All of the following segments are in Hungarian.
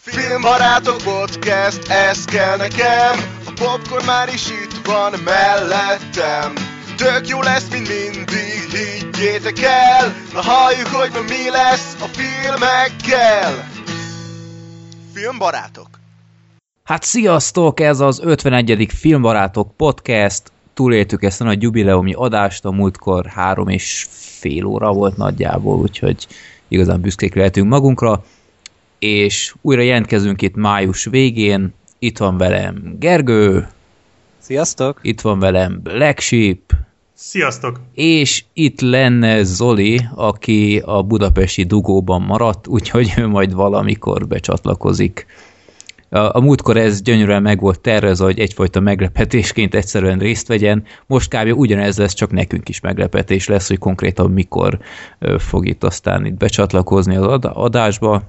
Filmbarátok podcast, ez kell nekem A popcorn már is itt van mellettem Tök jó lesz, mint mindig, higgyétek el Na halljuk, hogy ma mi lesz a filmekkel Filmbarátok Hát sziasztok, ez az 51. Filmbarátok podcast. Túléltük ezt a nagy jubileumi adást, a múltkor három és fél óra volt nagyjából, úgyhogy igazán büszkék lehetünk magunkra. És újra jelentkezünk itt május végén. Itt van velem Gergő, Sziasztok! itt van velem Black Sheep, Sziasztok! és itt lenne Zoli, aki a budapesti dugóban maradt, úgyhogy ő majd valamikor becsatlakozik. A, a múltkor ez gyönyörűen meg volt tervezve, hogy egyfajta meglepetésként egyszerűen részt vegyen. Most kb. ugyanez lesz, csak nekünk is meglepetés lesz, hogy konkrétan mikor fog itt aztán itt becsatlakozni az ad- adásba.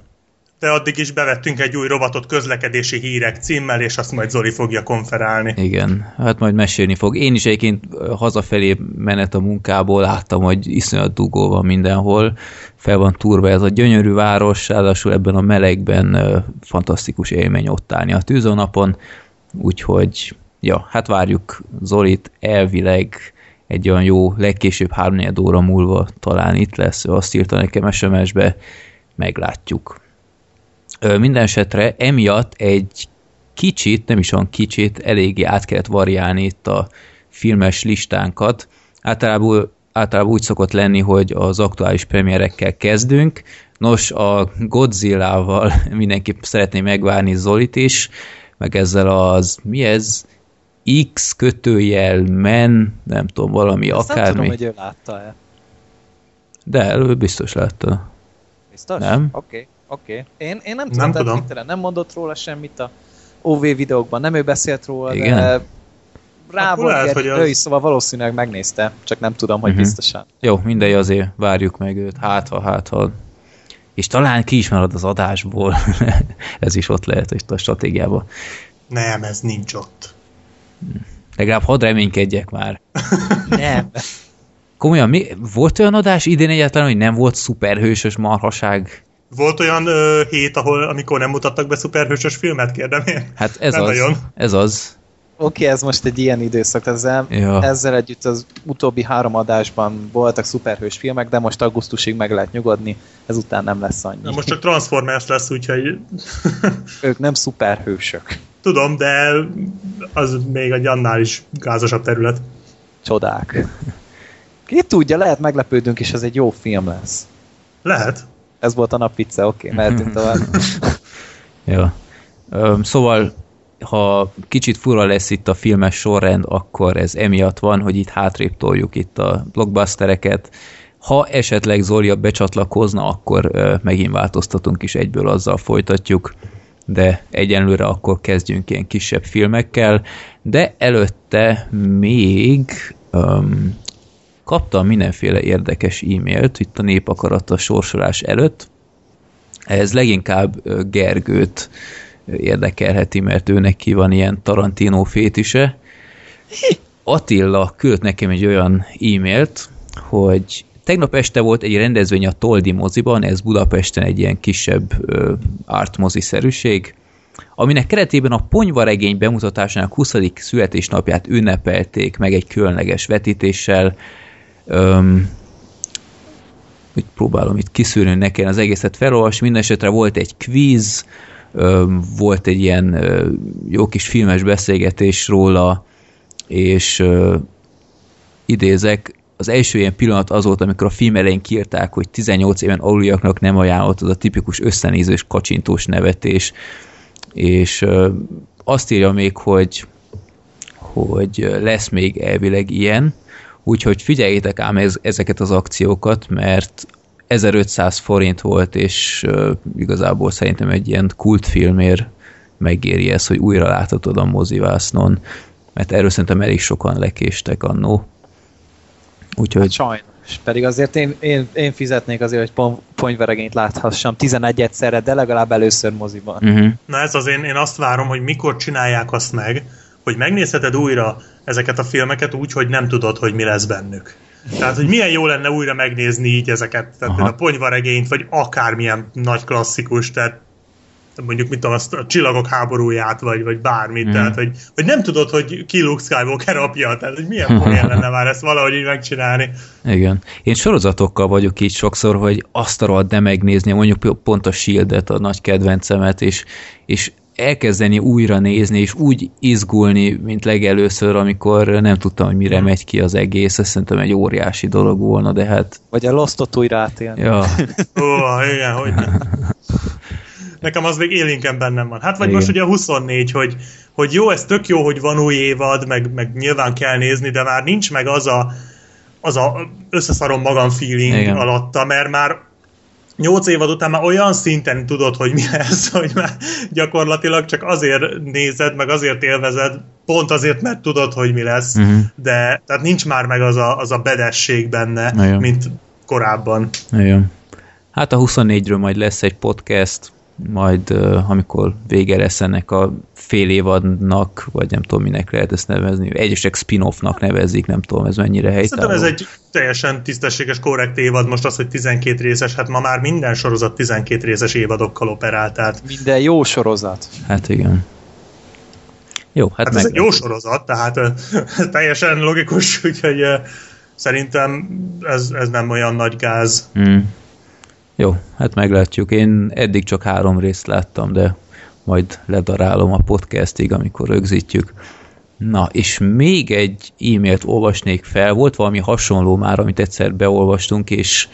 De addig is bevettünk egy új robotot közlekedési hírek címmel, és azt majd Zoli fogja konferálni. Igen, hát majd mesélni fog. Én is egyébként hazafelé menet a munkából láttam, hogy iszonyat dugó van mindenhol, fel van turva ez a gyönyörű város, ráadásul ebben a melegben fantasztikus élmény ott állni a tűzónapon, úgyhogy ja, hát várjuk Zolit elvileg egy olyan jó, legkésőbb 3 óra múlva talán itt lesz, ő azt írta nekem SMS-be, meglátjuk. Minden esetre emiatt egy kicsit, nem is olyan kicsit, eléggé át kellett variálni itt a filmes listánkat. Általában, általában úgy szokott lenni, hogy az aktuális premierekkel kezdünk. Nos, a Godzilla-val mindenképp szeretném megvárni Zolit is, meg ezzel az, mi ez? X kötőjel men, nem tudom, valami nem akármi. tudom, hogy ő látta-e. De ő biztos látta. Biztos? Nem. Oké, oké. Én, én nem tudom, Nem tehát tudom. Twitteren nem mondott róla semmit a OV videókban, nem ő beszélt róla, Igen? de rá volt lehet, hogy ő az- is, szóval valószínűleg megnézte, csak nem tudom, hogy Mhm. biztosan. Jó, mindegy, azért várjuk meg őt, hát ha, hát ha. És talán ki is marad az adásból. Ez is ott lehet, hogy a stratégiában. Nem, ez nincs ott. Legalább hadd reménykedjek már. Nem. Komolyan, mi, volt olyan adás idén egyáltalán, hogy nem volt szuperhősös marhaság? Volt olyan ö, hét, ahol, amikor nem mutattak be szuperhősös filmet, kérdem én? Hát ez Nem az. nagyon. Ez az. Oké, ez most egy ilyen időszak, ezzel, Ja. ezzel együtt az utóbbi három adásban voltak szuperhős filmek, de most augusztusig meg lehet nyugodni, ezután nem lesz annyi. Na, most csak Transformers lesz, úgyhogy Ők nem szuperhősök. tudom, de az még egy annál is gázosabb terület. Csodák. Ki tudja, lehet meglepődünk, és ez egy jó film lesz. Lehet. Ez volt a nap vicce, oké, mehetünk tovább. Ja. Öm, szóval, ha kicsit fura lesz itt a filmes sorrend, akkor ez emiatt van, hogy itt hátrébb toljuk itt a blockbustereket. Ha esetleg Zolia becsatlakozna, akkor ö, megint változtatunk is egyből, azzal folytatjuk, de egyenlőre akkor kezdjünk ilyen kisebb filmekkel, de előtte még öm, kaptam mindenféle érdekes e-mailt itt a népakarata sorsolás előtt, ez leginkább Gergőt érdekelheti, mert ő neki van ilyen Tarantino fétise. Attila küldött nekem egy olyan e-mailt, hogy tegnap este volt egy rendezvény a Toldi moziban, ez Budapesten egy ilyen kisebb ö, art moziszerűség, aminek keretében a ponyvaregény bemutatásának 20. születésnapját ünnepelték meg egy különleges vetítéssel. Öm, hogy próbálom itt kiszűrni, hogy ne az egészet felolvasni. Minden esetre volt egy quiz, ö, volt egy ilyen ö, jó kis filmes beszélgetés róla, és ö, idézek, az első ilyen pillanat az volt, amikor a film elején kiírták, hogy 18 éven aluliaknak nem ajánlott az a tipikus összenézős kacsintós nevetés, és ö, azt írja még, hogy hogy lesz még elvileg ilyen, úgyhogy figyeljétek ám ez, ezeket az akciókat, mert 1500 forint volt, és uh, igazából szerintem egy ilyen kultfilmért megéri ez, hogy újra láthatod a mozivásznon, mert erről szerintem elég sokan lekéstek annó. Úgyhogy Hát sajnos. Pedig azért én, én, én fizetnék azért, hogy pon, ponyveregényt láthassam 11 egyszerre, de legalább először moziban. uh-huh. Na ez az én, én azt várom, hogy mikor csinálják azt meg, hogy megnézheted újra ezeket a filmeket úgy, hogy nem tudod, hogy mi lesz bennük. Tehát, hogy milyen jó lenne újra megnézni így ezeket, tehát Aha. a ponyvaregényt, vagy akármilyen nagy klasszikus, tehát mondjuk mit tudom, azt a csillagok háborúját, vagy, vagy bármit, mm. tehát, hogy, hogy nem tudod, hogy ki Luke Skywalker apja, tehát, hogy milyen poén lenne már ezt valahogy így megcsinálni. Igen. Én sorozatokkal vagyok így sokszor, hogy azt a de megnézni, mondjuk pont a Shield-et, a nagy kedvencemet, és, és elkezdeni újra nézni, és úgy izgulni, mint legelőször, amikor nem tudtam, hogy mire megy ki az egész, ez szerintem egy óriási dolog volna, de hát... Vagy a Lostot újra átélni. Ja. Ó, igen, hogy. Nekem az még élénken bennem van. Hát vagy igen. most ugye a 24, hogy, hogy jó, ez tök jó, hogy van új évad, meg, meg nyilván kell nézni, de már nincs meg az a, az a összeszarom magam feeling igen. alatta, mert már nyolc évad után már olyan szinten tudod, hogy mi lesz, hogy már gyakorlatilag csak azért nézed, meg azért élvezed, pont azért, mert tudod, hogy mi lesz, uh-huh. de tehát nincs már meg az a, az a bedesség benne, mint korábban. Igen. Hát a 24-ről majd lesz egy podcast, majd amikor vége lesz ennek a fél évadnak, vagy nem tudom, minek lehet ezt nevezni, egyesek spin-offnak nevezik, nem tudom, ez mennyire helytálló. Szerintem ez egy teljesen tisztességes, korrekt évad, most az, hogy 12 részes, hát ma már minden sorozat 12 részes évadokkal operál, tehát... Minden jó sorozat. Hát igen. Jó, hát, hát meg... ez egy jó sorozat, tehát teljesen logikus, úgyhogy szerintem ez, ez nem olyan nagy gáz. Mm. Jó, hát meglátjuk. Én eddig csak három részt láttam, de majd ledarálom a podcastig, amikor rögzítjük. Na, és még egy e-mailt olvasnék fel, volt valami hasonló már, amit egyszer beolvastunk, és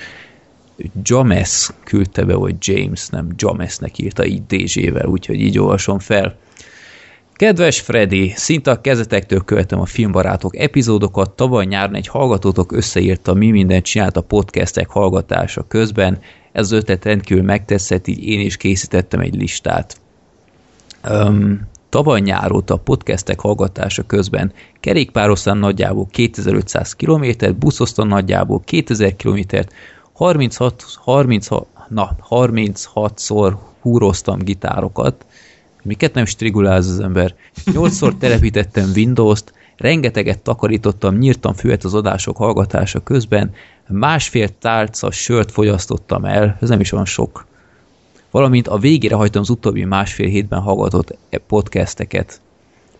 James küldte be, vagy James, nem Jamesnek írta így DZ-vel, úgyhogy így olvasom fel. Kedves Freddy, szinte a kezetektől követem a filmbarátok epizódokat, tavaly nyáron egy hallgatótok összeírta, mi mindent csinált a podcastek hallgatása közben, ez az ötlet rendkívül megtetszett, így én is készítettem egy listát. Um, tavaly nyár óta a podcastek hallgatása közben kerékpároztam nagyjából 2500 km, buszoztam nagyjából 2000 km, 36, 36, na, 36-szor húroztam gitárokat, miket nem striguláz az ember, 8-szor telepítettem Windows-t, rengeteget takarítottam, nyírtam füvet az adások hallgatása közben, másfél tálca sört fogyasztottam el, ez nem is olyan sok. Valamint a végére hagytam az utóbbi másfél hétben hallgatott e podcasteket.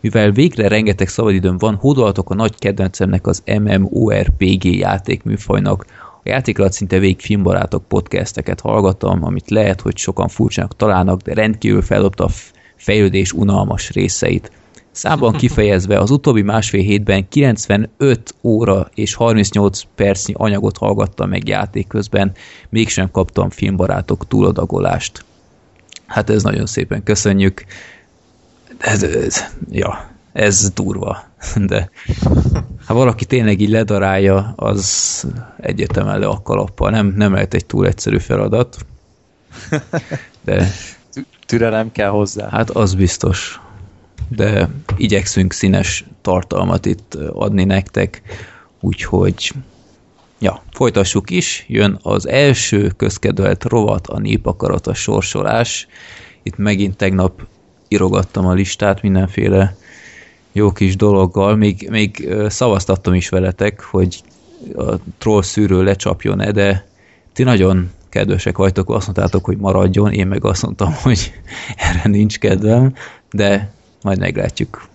Mivel végre rengeteg szabadidőm van, hódolhatok a nagy kedvencemnek az MMORPG játékműfajnak. A játék alatt szinte végig filmbarátok podcasteket hallgattam, amit lehet, hogy sokan furcsának találnak, de rendkívül feldobta a fejlődés unalmas részeit. Számban kifejezve az utóbbi másfél hétben 95 óra és 38 percnyi anyagot hallgattam meg játék közben, mégsem kaptam filmbarátok túladagolást. Hát ez nagyon szépen köszönjük. Ez, ez, ja, ez durva. De ha valaki tényleg így ledarálja, az egyetemen le a kalappal. Nem, nem lehet egy túl egyszerű feladat. De türelem kell hozzá. Hát az biztos de igyekszünk színes tartalmat itt adni nektek, úgyhogy ja, folytassuk is, jön az első közkedvelt rovat, a népakarata sorsolás. Itt megint tegnap írogattam a listát mindenféle jó kis dologgal, még, még szavaztattam is veletek, hogy a troll szűrő lecsapjon-e, de ti nagyon kedvesek vagytok, azt mondtátok, hogy maradjon, én meg azt mondtam, hogy erre nincs kedvem, de majd meglátjuk.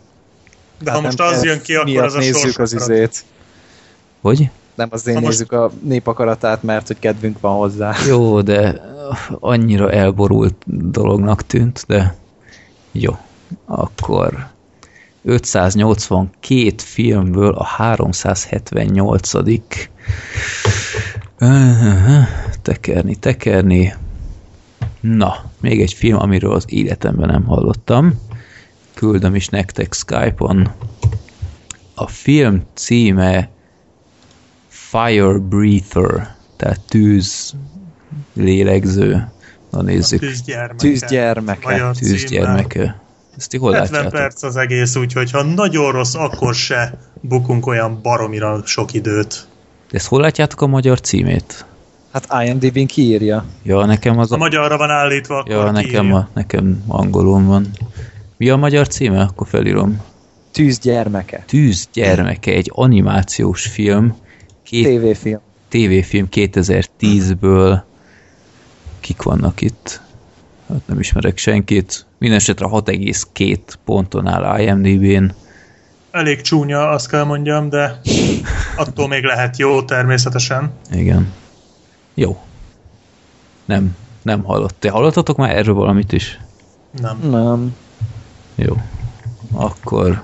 De hát ha most az jön ki, akkor az a nézzük az izét. Hogy? Nem azért ha nézzük most... a népakaratát, mert hogy kedvünk van hozzá. Jó, de annyira elborult dolognak tűnt, de jó. Akkor 582 filmből a 378 tekerni, tekerni. Na, még egy film, amiről az életemben nem hallottam küldöm is nektek Skype-on. A film címe Fire Breather, tehát tűz lélegző. Na nézzük. Tűzgyermeke. Tűzgyermeke. Tűzgyermeke. Ezt hol 70 látjátok? perc az egész, úgyhogy ha nagyon rossz, akkor se bukunk olyan baromira sok időt. De ezt hol látjátok a magyar címét? Hát IMDb-n kiírja. Ja, nekem az a... a magyarra van állítva, akkor Ja, nekem, a, nekem angolon van. Mi a magyar címe? Akkor felírom. Tűz gyermeke. Tűz gyermeke, egy animációs film. Két... TV-film. TV-film 2010-ből. Kik vannak itt? hát nem ismerek senkit. Mindenesetre 6,2 ponton áll IMDb-n. Elég csúnya, azt kell mondjam, de attól még lehet jó természetesen. Igen. Jó. Nem, nem hallott. Te hallottatok már erről valamit is? Nem. Nem. Jó. Akkor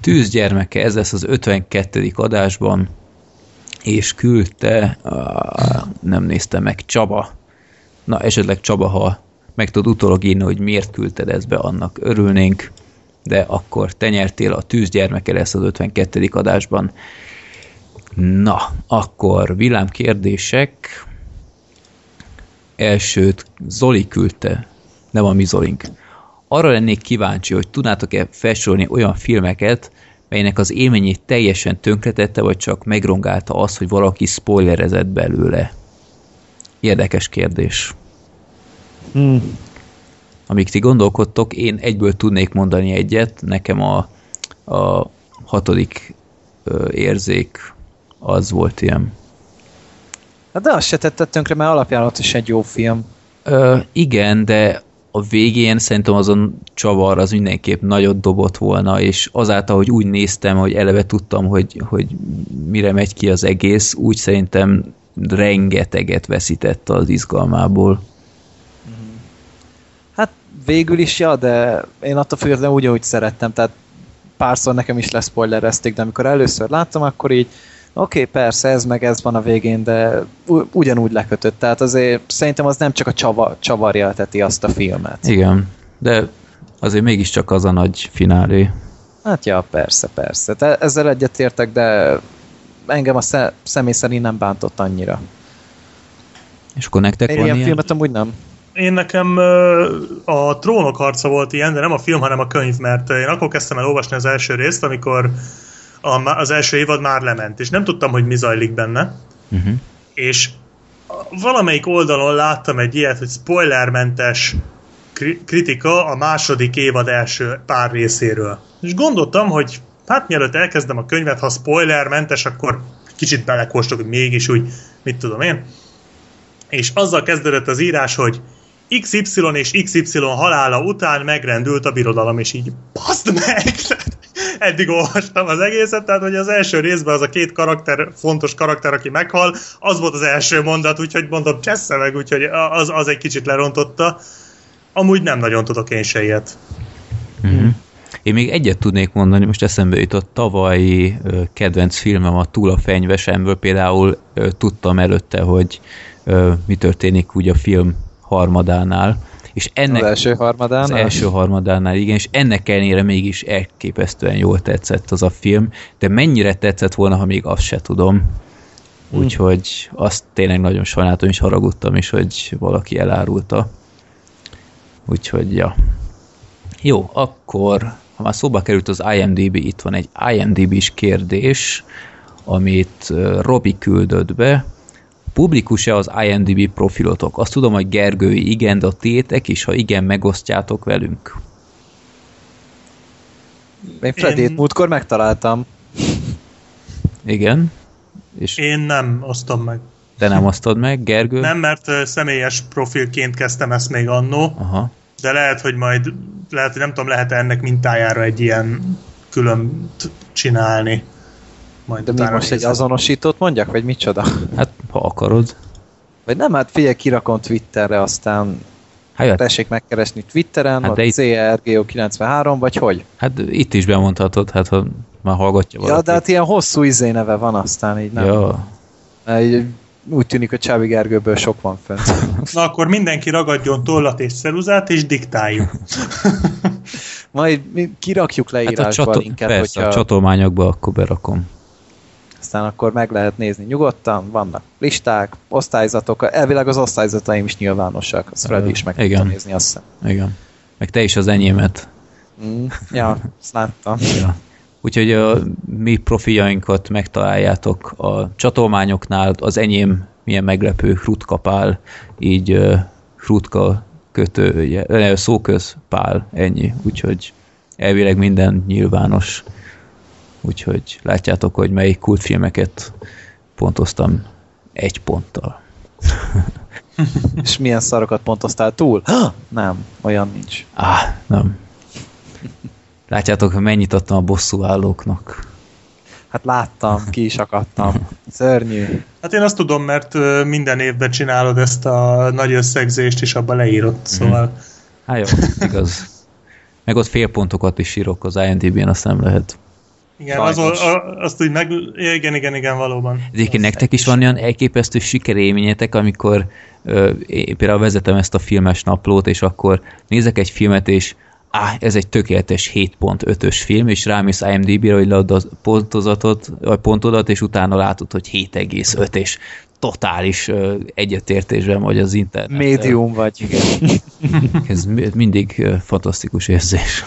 tűzgyermeke, ez lesz az 52. adásban, és küldte, á, nem nézte meg, Csaba. Na, esetleg Csaba, ha meg tudod utólag írni, hogy miért küldted ezt be, annak örülnénk, de akkor te nyertél, a tűzgyermeke lesz az 52. adásban. Na, akkor villámkérdések. Elsőt Zoli küldte, nem a mi Zolink. Arra lennék kíváncsi, hogy tudnátok-e felsorolni olyan filmeket, melynek az élményét teljesen tönkretette, vagy csak megrongálta az, hogy valaki spoilerezett belőle. Érdekes kérdés. Hmm. Amíg ti gondolkodtok, én egyből tudnék mondani egyet, nekem a, a hatodik ö, érzék az volt ilyen. Hát de azt se tetted tönkre, mert alapján ott is egy jó film. Ö, igen, de a végén szerintem azon csavar az mindenképp nagyot dobott volna, és azáltal, hogy úgy néztem, hogy eleve tudtam, hogy, hogy mire megy ki az egész, úgy szerintem rengeteget veszített az izgalmából. Hát végül is, ja, de én attól függetlenül úgy, ahogy szerettem, tehát párszor nekem is leszpoilerezték, de amikor először láttam, akkor így oké, okay, persze, ez meg ez van a végén, de ugyanúgy lekötött. Tehát azért szerintem az nem csak a csava, csavarjelteti azt a filmet. Igen, de azért mégiscsak az a nagy finálé. Hát ja, persze, persze. Te ezzel egyetértek, de engem a sze- személy szerint nem bántott annyira. És akkor nektek Én van ilyen ilyen? filmet amúgy nem. Én nekem a Trónok harca volt ilyen, de nem a film, hanem a könyv, mert én akkor kezdtem el olvasni az első részt, amikor a, az első évad már lement, és nem tudtam, hogy mi zajlik benne, Uh-huh. és valamelyik oldalon láttam egy ilyet, hogy spoilermentes kri- kritika a második évad első pár részéről. És gondoltam, hogy hát mielőtt elkezdem a könyvet, ha spoilermentes, akkor kicsit belekóstok, hogy mégis úgy, mit tudom én. És azzal kezdődött az írás, hogy XY és XY halála után megrendült a birodalom, és így baszd meg! Eddig olvastam az egészet, tehát hogy az első részben az a két karakter, fontos karakter, aki meghal, az volt az első mondat, úgyhogy mondom, csessze meg, úgyhogy az, az egy kicsit lerontotta. Amúgy nem nagyon tudok én se ilyet. Uh-huh. Én még egyet tudnék mondani, most eszembe jutott tavalyi ö, kedvenc filmem a Túl a fenyvesemből, például ö, tudtam előtte, hogy ö, mi történik úgy a film harmadánál, és ennek Az első harmadán. az első harmadánál, igen, és ennek ellenére mégis elképesztően jól tetszett az a film, de mennyire tetszett volna, ha még azt se tudom. Úgyhogy azt tényleg nagyon sajnáltam, és haragudtam is, hogy valaki elárulta. Úgyhogy, ja. Jó, akkor, ha már szóba került az IMDB, itt van egy IMDB-s kérdés, amit Robi küldött be. Publikus-e az IMDB profilotok? Azt tudom, hogy Gergői igen, de a tétek is, ha igen, megosztjátok velünk. Én Fredét Én- múltkor megtaláltam. Igen? És Én nem osztom meg. te nem osztod meg, Gergő? Nem, mert személyes profilként kezdtem ezt még annó, Aha. de lehet, hogy majd, lehet, hogy nem tudom, lehet lehet-e ennek mintájára egy ilyen külön csinálni. Majd De mi most egy nézem. azonosítót mondjak, vagy micsoda? Hát, ha akarod. Vagy nem, hát figyelj, kirakom Twitterre, aztán Hát, ja, tessék megkeresni Twitteren, Hát hát ott itt- CRGO93, vagy hogy? hát itt is bemondhatod, hát ha már hallgatja Ja, valaki. de hát ilyen hosszú izé neve van aztán így nem. Ja, Ja. Úgy tűnik, hogy Csábi Gergőből sok van fönt. Na akkor mindenki ragadjon tollat és ceruzát, és diktáljuk. Majd mi kirakjuk hát a, leírásba csato- a linket, persze, hogyha a csatolmányokba akkor berakom. Aztán akkor meg lehet nézni nyugodtan, vannak listák, osztályzatok, elvileg az osztályzataim is nyilvánosak, azt Freddy is meg tudta nézni, azt hiszem. Igen. Meg te is az enyémet. Mm, ja, azt láttam. Ja. Úgyhogy a mi profiljainkat megtaláljátok a csatolmányoknál, az enyém milyen meglepő hrutkapál, így uh, hrutka kötője, szóköz pál, ennyi. Úgyhogy elvileg minden nyilvános. Úgyhogy látjátok, hogy melyik kultfilmeket pontoztam egy ponttal. És milyen szarokat pontoztál túl? Nem, olyan nincs. Á, nem. Látjátok, hogy mennyit adtam a bosszúállóknak. Hát láttam, ki is akadtam. Szörnyű. Hát én azt tudom, mert minden évben csinálod ezt a nagy összegzést, és abban leírod, szóval... Hát jó, igaz. Meg ott félpontokat is írok az IMDb-n, azt nem lehet. Igen, az, Sajnos. a, azt úgy meg... Igen, igen, igen, valóban. Egyébként nektek is van olyan elképesztő sikerélményetek, amikor ö, én például vezetem ezt a filmes naplót, és akkor nézek egy filmet, és á, ez egy tökéletes 7.5-ös film, és rámész IMDb-re, hogy lead a pontozatot, vagy pontodat, és utána látod, hogy 7,5, és totális egyetértésben vagy az internet. Médium vagy. Igen. Ez mi- mindig ö, fantasztikus érzés.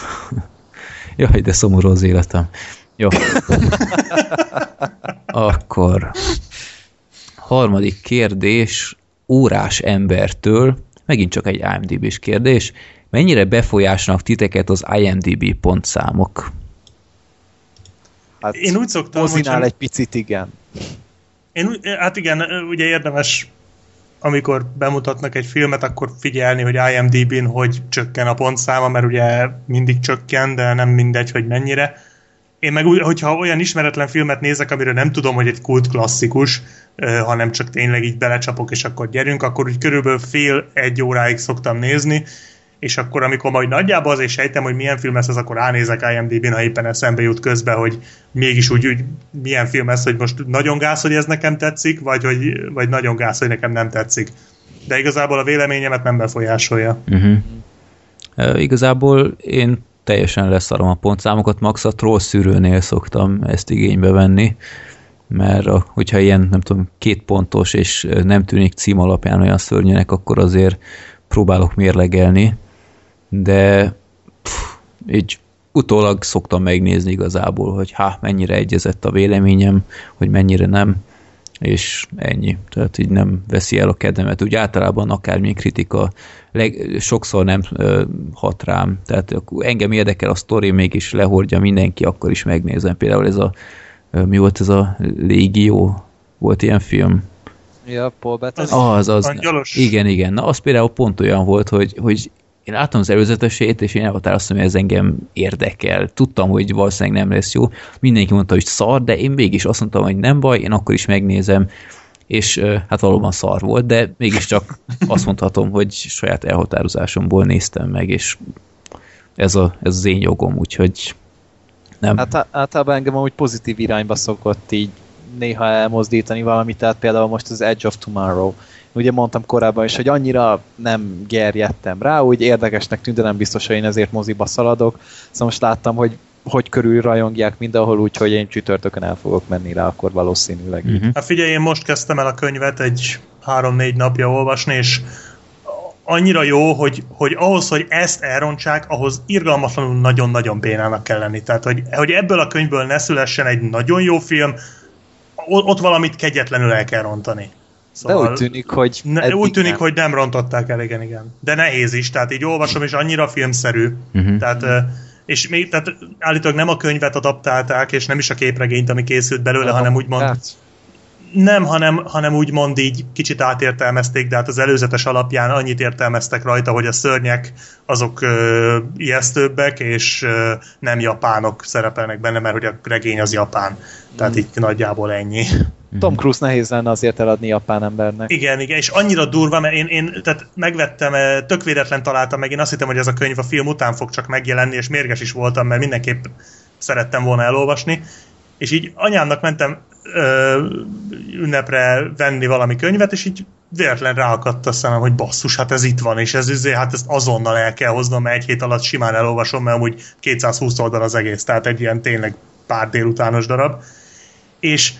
Jaj, de szomorú az életem. Jó. Akkor harmadik kérdés órás embertől, megint csak egy IMDb-s kérdés. Mennyire befolyásnak titeket az IMDb pontszámok? Hát Én úgy szoktam, mozinál hogyha- egy picit, igen. Én, hát igen, ugye érdemes, amikor bemutatnak egy filmet, akkor figyelni, hogy IMDb-n hogy csökken a pontszáma, mert ugye mindig csökken, de nem mindegy, hogy mennyire. Én meg úgy, hogyha olyan ismeretlen filmet nézek, amiről nem tudom, hogy egy kult klasszikus, hanem csak tényleg így belecsapok, és akkor gyerünk, akkor úgy körülbelül fél-egy óráig szoktam nézni, és akkor amikor majd nagyjából azért sejtem, hogy milyen film ez, az akkor ránézek IMDb-n, ha éppen eszembe jut közbe, hogy mégis úgy, úgy milyen film ez, hogy most nagyon gáz, hogy ez nekem tetszik, vagy, hogy, vagy nagyon gáz, hogy nekem nem tetszik. De igazából a véleményemet nem befolyásolja. Uh-huh. Uh, igazából én teljesen leszarom a pontszámokat, max a troll szűrőnél szoktam ezt igénybe venni, mert a, hogyha ilyen, nem tudom, két pontos és nem tűnik cím alapján olyan szörnyűnek, akkor azért próbálok mérlegelni, de pff, így utólag szoktam megnézni igazából, hogy há, mennyire egyezett a véleményem, hogy mennyire nem, és ennyi. Tehát így nem veszi el a kedvemet. Úgy általában akármilyen kritika leg, sokszor nem ö, hat rám. Tehát engem érdekel a sztori, mégis lehordja mindenki, akkor is megnézem. Például ez a, ö, mi volt ez a Légió? Volt ilyen film? Ja, Paul Bettany. Az- Ah, az, az, Angyalos. igen, igen. Na, az például pont olyan volt, hogy, hogy én láttam az előzetesét, és én elhatároztam, hogy ez engem érdekel. Tudtam, hogy valószínűleg nem lesz jó. Mindenki mondta, hogy szar, de én mégis azt mondtam, hogy nem baj, én akkor is megnézem. És hát valóban szar volt, de mégiscsak azt mondhatom, hogy saját elhatározásomból néztem meg, és ez, a, ez az én jogom, úgyhogy nem. Hát általában engem amúgy pozitív irányba szokott így néha elmozdítani valamit, tehát például most az Edge of Tomorrow. Ugye mondtam korábban is, hogy annyira nem gerjedtem rá, úgy érdekesnek tűnt, de nem biztos, hogy én ezért moziba szaladok. Szóval most láttam, hogy hogy körül rajongják mindenhol, úgyhogy én csütörtökön el fogok menni rá, akkor valószínűleg. Uh-huh. Hát figyelj, én most kezdtem el a könyvet egy három-négy napja olvasni, és annyira jó, hogy, hogy ahhoz, hogy ezt elrontsák, ahhoz irgalmatlanul nagyon-nagyon bénának kell lenni. Tehát, hogy, hogy ebből a könyvből ne szülessen egy nagyon jó film, ott valamit kegyetlenül el kell rontani. De úgy tűnik, hogy ne, úgy tűnik, nem. hogy nem rontották el, igen, igen. De nehéz is, tehát így olvasom, és annyira filmszerű. Uh-huh. Tehát, és még, tehát állítólag nem a könyvet adaptálták, és nem is a képregényt, ami készült belőle, hanem úgymond Hát, nem, hanem, hanem úgymond így kicsit átértelmezték, de hát az előzetes alapján annyit értelmeztek rajta, hogy a szörnyek azok ö, ijesztőbbek, és ö, nem japánok szerepelnek benne, mert hogy a regény az japán. Tehát így nagyjából ennyi. Tom Cruise nehéz lenne azért eladni japán embernek. Igen, igen, és annyira durva, mert én, én tehát megvettem, eh, tök véletlen találtam meg, én azt hittem, hogy ez a könyv a film után fog csak megjelenni, és mérges is voltam, mert mindenképp szerettem volna elolvasni, és így anyámnak mentem ö, ünnepre venni valami könyvet, és így véletlen ráakadt a szemem, hogy basszus, hát ez itt van, és ez üzé, hát ezt azonnal el kell hoznom, mert egy hét alatt simán elolvasom, mert amúgy 220 oldal az egész, tehát egy ilyen tényleg pár délutános darab. És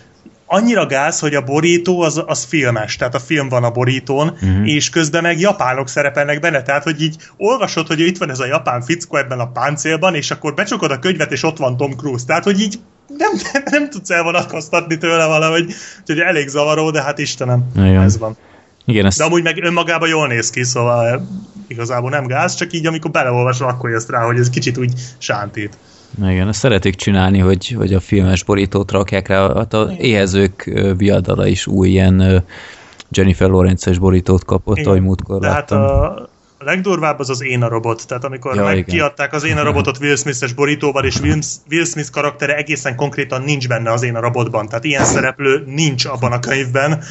annyira gáz, hogy a borító az, az filmes, tehát a film van a borítón, uh-huh. és közben meg japánok szerepelnek benne, tehát hogy így olvasod, hogy itt van ez a japán fickó ebben a páncélban, és akkor becsukod a könyvet, és ott van Tom Cruise, tehát hogy így nem, nem tudsz elvonatkoztatni tőle valahogy, úgyhogy elég zavaró, de hát Istenem, Igen. ez van. Igen, ezt De amúgy meg önmagában jól néz ki, szóval igazából nem gáz, csak így amikor beleolvasol, akkor jössz rá, hogy ez kicsit úgy sántít. Igen, ezt szeretik csinálni, hogy, hogy a filmes borítót rakják rá, hát a éhezők viadala is új ilyen Jennifer Lawrence-es borítót kapott, Igen, ahogy múltkor de hát a, a legdurvább az az Én a robot, tehát amikor ja, meg kiadták az Én a robotot Will Smith-es borítóval, és Will, Will Smith karaktere egészen konkrétan nincs benne az Én a robotban, tehát ilyen szereplő nincs abban a könyvben,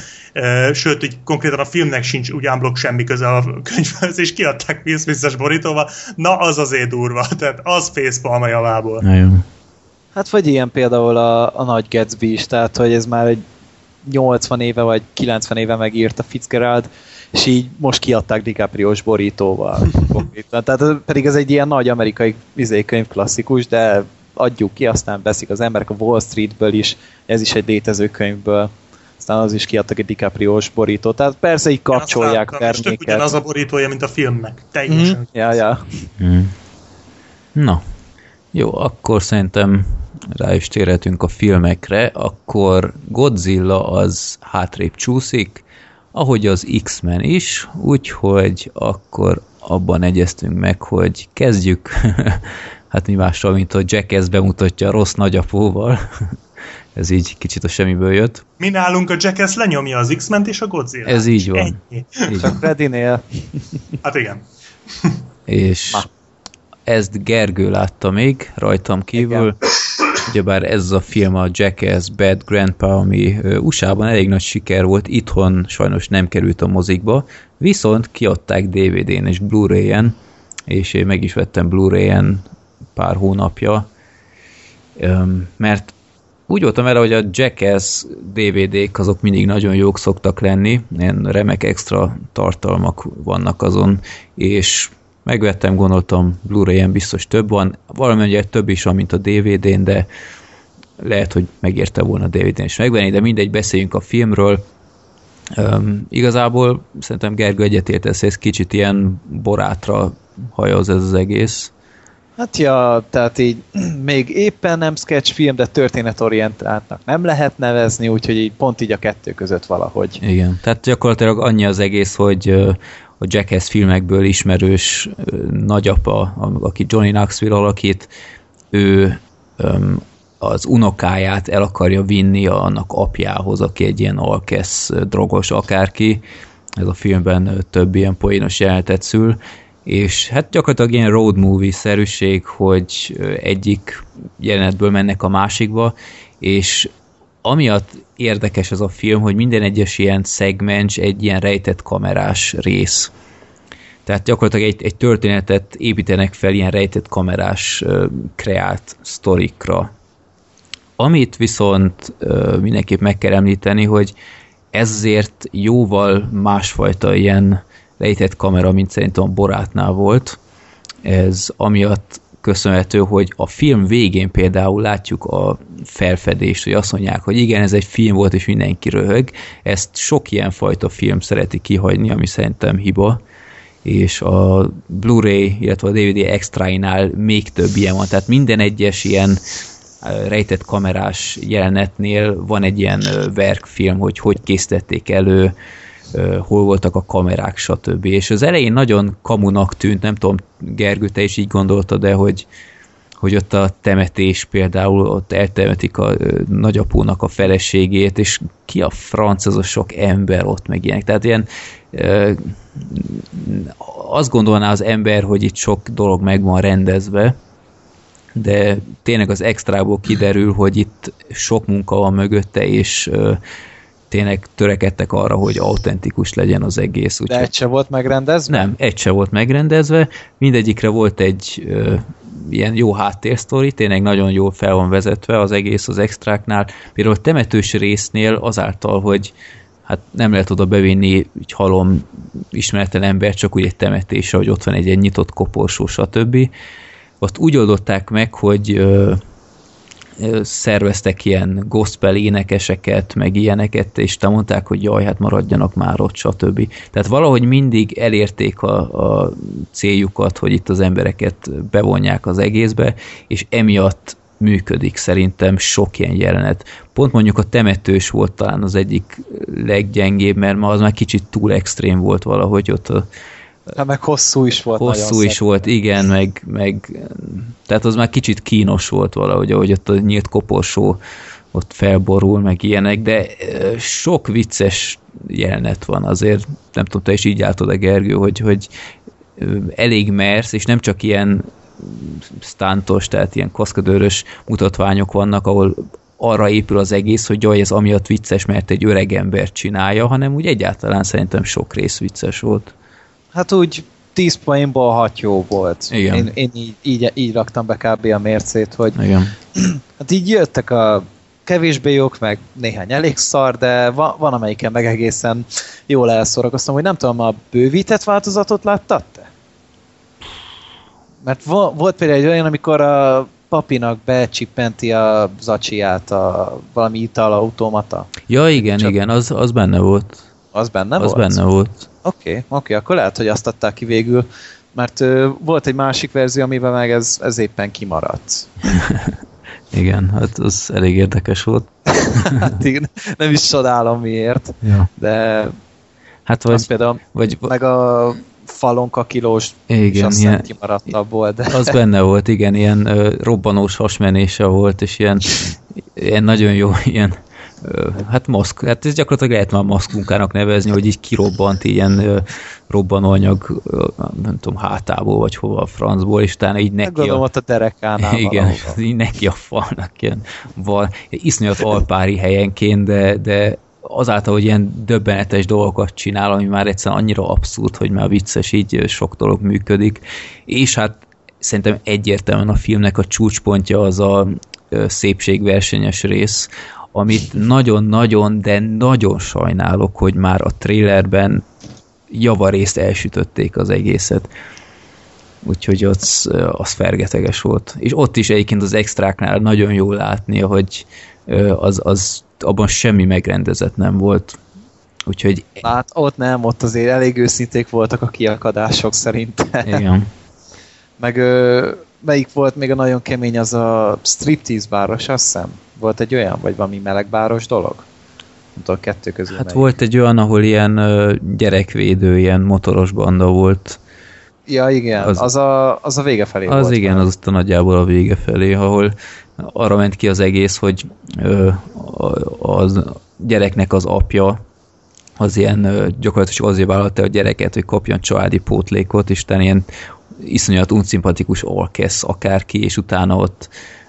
sőt, így konkrétan a filmnek sincs úgy unblock semmi köze a könyvhez, és kiadták Will Smith-es borítóval, na az azért durva, tehát az facepalm a javából. Hát vagy ilyen például a, a Nagy Gatsby is, tehát hogy ez már egy 80 éve vagy 90 éve megírt a Fitzgerald, és így most kiadták DiCaprio-s borítóval. Tehát pedig ez egy ilyen nagy amerikai izékönyv klasszikus, de adjuk ki, aztán veszik az emberek a Wall Streetből is, ez is egy létező könyvből aztán az is kiadtak egy DiCaprio-s borítót. Tehát persze így kapcsolják terméket. az a borítója, mint a filmnek. Teljesen. Mm. Ja, ja. Mm. Na, jó, akkor szerintem rá is térhetünk a filmekre, akkor Godzilla az hátrébb csúszik, ahogy az X-Men is, úgyhogy akkor abban egyeztünk meg, hogy kezdjük, hát mi mással, mint a Jackass bemutatja a rossz nagyapóval. Ez így kicsit a semmiből jött. Mi nálunk a Jackass lenyomja az X-ment és a Godzilla. Ez így van. Ennyi. Így Csak Freddynél. Hát igen. és Ma. Ezt Gergő látta még rajtam kívül. Igen Ugyebár ez a film a Jackass Bad Grandpa, ami USA-ban elég nagy siker volt, itthon sajnos nem került a mozikba, viszont kiadták DVD-n és Blu-ray-en, és én meg is vettem Blu-ray-en pár hónapja, mert úgy voltam vele, hogy a Jackass DVD-k azok mindig nagyon jók szoktak lenni, ilyen remek extra tartalmak vannak azon, és megvettem, gondoltam, Blu-ray-en biztos több van, valamennyi több is van, mint a DVD-n, de lehet, hogy megérte volna a DVD-n is megvenni, de mindegy, beszéljünk a filmről. Um, igazából szerintem Gergő egyetértesz, ez kicsit ilyen borátra hajoz ez az egész. Hát ja, tehát így még éppen nem sketchfilm, de történetorientáltnak nem lehet nevezni, úgyhogy így pont így a kettő között valahogy. Igen, tehát gyakorlatilag annyi az egész, hogy a Jackass filmekből ismerős nagyapa, aki Johnny Knoxville alakít, ő az unokáját el akarja vinni annak apjához, aki egy ilyen alkesz drogos akárki. Ez a filmben több ilyen poénos jelenetet szül, és hát gyakorlatilag ilyen road movie-szerűség, hogy egyik jelenetből mennek a másikba, és amiatt érdekes ez a film, hogy minden egyes ilyen szegmens egy ilyen rejtett kamerás rész. Tehát gyakorlatilag egy, egy történetet építenek fel ilyen rejtett kamerás kreált sztorikra. Amit viszont mindenképp meg kell említeni, hogy ezért jóval másfajta ilyen rejtett kamera, mint szerintem a Borátnál volt. Ez amiatt köszönhető, hogy a film végén például látjuk a felfedést, hogy azt mondják, hogy igen, ez egy film volt, és mindenki röhög. Ezt sok ilyen fajta film szereti kihagyni, ami szerintem hiba és a Blu-ray, illetve a DVD extrainál még több ilyen van, tehát minden egyes ilyen rejtett kamerás jelenetnél van egy ilyen verkfilm, hogy hogy készítették elő, hol voltak a kamerák, stb. És az elején nagyon kamunak tűnt, nem tudom, Gergő, te is így gondoltad, de hogy, hogy ott a temetés például, ott eltemetik a nagyapónak a feleségét, és ki a franc az a sok ember ott meg ilyenek. Tehát ilyen azt gondolná az ember, hogy itt sok dolog meg van rendezve, de tényleg az extrából kiderül, hogy itt sok munka van mögötte, és tényleg törekedtek arra, hogy autentikus legyen az egész. Úgy, De egy se volt megrendezve? Nem, egy se volt megrendezve. Mindegyikre volt egy ö, ilyen jó háttérsztori, tényleg nagyon jól fel van vezetve az egész az extráknál. Például a temetős résznél azáltal, hogy hát nem lehet oda bevinni egy halom ismeretlen ember, csak úgy egy temetésre, hogy ott van egy, egy nyitott koporsó, stb. Ott úgy oldották meg, hogy ö, szerveztek ilyen gospel énekeseket, meg ilyeneket, és te mondták, hogy jaj, hát maradjanak már ott, stb. Tehát valahogy mindig elérték a, a céljukat, hogy itt az embereket bevonják az egészbe, és emiatt működik szerintem sok ilyen jelenet. Pont mondjuk a temetős volt talán az egyik leggyengébb, mert ma az már kicsit túl extrém volt valahogy ott a, Hát meg hosszú is volt. Hosszú is volt, igen, meg, meg tehát az már kicsit kínos volt valahogy, ahogy ott a nyílt koporsó ott felborul, meg ilyenek, de sok vicces jelenet van. Azért nem tudom, te is így álltad a Gergő, hogy, hogy elég mersz, és nem csak ilyen stántos, tehát ilyen kaszkadőrös mutatványok vannak, ahol arra épül az egész, hogy jaj, ez amiatt vicces, mert egy öreg ember csinálja, hanem úgy egyáltalán szerintem sok rész vicces volt. Hát úgy 10 poénból 6 jó volt. Igen. Én, én így, így, így raktam be kb. a mércét, hogy Igen. hát így jöttek a kevésbé jók, meg néhány elég szar, de van, van amelyiken meg egészen jól elszórakoztam, hogy nem tudom, a bővített változatot láttad te? Mert vo- volt például egy olyan, amikor a papinak becsippenti a zacsiját a valami italautomata. Ja, igen, Csak- igen, az, az benne volt. Az benne az volt? benne volt. Oké, okay, okay, akkor lehet, hogy azt adták ki végül, mert ö, volt egy másik verzió, amiben meg ez, ez éppen kimaradt. Igen, hát az elég érdekes volt. hát igen, nem is csodálom miért, Ja. de Hát az vagy, például vagy meg a falonka kilós igen, és azt ilyen, kimaradt abból, de az benne volt, igen, ilyen ö, robbanós hasmenése volt, és ilyen, ilyen nagyon jó, ilyen hát maszk, hát ez gyakorlatilag lehet már maszkmunkának nevezni, hogy így kirobbant ilyen robbanóanyag, nem tudom, hátából, vagy hova a francból, és utána így neki gondolom a, ott a derekánál igen, valahova. így neki a falnak ilyen val, iszonyat alpári helyenként, de, de azáltal, hogy ilyen döbbenetes dolgokat csinál, ami már egyszerűen annyira abszurd, hogy már vicces, így sok dolog működik. És hát szerintem egyértelműen a filmnek a csúcspontja az a szépségversenyes rész, amit nagyon-nagyon, de nagyon sajnálok, hogy már a trailerben javarészt elsütötték az egészet. Úgyhogy az, az fergeteges volt. És ott is egyébként az extráknál nagyon jól látni, hogy az, az abban semmi megrendezett nem volt. Úgyhogy Hát ott nem, ott azért elég őszinték voltak a kiakadások szerintem. igen. Meg ö, melyik volt még a nagyon kemény, az a striptease báros, azt hiszem. Volt egy olyan, vagy valami melegbáros dolog? Nem tudom, kettő közül Hát melyik. volt egy olyan, ahol ilyen ö, gyerekvédő, ilyen motoros banda volt. Ja, igen, az- az, a, az a vége felé Az volt. igen, már. az ott nagyjából a vége felé, ahol arra ment ki az egész, hogy ö, a- az gyereknek az apja az ilyen gyakorlatilag azért vállalta a gyereket, hogy kapjon családi pótlékot, és ilyen iszonyat unszimpatikus orkesz akárki, és utána ott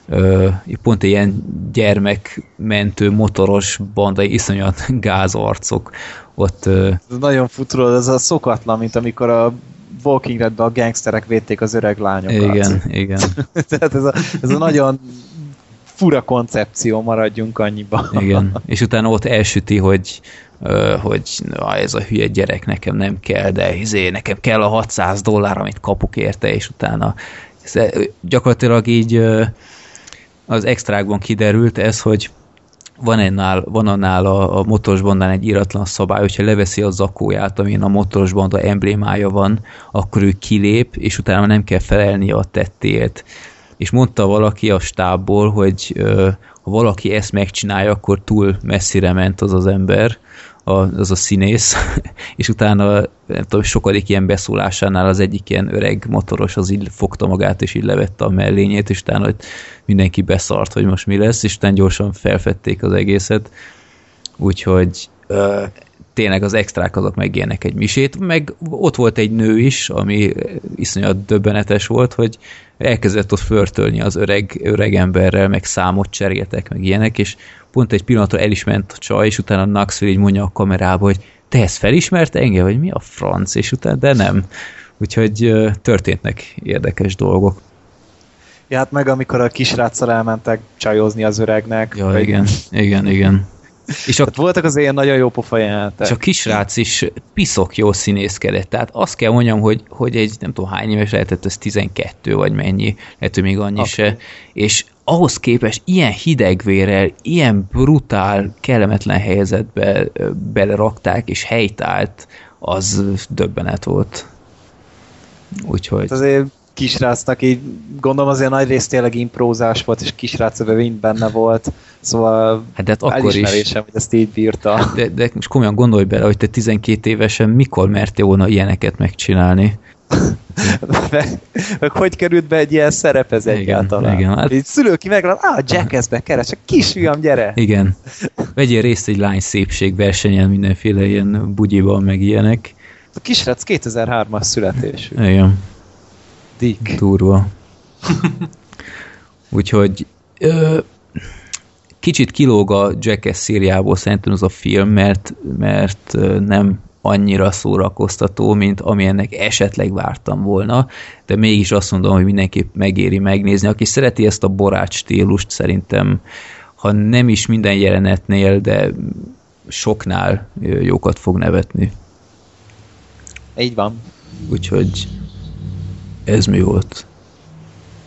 ö, pont ilyen gyermekmentő motoros banda, iszonyat gázarcok ott ö, Ez nagyon futról, ez a szokatlan, mint amikor a Walking Deadben a gangsterek védték az öreg lányokat. igen, igen. Tehát ez a, ez a nagyon fura koncepció, maradjunk annyiba. Igen, és utána ott elsüti, hogy, hogy na, ez a hülye gyerek nekem nem kell, de izé, nekem kell a 600 dollár, amit kapok érte, és utána gyakorlatilag így az extrákban kiderült ez, hogy van ennál, van annál a, a motoros bandán egy íratlan szabály, hogyha leveszi a zakóját, amin a motoros banda emblémája van, akkor ő kilép, és utána nem kell felelni a tettéért. És mondta valaki a stábból, hogy ö, ha valaki ezt megcsinálja, akkor túl messzire ment az az ember, a, az a színész, és utána nem tudom, sokadik ilyen beszólásánál az egyik ilyen öreg motoros az így fogta magát, és így levette a mellényét, és utána ott mindenki beszart, hogy most mi lesz, és utána gyorsan felfedték az egészet. Úgyhogy tényleg az extrák azok megélnek egy misét, meg ott volt egy nő is, ami iszonyat döbbenetes volt, hogy elkezdett ott förtölni az öreg, öreg emberrel, meg számot cseréltek, meg ilyenek, és pont egy pillanatra el is ment a csaj, és utána Knoxville így mondja a kamerába, hogy te ezt felismerte engem, vagy mi a franc, és utána, de nem. Úgyhogy történtnek érdekes dolgok. Ja, hát meg amikor a kisráccal elmentek csajozni az öregnek. Ja, vagy- igen, igen, igen. És Tehát voltak az ilyen nagyon jó pofa jelenetek. És a kisrác is piszok jó színészkedett. Tehát azt kell mondjam, hogy, hogy egy nem tudom hány éves lehetett, ez 12 vagy mennyi, lehet, hogy még annyi Akkor. se. És ahhoz képest ilyen hidegvérrel, ilyen brutál, kellemetlen helyzetbe belerakták, és helytált, az döbbenet volt. Úgyhogy... Hát azért kisrácnak így, gondolom azért nagy rész tényleg imprózás volt, és kisrác mind benne volt, szóval Hát de hát akkor is, hogy ezt így bírta. de, de most komolyan gondolj bele, hogy te 12 évesen mikor mertél volna ilyeneket megcsinálni? meg, meg hogy került be egy ilyen szerep ez Igen, egyáltalán? igen, hát- Így szülő ki meglát, á, Jackassbe keres, csak kisfiam, gyere! Igen. Vegyél részt egy lány szépség versenyen mindenféle ilyen bugyiban, meg ilyenek. A kisrác 2003-as születésű. Igen. Dick. Durva. Úgyhogy ö, kicsit kilóg a Jackass szériából szerintem az a film, mert, mert nem annyira szórakoztató, mint amilyennek esetleg vártam volna, de mégis azt mondom, hogy mindenképp megéri megnézni. Aki szereti ezt a borát stílust, szerintem ha nem is minden jelenetnél, de soknál jókat fog nevetni. Így van. Úgyhogy ez mi volt?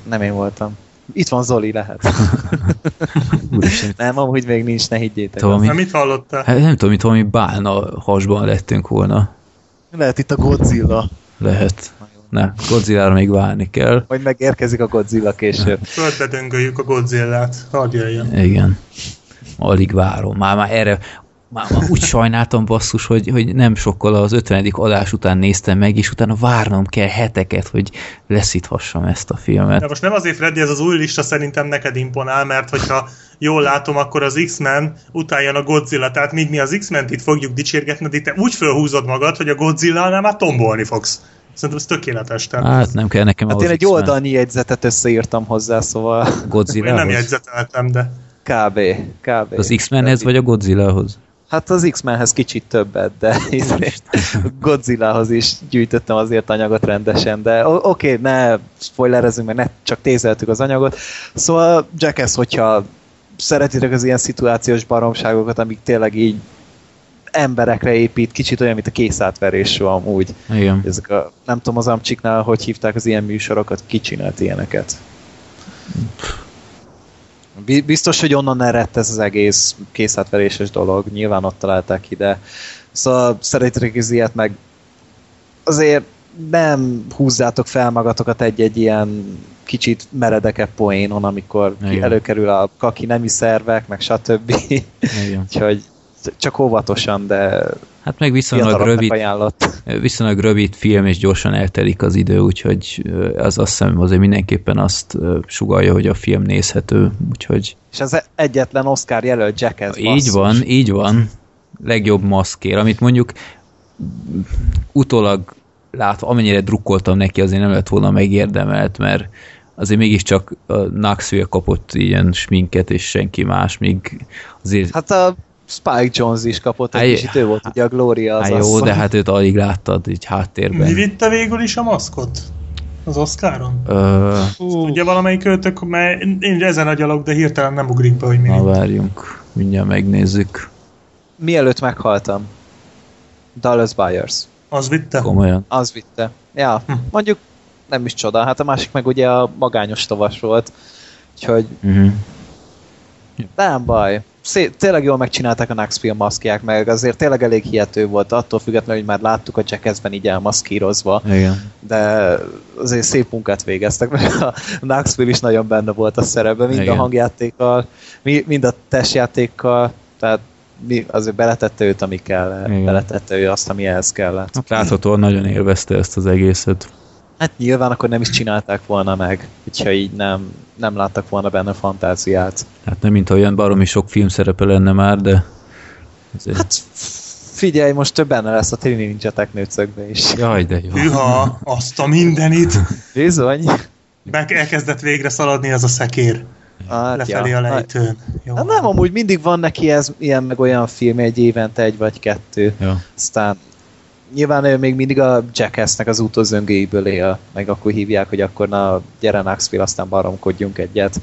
Nem én voltam. Itt van Zoli, lehet. Nem, amúgy még nincs, ne higgyétek. Valami- Na, mit hallottál? Hát nem tudom, mint valami bálna hasban lettünk volna. Lehet itt a Godzilla. Lehet. Ne, Godzilla-ra még várni kell. Majd megérkezik a Godzilla később. Földbe döngöljük a Godzillát. Hadd jöjjön. Igen. Alig várom. Már, már erre már, már úgy sajnáltam basszus, hogy, hogy nem sokkal az 50. adás után néztem meg, és utána várnom kell heteket, hogy leszíthassam ezt a De filmet. most nem azért, Freddy, ez az új lista szerintem neked imponál, mert hogyha jól látom, akkor az X-Men utálja a Godzilla, tehát míg mi az X-Men-t itt fogjuk dicsérgetni, de te úgy fölhúzod magad, hogy a Godzilla-nál már tombolni fogsz. Szerintem ez tökéletes. Tehát Hát nem kell nekem Hát én egy X-Men. oldalnyi jegyzetet összeírtam hozzá, szóval én nem jegyzeteltem, de kb. kb. Az X-Menhez vagy a Godzilla-hoz? Hát az X-Menhez kicsit többet, de Godzillahoz is gyűjtöttem azért anyagot rendesen, de oké, okay, ne spoilerezünk, mert ne csak tézeltük az anyagot. Szóval Jackass, hogyha szeretitek az ilyen szituációs baromságokat, amik tényleg így emberekre épít, kicsit olyan, mint a készátverés amúgy. Igen. Ezek a, nem tudom az Amcsiknál, hogy hívták az ilyen műsorokat, ki csinált ilyeneket. Bi- Biztos, hogy onnan eredt ez az egész készátveréses dolog, nyilván ott találták ki, de szóval szeretitek az ilyet, meg azért nem húzzátok fel magatokat egy-egy ilyen kicsit meredekebb poénon, amikor ki előkerül a kaki nemi szervek, meg stb. Igen. Úgyhogy csak óvatosan, de Hát meg viszonylag rövid, ajánlott. viszonylag rövid film, és gyorsan eltelik az idő, úgyhogy az azt hiszem azért mindenképpen azt sugalja, hogy a film nézhető, úgyhogy És ez egyetlen Oscar jelölt Jackass így basszus. van, így van, legjobb maszkér, amit mondjuk utólag látva, amennyire drukkoltam neki, azért nem lett volna megérdemelt, mert azért mégiscsak a Knoxville kapott ilyen sminket, és senki más, míg azért Hát a Spike Jones is kapott egy kicsit, ő volt ugye a Gloria az jó, asszony. de hát őt alig láttad így háttérben. mi vitte végül is a maszkot? Az Oscaron? Ö, Ugye valamelyik őtök, mert én ezen agyalok, de hirtelen nem ugrik be, hogy mi na várjunk, mindjárt megnézzük. Mielőtt meghaltam. Dallas Buyers. Az vitte? Komolyan. Az vitte. Ja, Hm. mondjuk nem is csoda. Hát a másik meg ugye a magányos tovas volt. Úgyhogy Uh-huh. nem baj. Szé- tényleg jól megcsinálták a Knoxville maszkják, meg azért tényleg elég hihető volt, attól függetlenül, hogy már láttuk a Jackassben így elmaszkírozva, Igen. de azért szép munkát végeztek, mert a Knoxville is nagyon benne volt a szerepben, mind Igen. a hangjátékkal, mi- mind a testjátékkal, tehát mi, azért beletette őt, ami kell, Igen. beletette ő azt, ami ehhez kellett. Hát láthatóan nagyon élvezte ezt az egészet. Hát nyilván akkor nem is csinálták volna meg, hogyha így nem, nem láttak volna benne fantáziát. Hát nem mint olyan baromi sok film szerepe lenne már, de azért... Hát figyelj, most több benne lesz a Trini Ninja Technőcökbe is. Jaj, de jó. Hűha, azt a mindenit! Bizony. Meg elkezdett végre szaladni az a szekér Hát, lefelé ja. a lejtőn. Jó. Hát nem, amúgy mindig van neki ez, ilyen meg olyan film, egy évente egy vagy kettő. Ja. Aztán nyilván ő még mindig a Jackassnek az utózöngéiből él, meg akkor hívják, hogy akkor na, gyere Knoxville, aztán baromkodjunk egyet.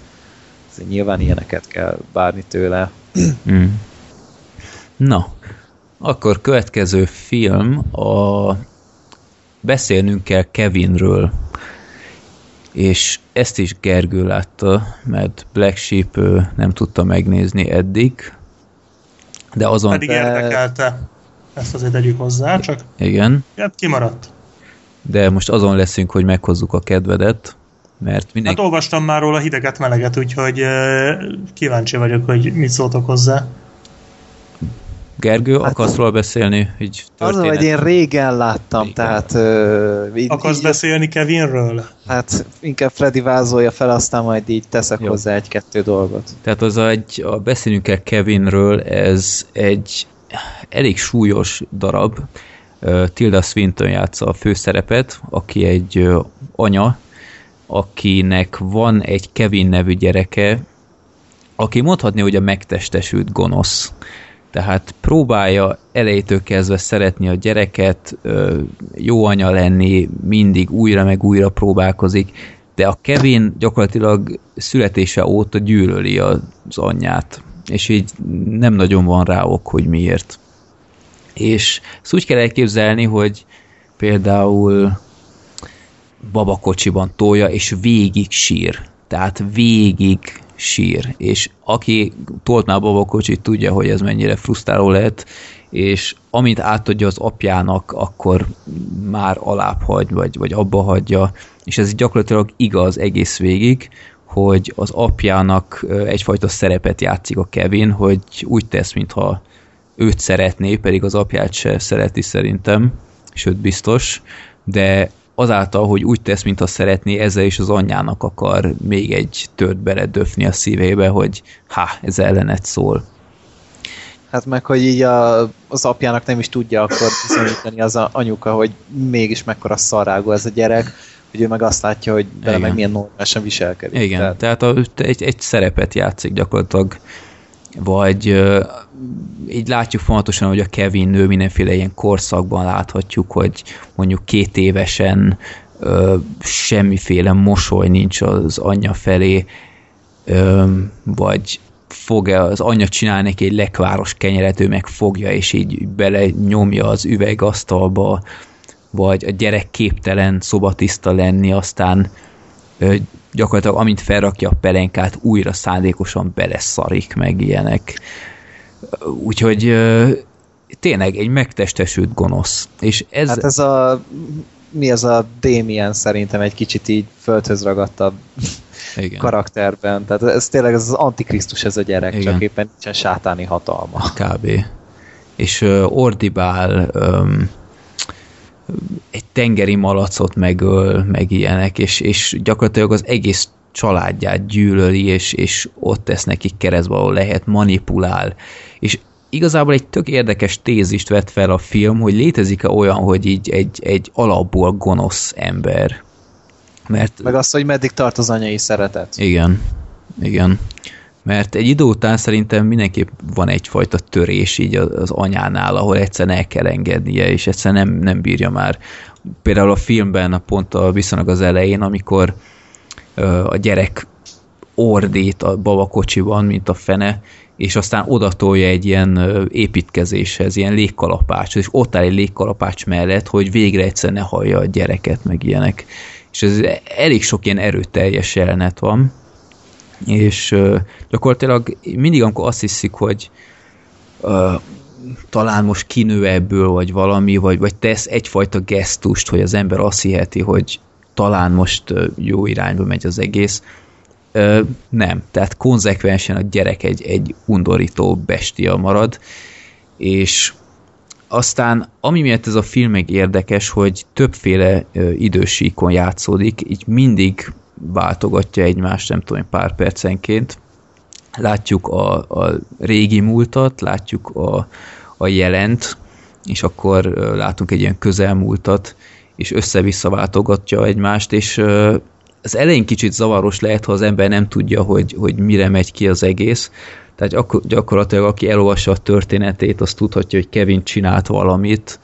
Ezért nyilván ilyeneket kell várni tőle. Mm. Na, akkor következő film a Beszélnünk kell Kevinről. És ezt is Gergő látta, mert Black Sheep nem tudta megnézni eddig. De azon, Pedig de- érdekelte. Ezt azért tegyük hozzá, csak igen, hát kimaradt. de most azon leszünk, hogy meghozzuk a kedvedet, mert Hát mindenki... olvastam már róla hideget, meleget, úgyhogy kíváncsi vagyok, hogy mit szóltok hozzá. Gergő, hát, akarsz róla beszélni? Így az, hogy én régen láttam, régen. tehát... Uh, így, akarsz így, beszélni Kevinről? Hát inkább Freddy vázolja fel, aztán majd így teszek Jó. hozzá egy-kettő dolgot. Tehát az egy, a beszélünk el Kevinről, ez egy elég súlyos darab. Tilda Swinton játsza a főszerepet, aki egy anya, akinek van egy Kevin nevű gyereke, aki mondhatni, hogy a megtestesült gonosz. Tehát próbálja elejétől kezdve szeretni a gyereket, jó anya lenni, mindig újra meg újra próbálkozik, de a Kevin gyakorlatilag születése óta gyűlöli az anyját, és így nem nagyon van rá ok, hogy miért. És ezt úgy kell elképzelni, hogy például babakocsiban tolja, és végig sír. Tehát végig sír. És aki tolt már babakocsit, tudja, hogy ez mennyire frusztráló lehet, és amint átadja az apjának, akkor már alább hagy, vagy, vagy abba hagyja, és ez gyakorlatilag igaz egész végig, hogy az apjának egyfajta szerepet játszik a Kevin, hogy úgy tesz, mintha őt szeretné, pedig az apját se szereti szerintem, sőt biztos, de azáltal, hogy úgy tesz, mintha szeretné, ezzel is az anyjának akar még egy tört beledöfni a szívébe, hogy ha, ez ellenet szól. Hát meg, hogy így a, az apjának nem is tudja akkor bizonyítani az a anyuka, hogy mégis mekkora szarágó ez a gyerek, hogy ő meg azt látja, hogy vele meg milyen normálisan viselkedik. Igen, tehát, tehát a, egy, egy szerepet játszik gyakorlatilag, vagy uh, így látjuk fontosan, hogy a Kevin nő mindenféle ilyen korszakban láthatjuk, hogy mondjuk két évesen uh, semmiféle mosoly nincs az anyja felé, uh, vagy fog-e az anyja csinálni neki egy lekváros kenyeret, ő meg fogja, és így bele nyomja az üvegasztalba, vagy a gyerek képtelen szobatiszta lenni, aztán gyakorlatilag amint felrakja a pelenkát, újra szándékosan beleszarik meg ilyenek. Úgyhogy tényleg egy megtestesült gonosz. És ez... Hát ez a mi az a Damien szerintem egy kicsit így földhöz ragadtabb Igen. karakterben. Tehát ez tényleg ez az antikrisztus ez a gyerek, Igen. csak éppen nincsen sátáni hatalma. Kb. És uh, ordibál um, egy tengeri malacot megöl, meg ilyenek, és, és gyakorlatilag az egész családját gyűlöli, és, és ott tesz nekik keresztbe, ahol lehet, manipulál. És igazából egy tök érdekes tézist vett fel a film, hogy létezik-e olyan, hogy így egy, egy alapból gonosz ember. Mert... Meg azt, hogy meddig tart az anyai szeretet. Igen, igen. Mert egy idő után szerintem mindenképp van egyfajta törés így az anyánál, ahol egyszerűen el kell engednie, és egyszerűen nem, nem bírja már. Például a filmben, a pont a viszonylag az elején, amikor a gyerek ordít a babakocsiban, mint a fene, és aztán odatolja egy ilyen építkezéshez, ilyen légkalapács, és ott áll egy légkalapács mellett, hogy végre egyszer ne hallja a gyereket, meg ilyenek. És ez elég sok ilyen erőteljes jelenet van, és gyakorlatilag mindig, amikor azt hiszik, hogy talán most kinő ebből, vagy valami, vagy, vagy tesz egyfajta gesztust, hogy az ember azt hiheti, hogy talán most jó irányba megy az egész, uh, nem. Tehát konzekvensen a gyerek egy, egy undorító bestia marad, és aztán, ami miatt ez a film meg érdekes, hogy többféle uh, idősíkon játszódik, így mindig váltogatja egymást, nem tudom, pár percenként. Látjuk a, a régi múltat, látjuk a, a jelent, és akkor látunk egy ilyen közelmúltat, és össze-vissza váltogatja egymást, és az elején kicsit zavaros lehet, ha az ember nem tudja, hogy, hogy mire megy ki az egész. Tehát gyakor- gyakorlatilag aki elolvassa a történetét, az tudhatja, hogy Kevin csinált valamit.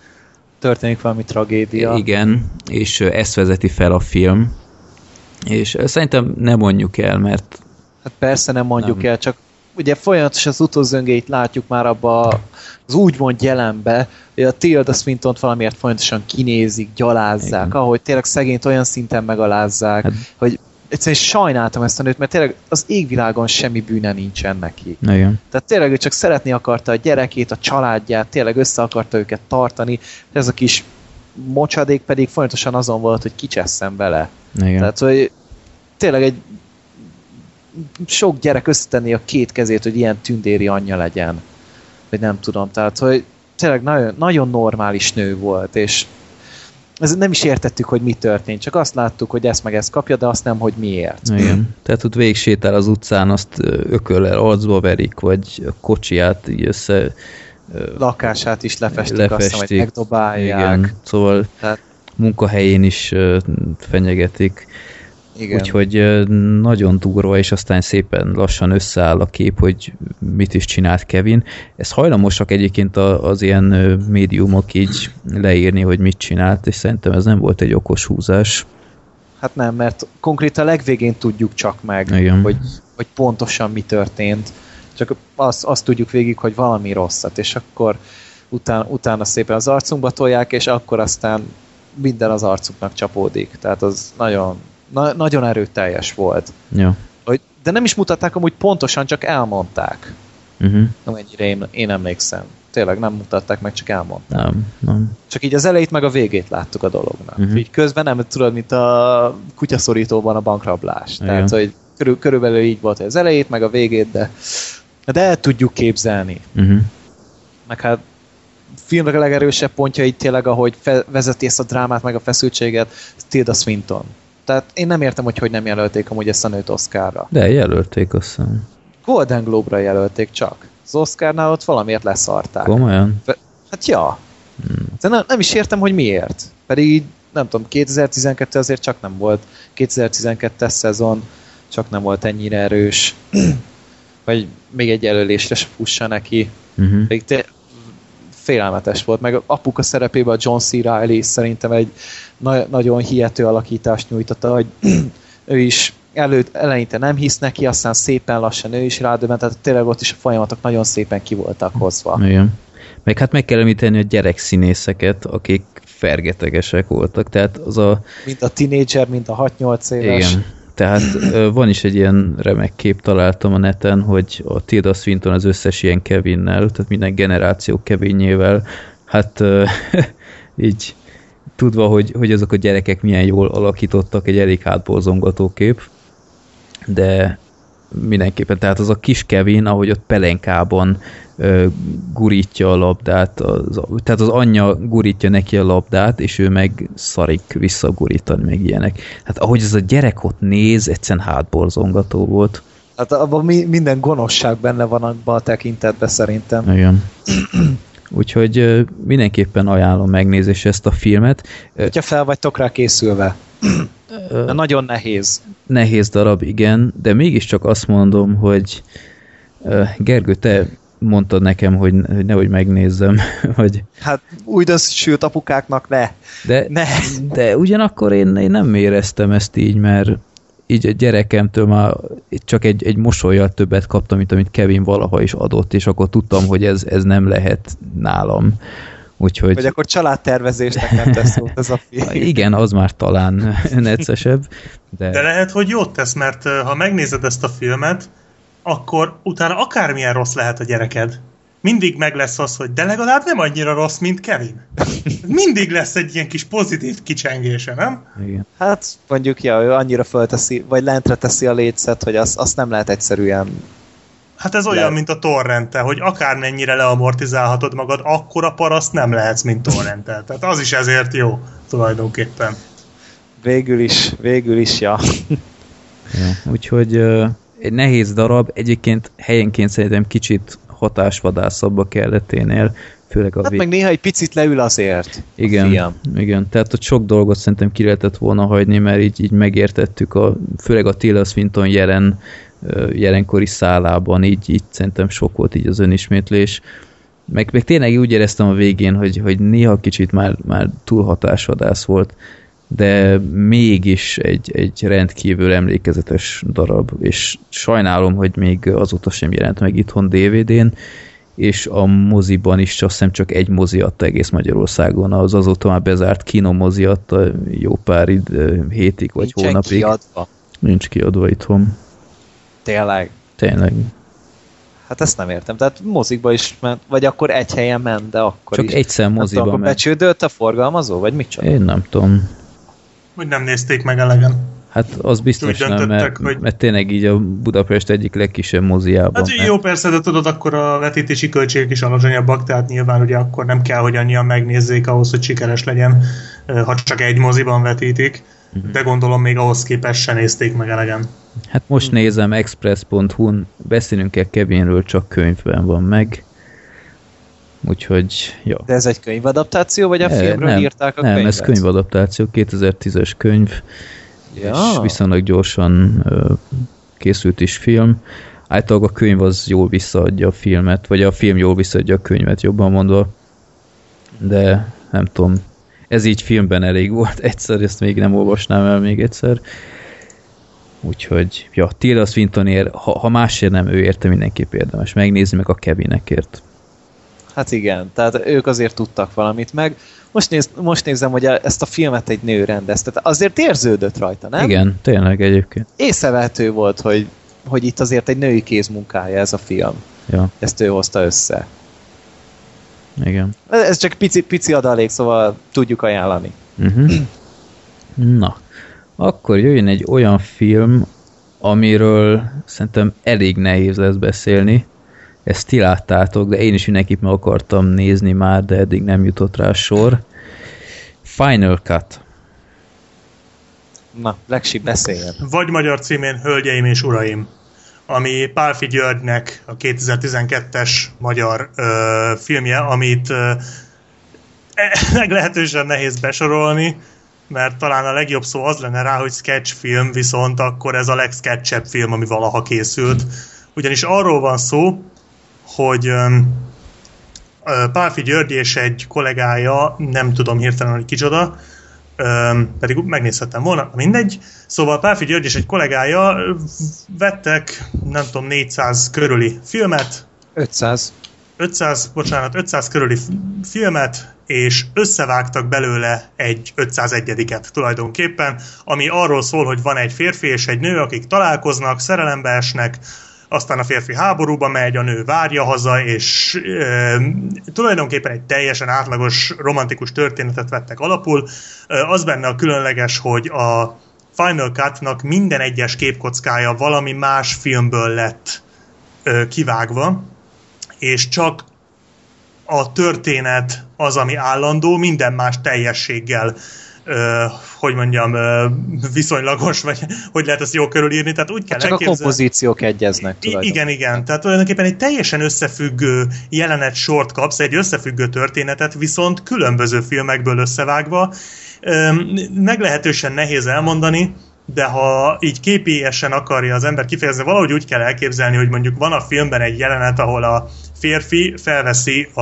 Történik valami tragédia. Igen, és ezt vezeti fel a film és szerintem nem mondjuk el, mert... Hát persze nem mondjuk nem. el, csak ugye folyamatosan az utózöngéit látjuk már abba az úgymond jelenbe, hogy a Tilda swinton valamiért folyamatosan kinézik, gyalázzák, Igen. ahogy tényleg szegényt olyan szinten megalázzák, hát, hogy egyszerűen sajnáltam ezt a nőt, mert tényleg az égvilágon semmi bűne nincsen neki. Igen. Tehát tényleg ő csak szeretni akarta a gyerekét, a családját, tényleg össze akarta őket tartani, ez a kis mocsadék pedig folyamatosan azon volt, hogy kicsesszen bele. Igen. Tehát, hogy tényleg egy sok gyerek összetenni a két kezét, hogy ilyen tündéri anyja legyen. vagy nem tudom, tehát, hogy tényleg nagyon, nagyon normális nő volt, és ez nem is értettük, hogy mi történt, csak azt láttuk, hogy ezt meg ezt kapja, de azt nem, hogy miért. Igen. Tehát ott végig sétál az utcán, azt ököllel arcba verik, vagy a kocsiját így össze lakását is lefestik, lefestik. azt hiszem, hogy megdobálják. Igen. Szóval Tehát... munkahelyén is fenyegetik. Igen. Úgyhogy nagyon durva, és aztán szépen lassan összeáll a kép, hogy mit is csinált Kevin. Ez hajlamosak egyébként az ilyen médiumok így leírni, hogy mit csinált, és szerintem ez nem volt egy okos húzás. Hát nem, mert konkrétan a legvégén tudjuk csak meg, Igen. Hogy, hogy pontosan mi történt. Csak azt, azt tudjuk végig, hogy valami rosszat, és akkor utána, utána szépen az arcunkba tolják, és akkor aztán minden az arcuknak csapódik. Tehát az nagyon na, nagyon erőteljes volt. Ja. Hogy, de nem is mutatták amúgy pontosan, csak elmondták. Uh-huh. Amennyire én, én emlékszem. Tényleg nem mutatták meg, csak elmondták. Nem, nem. Csak így az elejét meg a végét láttuk a dolognak. Uh-huh. Így közben nem tudod, mint a kutyaszorítóban a bankrablás. Igen. Tehát, hogy körül, körülbelül így volt, hogy az elejét meg a végét, de, de el tudjuk képzelni. Uh-huh. Meg hát filmre legerősebb pontja így tényleg, ahogy fe, vezeti ezt a drámát, meg a feszültséget, Tilda Swinton. Tehát én nem értem, hogy hogy nem jelölték amúgy ezt a nőt Oscarra. De jelölték, azt hiszem. Golden Globe-ra jelölték csak. Az Oscarnál ott valamiért leszarták. Komolyan? Hát ja. Hmm. De nem, nem is értem, hogy miért. Pedig így, nem tudom, 2012 azért csak nem volt. 2012-es szezon csak nem volt ennyire erős. Vagy még egy jelölésre se fussa neki. Uh-huh. Pedig te, félelmetes volt, meg apuka szerepében a John C. Reilly szerintem egy na- nagyon hihető alakítást nyújtotta, hogy ő is előtt, eleinte nem hisz neki, aztán szépen lassan ő is rádöbbent, tehát tényleg ott is a folyamatok nagyon szépen ki voltak hozva. Igen. Meg hát meg kell említeni a gyerekszínészeket, akik fergetegesek voltak, tehát az a... Mint a tinédzser, mint a 6-8 éves. Igen, tehát van is egy ilyen remek kép találtam a neten, hogy a Tilda Swinton az összes ilyen Kevinnel, tehát minden generáció Kevinjével, hát így tudva, hogy, hogy azok a gyerekek milyen jól alakítottak, egy elég hátborzongató kép, de mindenképpen, tehát az a kis Kevin, ahogy ott pelenkában ö, gurítja a labdát, az, tehát az anyja gurítja neki a labdát, és ő meg szarik visszagurítani, meg ilyenek. Hát ahogy ez a gyerek ott néz, egyszerűen hátborzongató volt. Hát abban mi, minden gonoszság benne van abban a tekintetben szerintem. Igen. Úgyhogy mindenképpen ajánlom megnézés ezt a filmet. Hogyha fel vagytok rá készülve. De nagyon nehéz. Nehéz darab, igen, de mégiscsak azt mondom, hogy Gergő, te mondtad nekem, hogy, hogy nehogy megnézzem. Hogy... Hát sült apukáknak ne. De, ne. de ugyanakkor én, én nem éreztem ezt így, mert így a gyerekemtől már csak egy, egy mosolyjal többet kaptam, mint amit Kevin valaha is adott, és akkor tudtam, hogy ez, ez nem lehet nálam. Úgyhogy... Vagy akkor családtervezésnek nem tesz jót ez a film. Igen, az már talán neccesebb. De... de lehet, hogy jót tesz, mert ha megnézed ezt a filmet, akkor utána akármilyen rossz lehet a gyereked. Mindig meg lesz az, hogy de legalább nem annyira rossz, mint Kevin. Mindig lesz egy ilyen kis pozitív kicsengése, nem? Igen. Hát mondjuk, ja, ő annyira fölteszi, vagy lentre teszi a létszet, hogy azt, azt nem lehet egyszerűen Hát ez olyan, Le... mint a torrente, hogy akármennyire leamortizálhatod magad, akkor a paraszt nem lehetsz, mint torrentel. Tehát az is ezért jó, tulajdonképpen. Végül is, végül is, ja. ja úgyhogy uh, egy nehéz darab, egyébként helyenként szerintem kicsit hatásvadászabb a kelleténél, főleg a Hát vég... meg néha egy picit leül azért. Igen, igen, tehát ott sok dolgot szerintem ki lehetett volna hagyni, mert így, így megértettük, a, főleg a Taylor Swinton jelen jelenkori szálában, így, így szerintem sok volt így az önismétlés. Meg, meg tényleg úgy éreztem a végén, hogy, hogy néha kicsit már, már túl hatásvadász volt, de mégis egy, egy rendkívül emlékezetes darab, és sajnálom, hogy még azóta sem jelent meg itthon DVD-n, és a moziban is azt hiszem csak egy mozi adta egész Magyarországon, az azóta már bezárt kinomozi adta jó pár hétig vagy Nincsen hónapig. Kiadva. Nincs kiadva itthon. Tényleg? Tényleg. Hát ezt nem értem. Tehát mozikba is ment, vagy akkor egy helyen ment, de akkor Csak is. egyszer moziba ment. becsődölt a forgalmazó, vagy mit Én nem tudom. Hogy nem nézték meg elegen. Hát az biztos nem, mert, hogy... mert tényleg így a Budapest egyik legkisebb moziában. Hát mert... jó, persze, de tudod, akkor a vetítési költségek is alacsonyabbak, tehát nyilván ugye akkor nem kell, hogy annyian megnézzék ahhoz, hogy sikeres legyen, ha csak egy moziban vetítik, uh-huh. de gondolom még ahhoz képest se nézték meg elegen. Hát most uh-huh. nézem express.hu-n, beszélünk-e Kevinről, csak könyvben van meg. Úgyhogy, jó. De ez egy könyvadaptáció, vagy a e, filmről nem, írták a nem, könyvet? ez könyvadaptáció, 2010-es könyv, ja. és viszonylag gyorsan uh, készült is film. Általában a könyv az jól visszaadja a filmet, vagy a film jól visszaadja a könyvet, jobban mondva. De nem tudom, ez így filmben elég volt egyszer, ezt még nem olvasnám el még egyszer. Úgyhogy, ja, Tilda Swintonért, ha, ha másért nem, ő érte mindenképp érdemes megnézni, meg a Kevinekért. Hát igen, tehát ők azért tudtak valamit meg. Most, néz, most nézem, hogy ezt a filmet egy nő rendezte. Azért érződött rajta, nem? Igen, tényleg egyébként. Észrevehető volt, hogy, hogy itt azért egy női kézmunkája ez a film. Ja. Ezt ő hozta össze. Igen. Ez csak pici, pici adalék, szóval tudjuk ajánlani. Uh-huh. Na, akkor jöjjön egy olyan film, amiről szerintem elég nehéz lesz beszélni, ezt ti láttátok, de én is mindenképp meg akartam nézni már, de eddig nem jutott rá sor. Final Cut. Na, Legsi, beszéljen. Vagy magyar címén Hölgyeim és Uraim, ami Pálfi Györgynek a 2012-es magyar ö, filmje, amit ö, meglehetősen nehéz besorolni, mert talán a legjobb szó az lenne rá, hogy sketch film, viszont akkor ez a legsketchebb film, ami valaha készült. Ugyanis arról van szó, hogy Pálfi György és egy kollégája, nem tudom hirtelen, hogy kicsoda, pedig megnézhettem volna, mindegy. Szóval Pálfi György és egy kollégája vettek, nem tudom, 400 körüli filmet. 500. 500, bocsánat, 500 körüli filmet, és összevágtak belőle egy 501-et tulajdonképpen, ami arról szól, hogy van egy férfi és egy nő, akik találkoznak, szerelembe esnek, aztán a férfi háborúba megy, a nő várja haza, és e, tulajdonképpen egy teljesen átlagos romantikus történetet vettek alapul. E, az benne a különleges, hogy a Final Cut-nak minden egyes képkockája valami más filmből lett e, kivágva, és csak a történet az, ami állandó, minden más teljességgel hogy mondjam, viszonylagos, vagy hogy lehet ezt jól körülírni, tehát úgy kell Csak a kompozíciók egyeznek. Igen, igen, tehát tulajdonképpen egy teljesen összefüggő jelenet sort kapsz, egy összefüggő történetet, viszont különböző filmekből összevágva, meglehetősen nehéz elmondani, de ha így képélyesen akarja az ember kifejezni, valahogy úgy kell elképzelni, hogy mondjuk van a filmben egy jelenet, ahol a férfi felveszi a,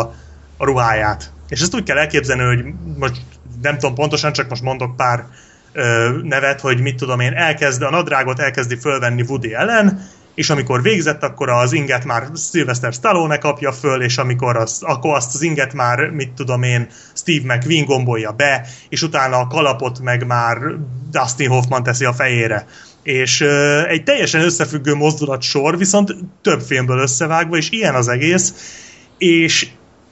a ruháját. És ezt úgy kell elképzelni, hogy most nem tudom pontosan, csak most mondok pár ö, nevet, hogy mit tudom én, elkezd, a nadrágot elkezdi fölvenni Woody ellen, és amikor végzett, akkor az inget már Sylvester Stallone kapja föl, és amikor az, akkor azt az inget már, mit tudom én, Steve McQueen gombolja be, és utána a kalapot meg már Dustin Hoffman teszi a fejére. És ö, egy teljesen összefüggő mozdulat sor, viszont több filmből összevágva, és ilyen az egész, és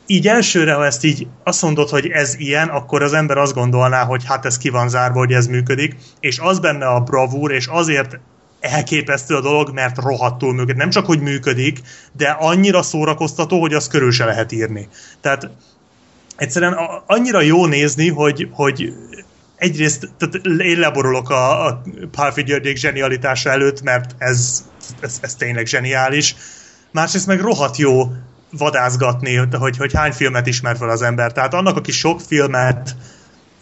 így elsőre, ha ezt így azt mondod, hogy ez ilyen, akkor az ember azt gondolná, hogy hát ez ki van zárva, hogy ez működik, és az benne a bravúr, és azért elképesztő a dolog, mert rohadtul működik. Nem csak, hogy működik, de annyira szórakoztató, hogy azt körül se lehet írni. Tehát egyszerűen annyira jó nézni, hogy, hogy egyrészt tehát én leborulok a, a Pálfi Györgyék zsenialitása előtt, mert ez, ez, ez tényleg zseniális. Másrészt meg rohadt jó vadászgatni, hogy, hogy hány filmet ismer fel az ember. Tehát annak, aki sok filmet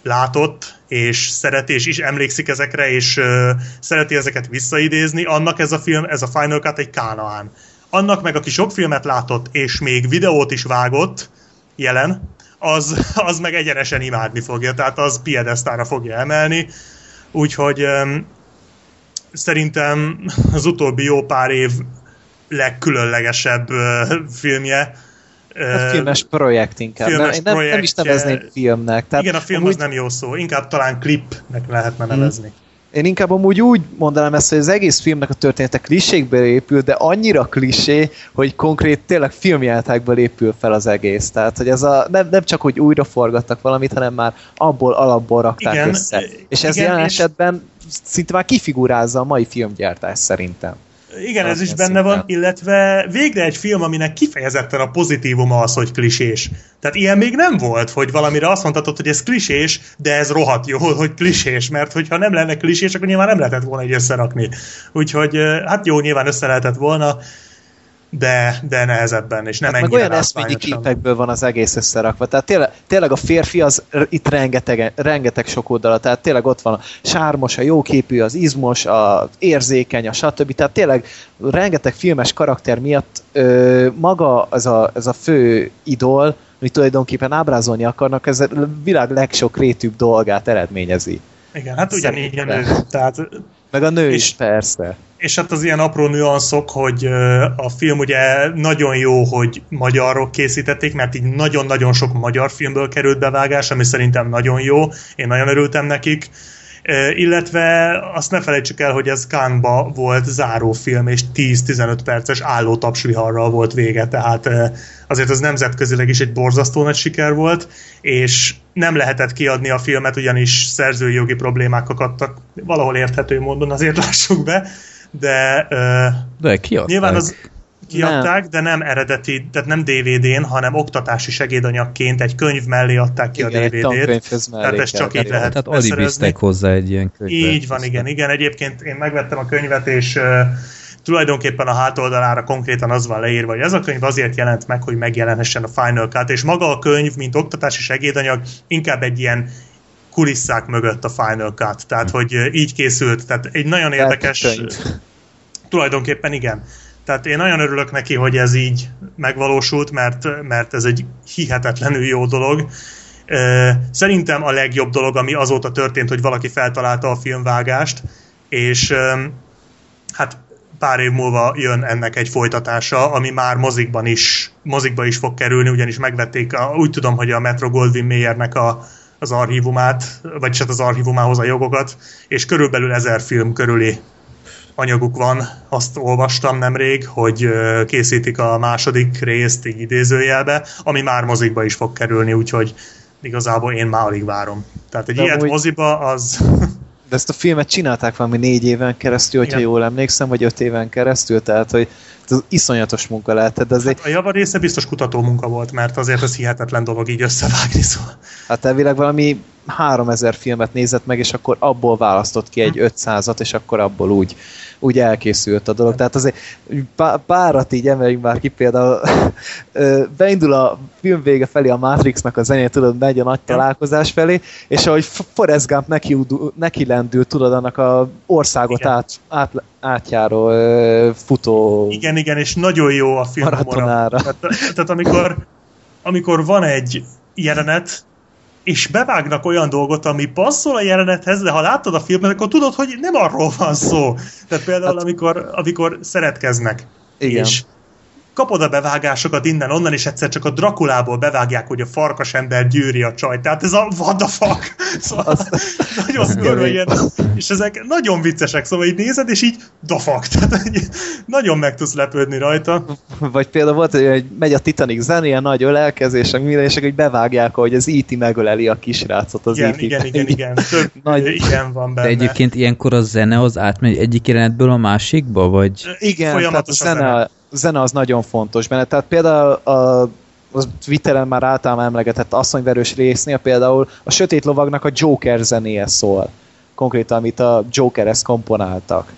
látott, és szereti, és is emlékszik ezekre, és uh, szereti ezeket visszaidézni, annak ez a film, ez a Final Cut egy kánaán. Annak meg, aki sok filmet látott, és még videót is vágott, jelen, az, az meg egyenesen imádni fogja, tehát az piedesztára fogja emelni, úgyhogy um, szerintem az utóbbi jó pár év legkülönlegesebb uh, filmje. Hát filmes projekt inkább. Filmes nem, nem, nem is nevezném filmnek. Tehát igen, a film amúgy... az nem jó szó, inkább talán klipnek lehetne mhm. nevezni. Én inkább amúgy úgy mondanám ezt, hogy az egész filmnek a története klisékből épül, de annyira klisé, hogy konkrét tényleg filmjátákból épül fel az egész. Tehát, hogy ez a, nem, nem csak, hogy újra forgattak valamit, hanem már abból alapból rakták Igen, össze. És ez igen, jelen és- esetben szinte már kifigurázza a mai filmgyártás szerintem. Igen, ez is benne van, illetve végre egy film, aminek kifejezetten a pozitívuma az, hogy klisés. Tehát ilyen még nem volt, hogy valamire azt mondhatod, hogy ez klisés, de ez rohadt jó, hogy klisés, mert hogyha nem lenne klisés, akkor nyilván nem lehetett volna egy összerakni. Úgyhogy hát jó, nyilván össze lehetett volna, de, de nehezebben, és nem Hát ennyire olyan eszményi képekből van az egész összerakva. Tehát tényleg, tényleg a férfi az itt rengeteg, rengeteg sok oldala, tehát tényleg ott van a sármos, a jóképű, az izmos, a érzékeny, a stb. Tehát tényleg rengeteg filmes karakter miatt ö, maga az a, ez a fő idol, amit tulajdonképpen ábrázolni akarnak, ez a világ legsok rétűbb dolgát eredményezi. Igen, hát ugyanígy a nő. Tehát Meg a nő És- is, persze. És hát az ilyen apró nüanszok, hogy a film ugye nagyon jó, hogy magyarok készítették, mert így nagyon-nagyon sok magyar filmből került bevágás, ami szerintem nagyon jó, én nagyon örültem nekik. Illetve azt ne felejtsük el, hogy ez Cannes-ba volt zárófilm, és 10-15 perces álló tapsviharral volt vége, tehát azért az nemzetközileg is egy borzasztó nagy siker volt, és nem lehetett kiadni a filmet, ugyanis szerzői jogi problémák akadtak, valahol érthető módon, azért lássuk be, de ö, De kiadták. nyilván az kiadták, nem. de nem eredeti, tehát nem DVD-n, hanem oktatási segédanyagként egy könyv mellé adták ki Igen, a DVD-t. Tehát ez csak így lehet Tehát beszerezni. alibiztek hozzá egy ilyen könyvet. Így van, igen, igen. Egyébként én megvettem a könyvet, és uh, tulajdonképpen a hátoldalára konkrétan az van leírva, hogy ez a könyv azért jelent meg, hogy megjelenhessen a Final Cut, és maga a könyv, mint oktatási segédanyag, inkább egy ilyen kulisszák mögött a Final Cut. Tehát, hogy így készült. Tehát egy nagyon érdekes... Tulajdonképpen igen. Tehát én nagyon örülök neki, hogy ez így megvalósult, mert, mert ez egy hihetetlenül jó dolog. Szerintem a legjobb dolog, ami azóta történt, hogy valaki feltalálta a filmvágást, és hát pár év múlva jön ennek egy folytatása, ami már mozikban is, mozikba is fog kerülni, ugyanis megvették, a, úgy tudom, hogy a Metro Goldwyn Mayernek a, az archívumát, vagy hát az archívumához a jogokat, és körülbelül ezer film körüli anyaguk van, azt olvastam nemrég, hogy készítik a második részt így idézőjelbe, ami már mozikba is fog kerülni, úgyhogy igazából én már alig várom. Tehát egy De ilyet amúgy- moziba, az De ezt a filmet csinálták valami négy éven keresztül, hogyha Igen. jól emlékszem, vagy öt éven keresztül, tehát hogy ez iszonyatos munka lehetett, de azért a java része biztos kutató munka volt, mert azért ez hihetetlen dolog így összevágni, szóval. hát elvileg valami 3000 filmet nézett meg, és akkor abból választott ki egy 500-at, és akkor abból úgy, úgy elkészült a dolog. Tehát azért pá- párat így emeljünk már ki, például beindul a film vége felé a Matrixnak a zenéje, tudod, megy a nagy találkozás felé, és ahogy Forrest Gump neki, neki lendül, tudod, annak a országot Igen. át, át, átjáró futó Igen, igen, és nagyon jó a film Maratonára. Tehát, tehát amikor, amikor van egy jelenet, és bevágnak olyan dolgot, ami passzol a jelenethez, de ha láttad a filmet, akkor tudod, hogy nem arról van szó. Tehát például, hát, amikor, amikor szeretkeznek, Igen. és kapod a bevágásokat innen-onnan, és egyszer csak a Drakulából bevágják, hogy a farkas ember gyűri a csajt. Tehát ez a what the fuck? Szóval nagyon körül ilyen, és ezek nagyon viccesek, szóval így nézed, és így the fuck. Tehát így nagyon meg tudsz lepődni rajta. Vagy például volt, hogy megy a Titanic zenéje, nagy ölelkezés, meg minden, és így bevágják, hogy az E.T. megöleli a kisrácot az Igen, E.T. igen, igen, igen. Több Nagy- igen van De benne. egyébként ilyenkor a zene az átmegy egyik jelenetből a másikba, vagy... Igen, tehát a Folyamatos a zene, zene. Zene az nagyon fontos benne. Tehát például a, a Twitteren már általában emlegetett asszonyverős résznél például a Sötét Lovagnak a Joker zenéje szól. Konkrétan, amit a Joker-hez komponáltak.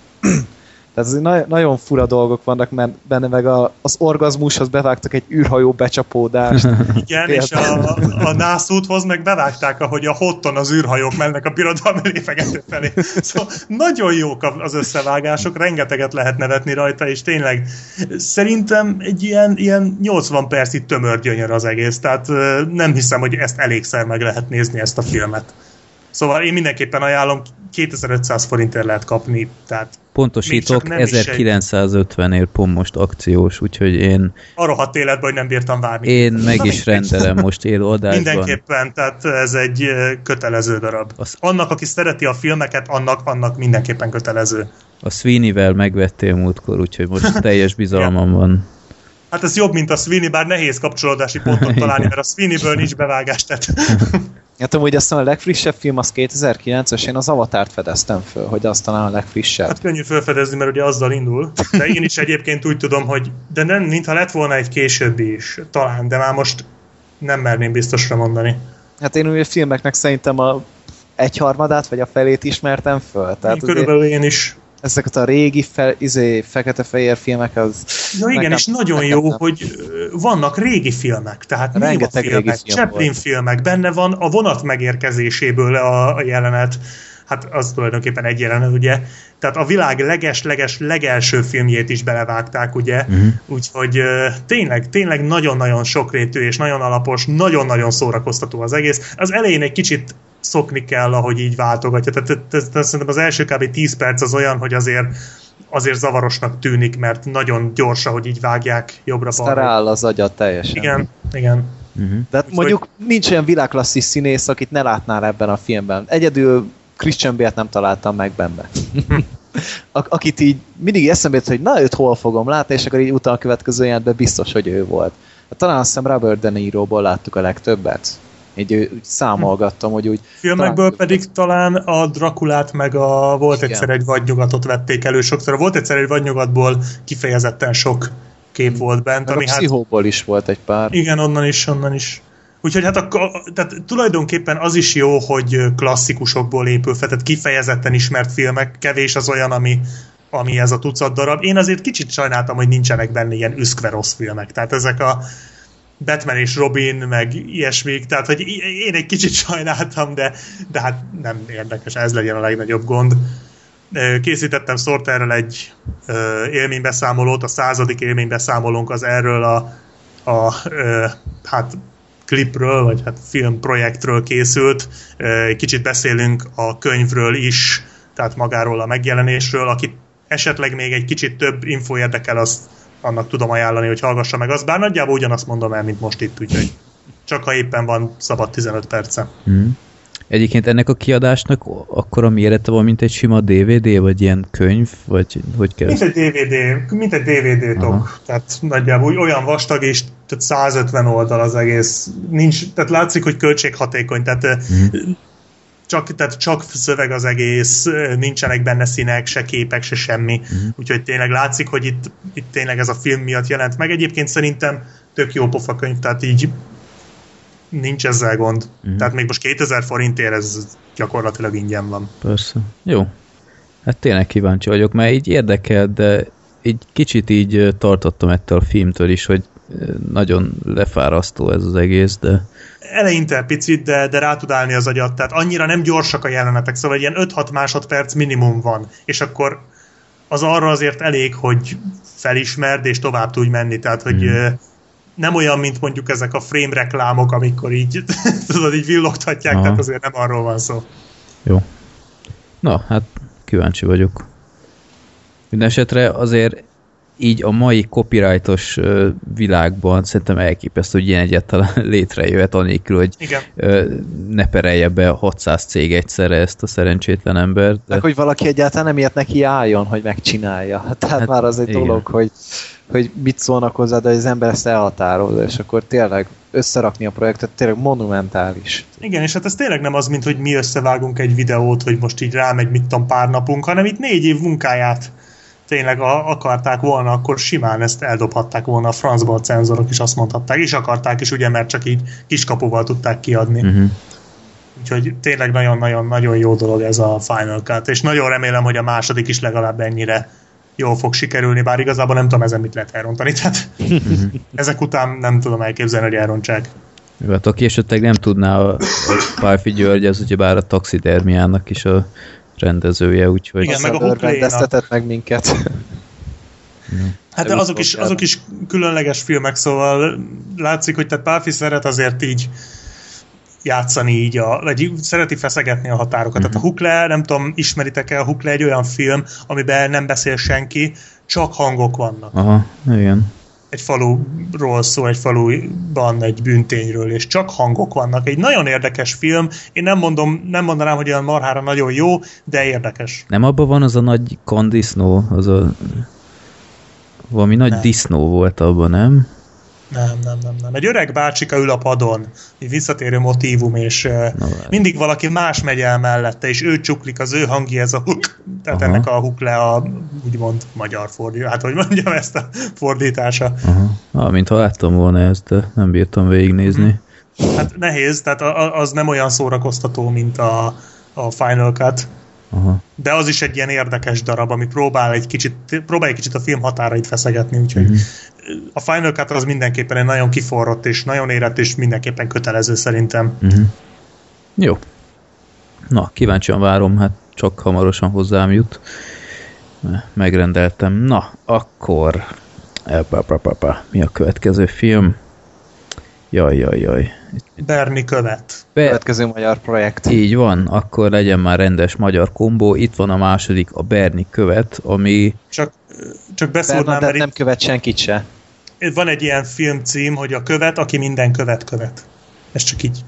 Tehát ez na- nagyon fura dolgok vannak mert benne, meg a, az orgazmushoz bevágtak egy űrhajó becsapódást. Igen, és a, a nászúthoz meg bevágták, ahogy a hotton az űrhajók mennek a birodalmi lépegető felé. Szóval nagyon jók az összevágások, rengeteget lehet nevetni rajta, és tényleg szerintem egy ilyen, ilyen 80 percig tömör gyönyör az egész, tehát nem hiszem, hogy ezt elégszer meg lehet nézni ezt a filmet. Szóval én mindenképpen ajánlom, 2500 forintért lehet kapni, tehát pontosítok, 1950-ért pont most akciós, úgyhogy én... A rohadt életben, hogy nem bírtam várni. Én meg is rendelem most élő adásban. Mindenképpen, tehát ez egy kötelező darab. Az... Annak, aki szereti a filmeket, annak, annak mindenképpen kötelező. A Sweeney-vel megvettél múltkor, úgyhogy most teljes bizalmam van. Hát ez jobb, mint a Sweeney, bár nehéz kapcsolódási pontot találni, mert a Sweeney-ből nincs bevágás, tehát... Hát amúgy azt a legfrissebb film az 2009-es, én az Avatárt fedeztem föl, hogy az talán a legfrissebb. Hát könnyű felfedezni, mert ugye azzal indul. De én is egyébként úgy tudom, hogy de nem, mintha lett volna egy későbbi is, talán, de már most nem merném biztosra mondani. Hát én ugye filmeknek szerintem a egyharmadát, vagy a felét ismertem föl. Tehát én körülbelül én is ezeket a régi fe, izé, fekete-fehér filmek, az... Ja igen, és nagyon jó, nem. hogy vannak régi filmek, tehát Rengeteg filmek, régi film Chaplin volt. filmek, benne van a vonat megérkezéséből a, a jelenet, hát az tulajdonképpen egy jelenet, ugye, tehát a világ leges-leges legelső filmjét is belevágták, ugye, uh-huh. úgyhogy tényleg, tényleg nagyon-nagyon sokrétű és nagyon alapos, nagyon-nagyon szórakoztató az egész. Az elején egy kicsit szokni kell, ahogy így váltogatja. Tehát, tehát, tehát szerintem az első kb. 10 perc az olyan, hogy azért azért zavarosnak tűnik, mert nagyon gyors, hogy így vágják jobbra-balra. Rááll az agya teljesen. Igen, igen. Uh-huh. De hát mondjuk hogy... nincs olyan világklasszis színész, akit ne látnál ebben a filmben. Egyedül Christian Bale-t nem találtam meg benne. akit így mindig eszembe jut, hogy na őt hol fogom látni, és akkor így utána a következő jelentben biztos, hogy ő volt. Hát talán azt hiszem Robert De Niro-ból láttuk a legtöbbet. Így úgy számolgattam, hogy úgy... Filmekből talán... pedig talán a Drakulát meg a volt Igen. egyszer egy vadnyugatot vették elő sokszor. Volt egyszer egy vadnyugatból kifejezetten sok kép volt bent. Meg ami a hát... is volt egy pár. Igen, onnan is, onnan is. Úgyhogy hát a, tehát tulajdonképpen az is jó, hogy klasszikusokból épül fel, tehát kifejezetten ismert filmek, kevés az olyan, ami, ami ez a tucat darab. Én azért kicsit sajnáltam, hogy nincsenek benne ilyen üszkve rossz filmek. Tehát ezek a Batman és Robin, meg ilyesmik, tehát hogy én egy kicsit sajnáltam, de, de hát nem érdekes, ez legyen a legnagyobb gond. Készítettem Sorterrel egy élménybeszámolót, a századik élménybeszámolónk az erről a, a hát klipről, vagy hát filmprojektről készült. Kicsit beszélünk a könyvről is, tehát magáról a megjelenésről. Akit esetleg még egy kicsit több info érdekel, azt annak tudom ajánlani, hogy hallgassa meg azt, bár nagyjából ugyanazt mondom el, mint most itt, úgyhogy csak ha éppen van szabad 15 perce. Mm. Egyébként ennek a kiadásnak akkor a mérete van, mint egy sima DVD, vagy ilyen könyv, vagy hogy kell? Mint egy DVD, mint egy DVD-tok. Tehát nagyjából olyan vastag, és tehát 150 oldal az egész. Nincs, tehát látszik, hogy költséghatékony, tehát mm csak, tehát csak szöveg az egész, nincsenek benne színek, se képek, se semmi. Uh-huh. Úgyhogy tényleg látszik, hogy itt, itt tényleg ez a film miatt jelent meg. Egyébként szerintem tök jó pofa könyv, tehát így nincs ezzel gond. Uh-huh. Tehát még most 2000 forintért ez gyakorlatilag ingyen van. Persze. Jó. Hát tényleg kíváncsi vagyok, mert így érdekel, de így kicsit így tartottam ettől a filmtől is, hogy nagyon lefárasztó ez az egész, de eleinte picit, de, de rá tud állni az agyat, tehát annyira nem gyorsak a jelenetek, szóval ilyen 5-6 másodperc minimum van, és akkor az arra azért elég, hogy felismerd, és tovább tudj menni, tehát hogy hmm. nem olyan, mint mondjuk ezek a frame reklámok, amikor így, tudod, így villogtatják, Aha. tehát azért nem arról van szó. Jó. Na, hát kíváncsi vagyok. Mindenesetre azért így a mai copyrightos világban szerintem elképesztő, hogy ilyen egyáltalán létrejöhet anélkül, hogy Igen. ne perelje be 600 cég egyszerre ezt a szerencsétlen embert. De... Meg, hogy valaki egyáltalán nem ilyet neki álljon, hogy megcsinálja. Tehát hát, már az egy igen. dolog, hogy, hogy mit szólnak hozzá, de az ember ezt elhatározza, és akkor tényleg összerakni a projektet tényleg monumentális. Igen, és hát ez tényleg nem az, mint hogy mi összevágunk egy videót, hogy most így rámegy mit tudom pár napunk, hanem itt négy év munkáját tényleg a, akarták volna, akkor simán ezt eldobhatták volna a francba a cenzorok is azt mondhatták, és akarták is, ugye, mert csak így kiskapuval tudták kiadni. Uh-huh. Úgyhogy tényleg nagyon-nagyon-nagyon jó dolog ez a Final Cut, és nagyon remélem, hogy a második is legalább ennyire jól fog sikerülni, bár igazából nem tudom ezen mit lehet elrontani, tehát uh-huh. ezek után nem tudom elképzelni, hogy elrontsák. Jó, hát aki esetleg nem tudná, a, a Pálfi György az ugyebár a taxidermiának is a rendezője, úgyhogy... Igen, meg a Hookléna. meg minket. Hát de azok is, azok is különleges filmek, szóval látszik, hogy tehát Pálfi szeret azért így játszani így, a, vagy szereti feszegetni a határokat. Uh-huh. Tehát a Hukle, nem tudom, ismeritek-e, a Hukle egy olyan film, amiben nem beszél senki, csak hangok vannak. Aha, igen. Egy faluról szól, egy faluban egy büntényről, és csak hangok vannak. Egy nagyon érdekes film. Én nem mondom, nem mondanám, hogy olyan marhára nagyon jó, de érdekes. Nem abban van az a nagy kondisznó, az a valami nagy nem. disznó volt abban, nem? Nem, nem, nem, nem. Egy öreg bácsika ül a padon, egy visszatérő motívum, és Na, mindig valaki más megy el mellette, és ő csuklik, az ő hangja, ez a huk, tehát Aha. ennek a huk le a úgymond magyar fordítás, hát hogy mondjam ezt a fordítása. Aha. Ah, mintha láttam volna ezt, de nem bírtam végignézni. Hát nehéz, tehát az nem olyan szórakoztató, mint a, a Final Cut. Aha. De az is egy ilyen érdekes darab, ami próbál egy kicsit, próbál egy kicsit a film határait feszegetni, úgyhogy uh-huh. a Final Cut az mindenképpen egy nagyon kiforrott és nagyon érett, és mindenképpen kötelező szerintem. Uh-huh. Jó. Na, kíváncsian várom, hát csak hamarosan hozzám jut. Megrendeltem. Na, akkor mi a következő film? Jaj, jaj, jaj. Berni követ. Be... Következő magyar projekt. Így van, akkor legyen már rendes magyar kombó. Itt van a második, a Berni követ, ami... Csak, csak beszólnám, mert nem követ senkit se. Van egy ilyen filmcím, hogy a követ, aki minden követ követ. Ez csak így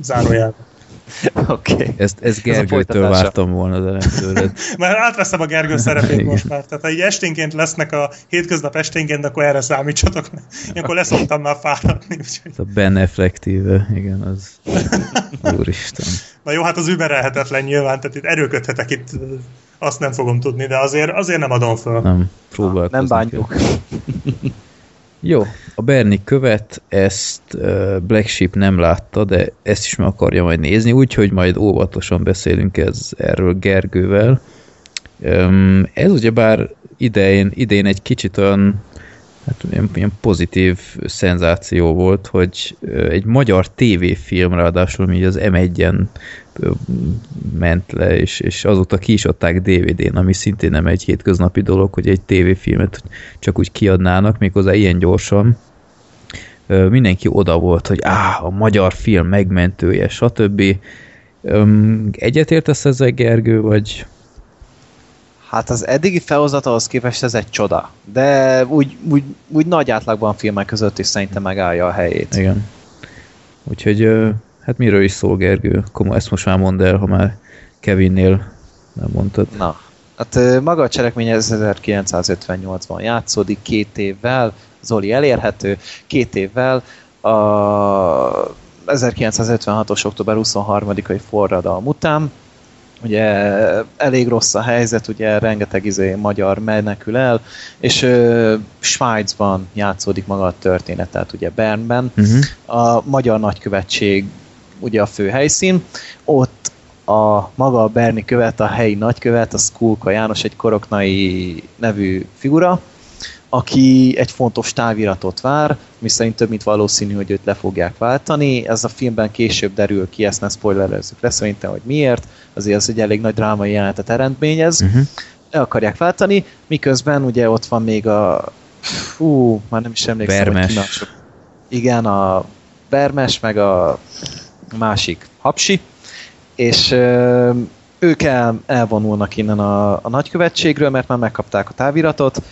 zárójelben. Oké. Okay. Ezt, ezt Gergőtől vártam volna, de nem tőled. Már átveszem a Gergő szerepét most már. Tehát ha így esténként lesznek a hétköznap esténként, akkor erre számítsatok. Én akkor leszoktam már fáradni. Úgyhogy... A Ben Afflective, igen, az... Úristen. Na jó, hát az überelhetetlen nyilván, tehát itt erőködhetek itt, azt nem fogom tudni, de azért, azért nem adom föl. Nem, próbálkozunk. Nem bánjuk. Jó, a Berni követ, ezt Black Sheep nem látta, de ezt is meg akarja majd nézni, úgyhogy majd óvatosan beszélünk ez, erről Gergővel. Ez ugyebár idején, idén egy kicsit olyan hát ilyen, ilyen pozitív szenzáció volt, hogy egy magyar tévéfilm ráadásul így az M1-en ment le, és, és azóta ki is adták DVD-n, ami szintén nem egy hétköznapi dolog, hogy egy tévéfilmet csak úgy kiadnának, méghozzá ilyen gyorsan. Mindenki oda volt, hogy á, a magyar film megmentője, stb. Egyetértesz ezzel, Gergő, vagy, Hát az eddigi felhozatahoz képest ez egy csoda, de úgy, úgy, úgy nagy átlagban filmek között is szerintem megállja a helyét. Igen. Úgyhogy hát miről is szól Gergő? Komo, ezt most már mondd el, ha már Kevinnél nem mondtad. Na, hát maga a cselekmény 1958-ban játszódik, két évvel, Zoli elérhető, két évvel a 1956-os október 23-ai forradalom után, ugye elég rossz a helyzet, ugye rengeteg izé magyar menekül el, és ö, Svájcban játszódik maga a történet, tehát ugye Bernben. Uh-huh. A magyar nagykövetség ugye a fő helyszín, ott a maga a Berni követ, a helyi nagykövet, a Skulka János, egy koroknai nevű figura, aki egy fontos táviratot vár, mi szerint több mint valószínű, hogy őt le fogják váltani. Ez a filmben később derül ki, ezt nem spoilerezzük le szerintem, hogy miért. Azért az egy elég nagy drámai jelenetet eredményez. Uh-huh. Le akarják váltani, miközben ugye ott van még a fú, már nem is emlékszem, Bermes. hogy ki Igen, a Bermes, meg a másik Hapsi, és ők el, elvonulnak innen a, a nagykövetségről, mert már megkapták a táviratot,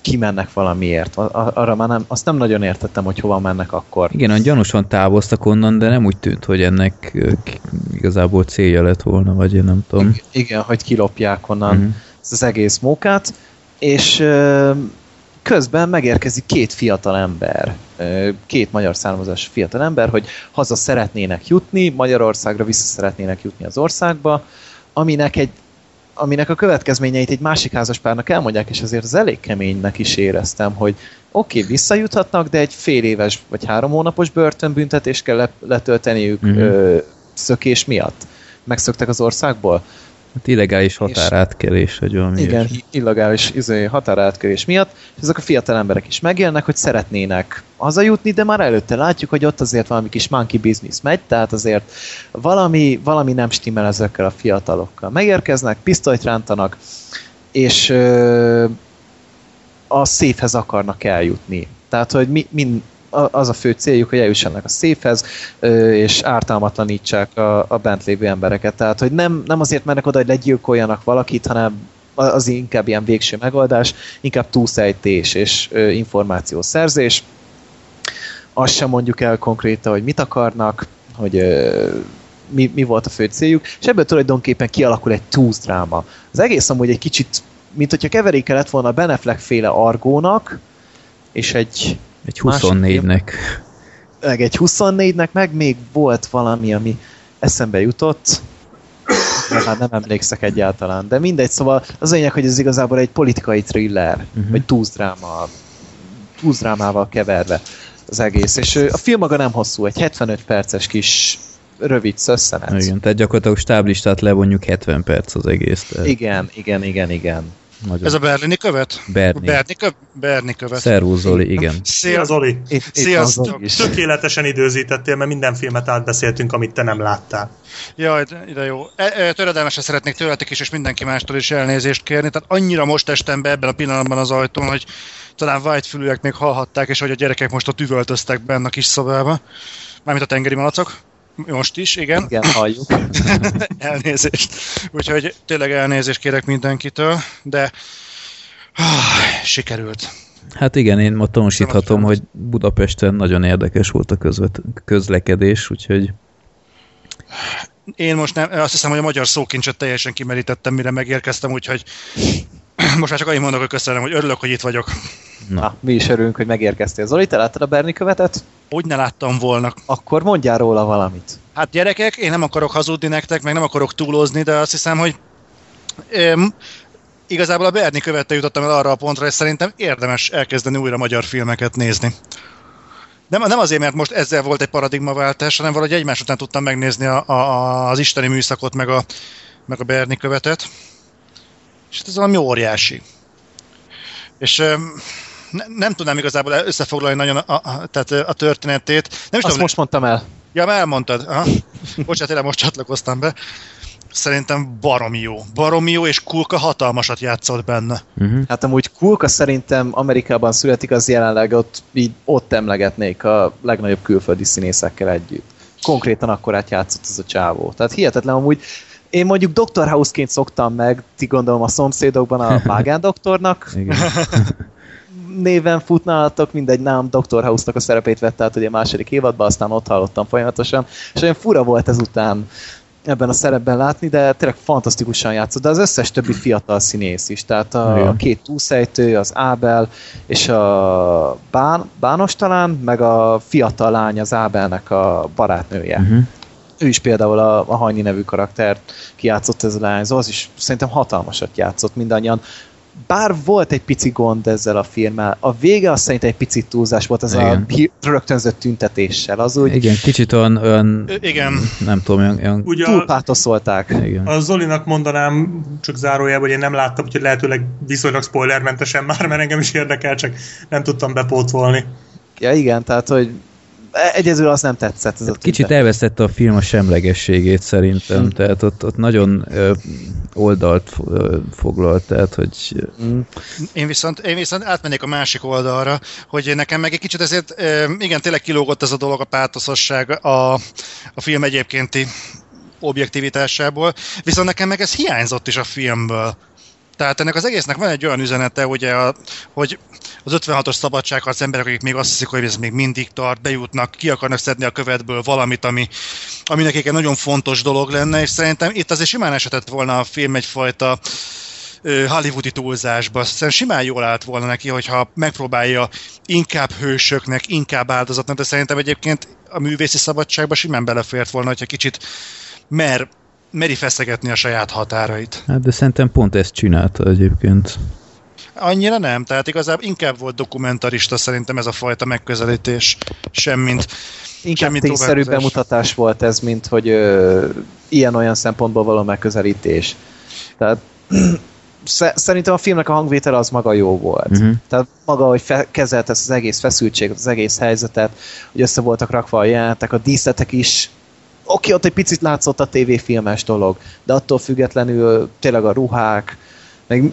kimennek valamiért. Arra már nem, azt nem nagyon értettem, hogy hova mennek akkor. Igen, a gyanúsan távoztak onnan, de nem úgy tűnt, hogy ennek igazából célja lett volna, vagy én nem tudom. Igen, hogy kilopják onnan uh-huh. az egész mókát, és közben megérkezik két fiatal ember, két magyar származás fiatal ember, hogy haza szeretnének jutni, Magyarországra vissza szeretnének jutni az országba, aminek egy aminek a következményeit egy másik házaspárnak elmondják, és azért az elég keménynek is éreztem, hogy oké, okay, visszajuthatnak, de egy fél éves vagy három hónapos börtönbüntetést kell letölteniük mm-hmm. ö, szökés miatt. Megszöktek az országból. Hát illegális határátkelés, vagy valami Igen, is. illegális izé, határátkelés miatt, és ezek a fiatal emberek is megélnek, hogy szeretnének hazajutni, de már előtte látjuk, hogy ott azért valami kis monkey business megy, tehát azért valami, valami nem stimmel ezekkel a fiatalokkal. Megérkeznek, pisztolyt rántanak, és ö, a széfhez akarnak eljutni. Tehát, hogy mi, min, az a fő céljuk, hogy eljussanak a széfhez, és ártalmatlanítsák a, a bent lévő embereket. Tehát, hogy nem, nem azért mennek oda, hogy legyilkoljanak valakit, hanem az inkább ilyen végső megoldás, inkább túlszejtés és információszerzés. Azt sem mondjuk el konkrétan, hogy mit akarnak, hogy mi, mi volt a fő céljuk, és ebből tulajdonképpen kialakul egy túlzdráma. Az egész amúgy egy kicsit, mint hogyha keveréke lett volna a Beneflek féle Argónak, és egy... Egy 24-nek. Meg egy 24-nek, meg még volt valami, ami eszembe jutott, de már nem emlékszek egyáltalán. De mindegy, szóval az lényeg, hogy ez igazából egy politikai thriller, uh-huh. vagy túlzdráma, túlzdrámával keverve az egész. És a film maga nem hosszú, egy 75 perces kis rövid szösszenet. Igen, tehát gyakorlatilag stáblistát levonjuk 70 perc az egész. Tehát... Igen, igen, igen, igen. Nagyon. Ez a Berlini követ? Berni. Berni, kö... Berni követ. Szervusz Zoli, igen. Szia Zoli! Sziasztok! Tökéletesen időzítettél, mert minden filmet átbeszéltünk, amit te nem láttál. Jaj, de jó. E, e, töredelmesen szeretnék tőletek is, és mindenki mástól is elnézést kérni. Tehát annyira most estem be ebben a pillanatban az ajtón, hogy talán whitefülűek még hallhatták, és hogy a gyerekek most ott üvöltöztek benne a kis szobába. Mármint a tengeri malacok. Most is, igen. Igen, halljuk. elnézést. Úgyhogy tényleg elnézést kérek mindenkitől, de ah, sikerült. Hát igen, én ma tanúsíthatom, hogy Budapesten nagyon érdekes volt a közvet, közlekedés, úgyhogy... Én most nem, azt hiszem, hogy a magyar szókincset teljesen kimerítettem, mire megérkeztem, úgyhogy most már csak annyit mondok, hogy köszönöm, hogy örülök, hogy itt vagyok. Na. Na, mi is örülünk, hogy megérkeztél. Zoli, te láttad a Berni követet? Úgy ne láttam volna. Akkor mondjál róla valamit. Hát gyerekek, én nem akarok hazudni nektek, meg nem akarok túlozni, de azt hiszem, hogy öm, igazából a Berni követte jutottam el arra a pontra, és szerintem érdemes elkezdeni újra magyar filmeket nézni. Nem, nem azért, mert most ezzel volt egy paradigmaváltás, hanem valahogy egymás után tudtam megnézni a, a, az isteni műszakot, meg a, meg a Berni követet. És ez valami óriási. És ne, nem tudnám igazából összefoglalni nagyon a, a, tehát a történetét. Nem is Azt tudom, most mondtam el. Ja, már elmondtad. Aha. Bocsánat, tényleg most csatlakoztam be. Szerintem baromi jó. Baromi jó, és Kulka hatalmasat játszott benne. Uh-huh. Hát amúgy Kulka szerintem Amerikában születik, az jelenleg ott, így, ott emlegetnék a legnagyobb külföldi színészekkel együtt. Konkrétan akkorát játszott ez a csávó. Tehát hihetetlen amúgy én mondjuk Dr. House-ként szoktam meg, ti gondolom a szomszédokban a Mágán doktornak. néven futnálatok, mindegy, nem Dr. House-nak a szerepét vett át ugye a második évadban, aztán ott hallottam folyamatosan, és olyan fura volt ezután ebben a szerepben látni, de tényleg fantasztikusan játszott, de az összes többi fiatal színész is, tehát a, a két túlszejtő, az Ábel és a Bán, Bános talán, meg a fiatal lány az Ábelnek a barátnője. Uh-huh ő is például a, a Hajni nevű karaktert kiátszott ez a lányzó, az is szerintem hatalmasat játszott mindannyian. Bár volt egy pici gond ezzel a filmmel, a vége azt szerintem egy picit túlzás volt, ez Igen. a rögtönzött tüntetéssel. Az úgy... Igen, kicsit olyan, olyan Igen. nem tudom, olyan, olyan Ugye túlpátoszolták. Igen. A Zolinak mondanám, csak zárójában, hogy én nem láttam, úgyhogy lehetőleg viszonylag spoilermentesen már, mert engem is érdekel, csak nem tudtam bepótolni. Ja igen, tehát hogy egyedül az nem tetszett. Ez a Kicsit elvesztette a film a semlegességét szerintem, hmm. tehát ott, ott nagyon ö, oldalt ö, foglalt, tehát hogy... Hmm. Én viszont, én viszont átmennék a másik oldalra, hogy nekem meg egy kicsit ezért, ö, igen, tényleg kilógott ez a dolog, a pátoszosság a, a film egyébkénti objektivitásából, viszont nekem meg ez hiányzott is a filmből. Tehát ennek az egésznek van egy olyan üzenete, ugye, a, hogy az 56-os szabadságharc emberek, akik még azt hiszik, hogy ez még mindig tart, bejutnak, ki akarnak szedni a követből valamit, ami, ami nekik egy nagyon fontos dolog lenne, és szerintem itt azért simán esetett volna a film egyfajta hollywoodi túlzásba. Szerintem simán jól állt volna neki, hogyha megpróbálja inkább hősöknek, inkább áldozatnak, de szerintem egyébként a művészi szabadságba simán belefért volna, hogyha kicsit mer meri feszegetni a saját határait. Hát de szerintem pont ezt csinálta egyébként. Annyira nem, tehát igazából inkább volt dokumentarista szerintem ez a fajta megközelítés, semmint Inkább tényszerű bemutatás volt ez, mint hogy ö, ilyen-olyan szempontból való megközelítés. Tehát szerintem a filmnek a hangvétele az maga jó volt. Uh-huh. Tehát maga, hogy fe- kezelte ezt az egész feszültséget, az egész helyzetet, hogy össze voltak rakva a jelentek, a díszletek is oké, ott egy picit látszott a tévéfilmes dolog, de attól függetlenül tényleg a ruhák, meg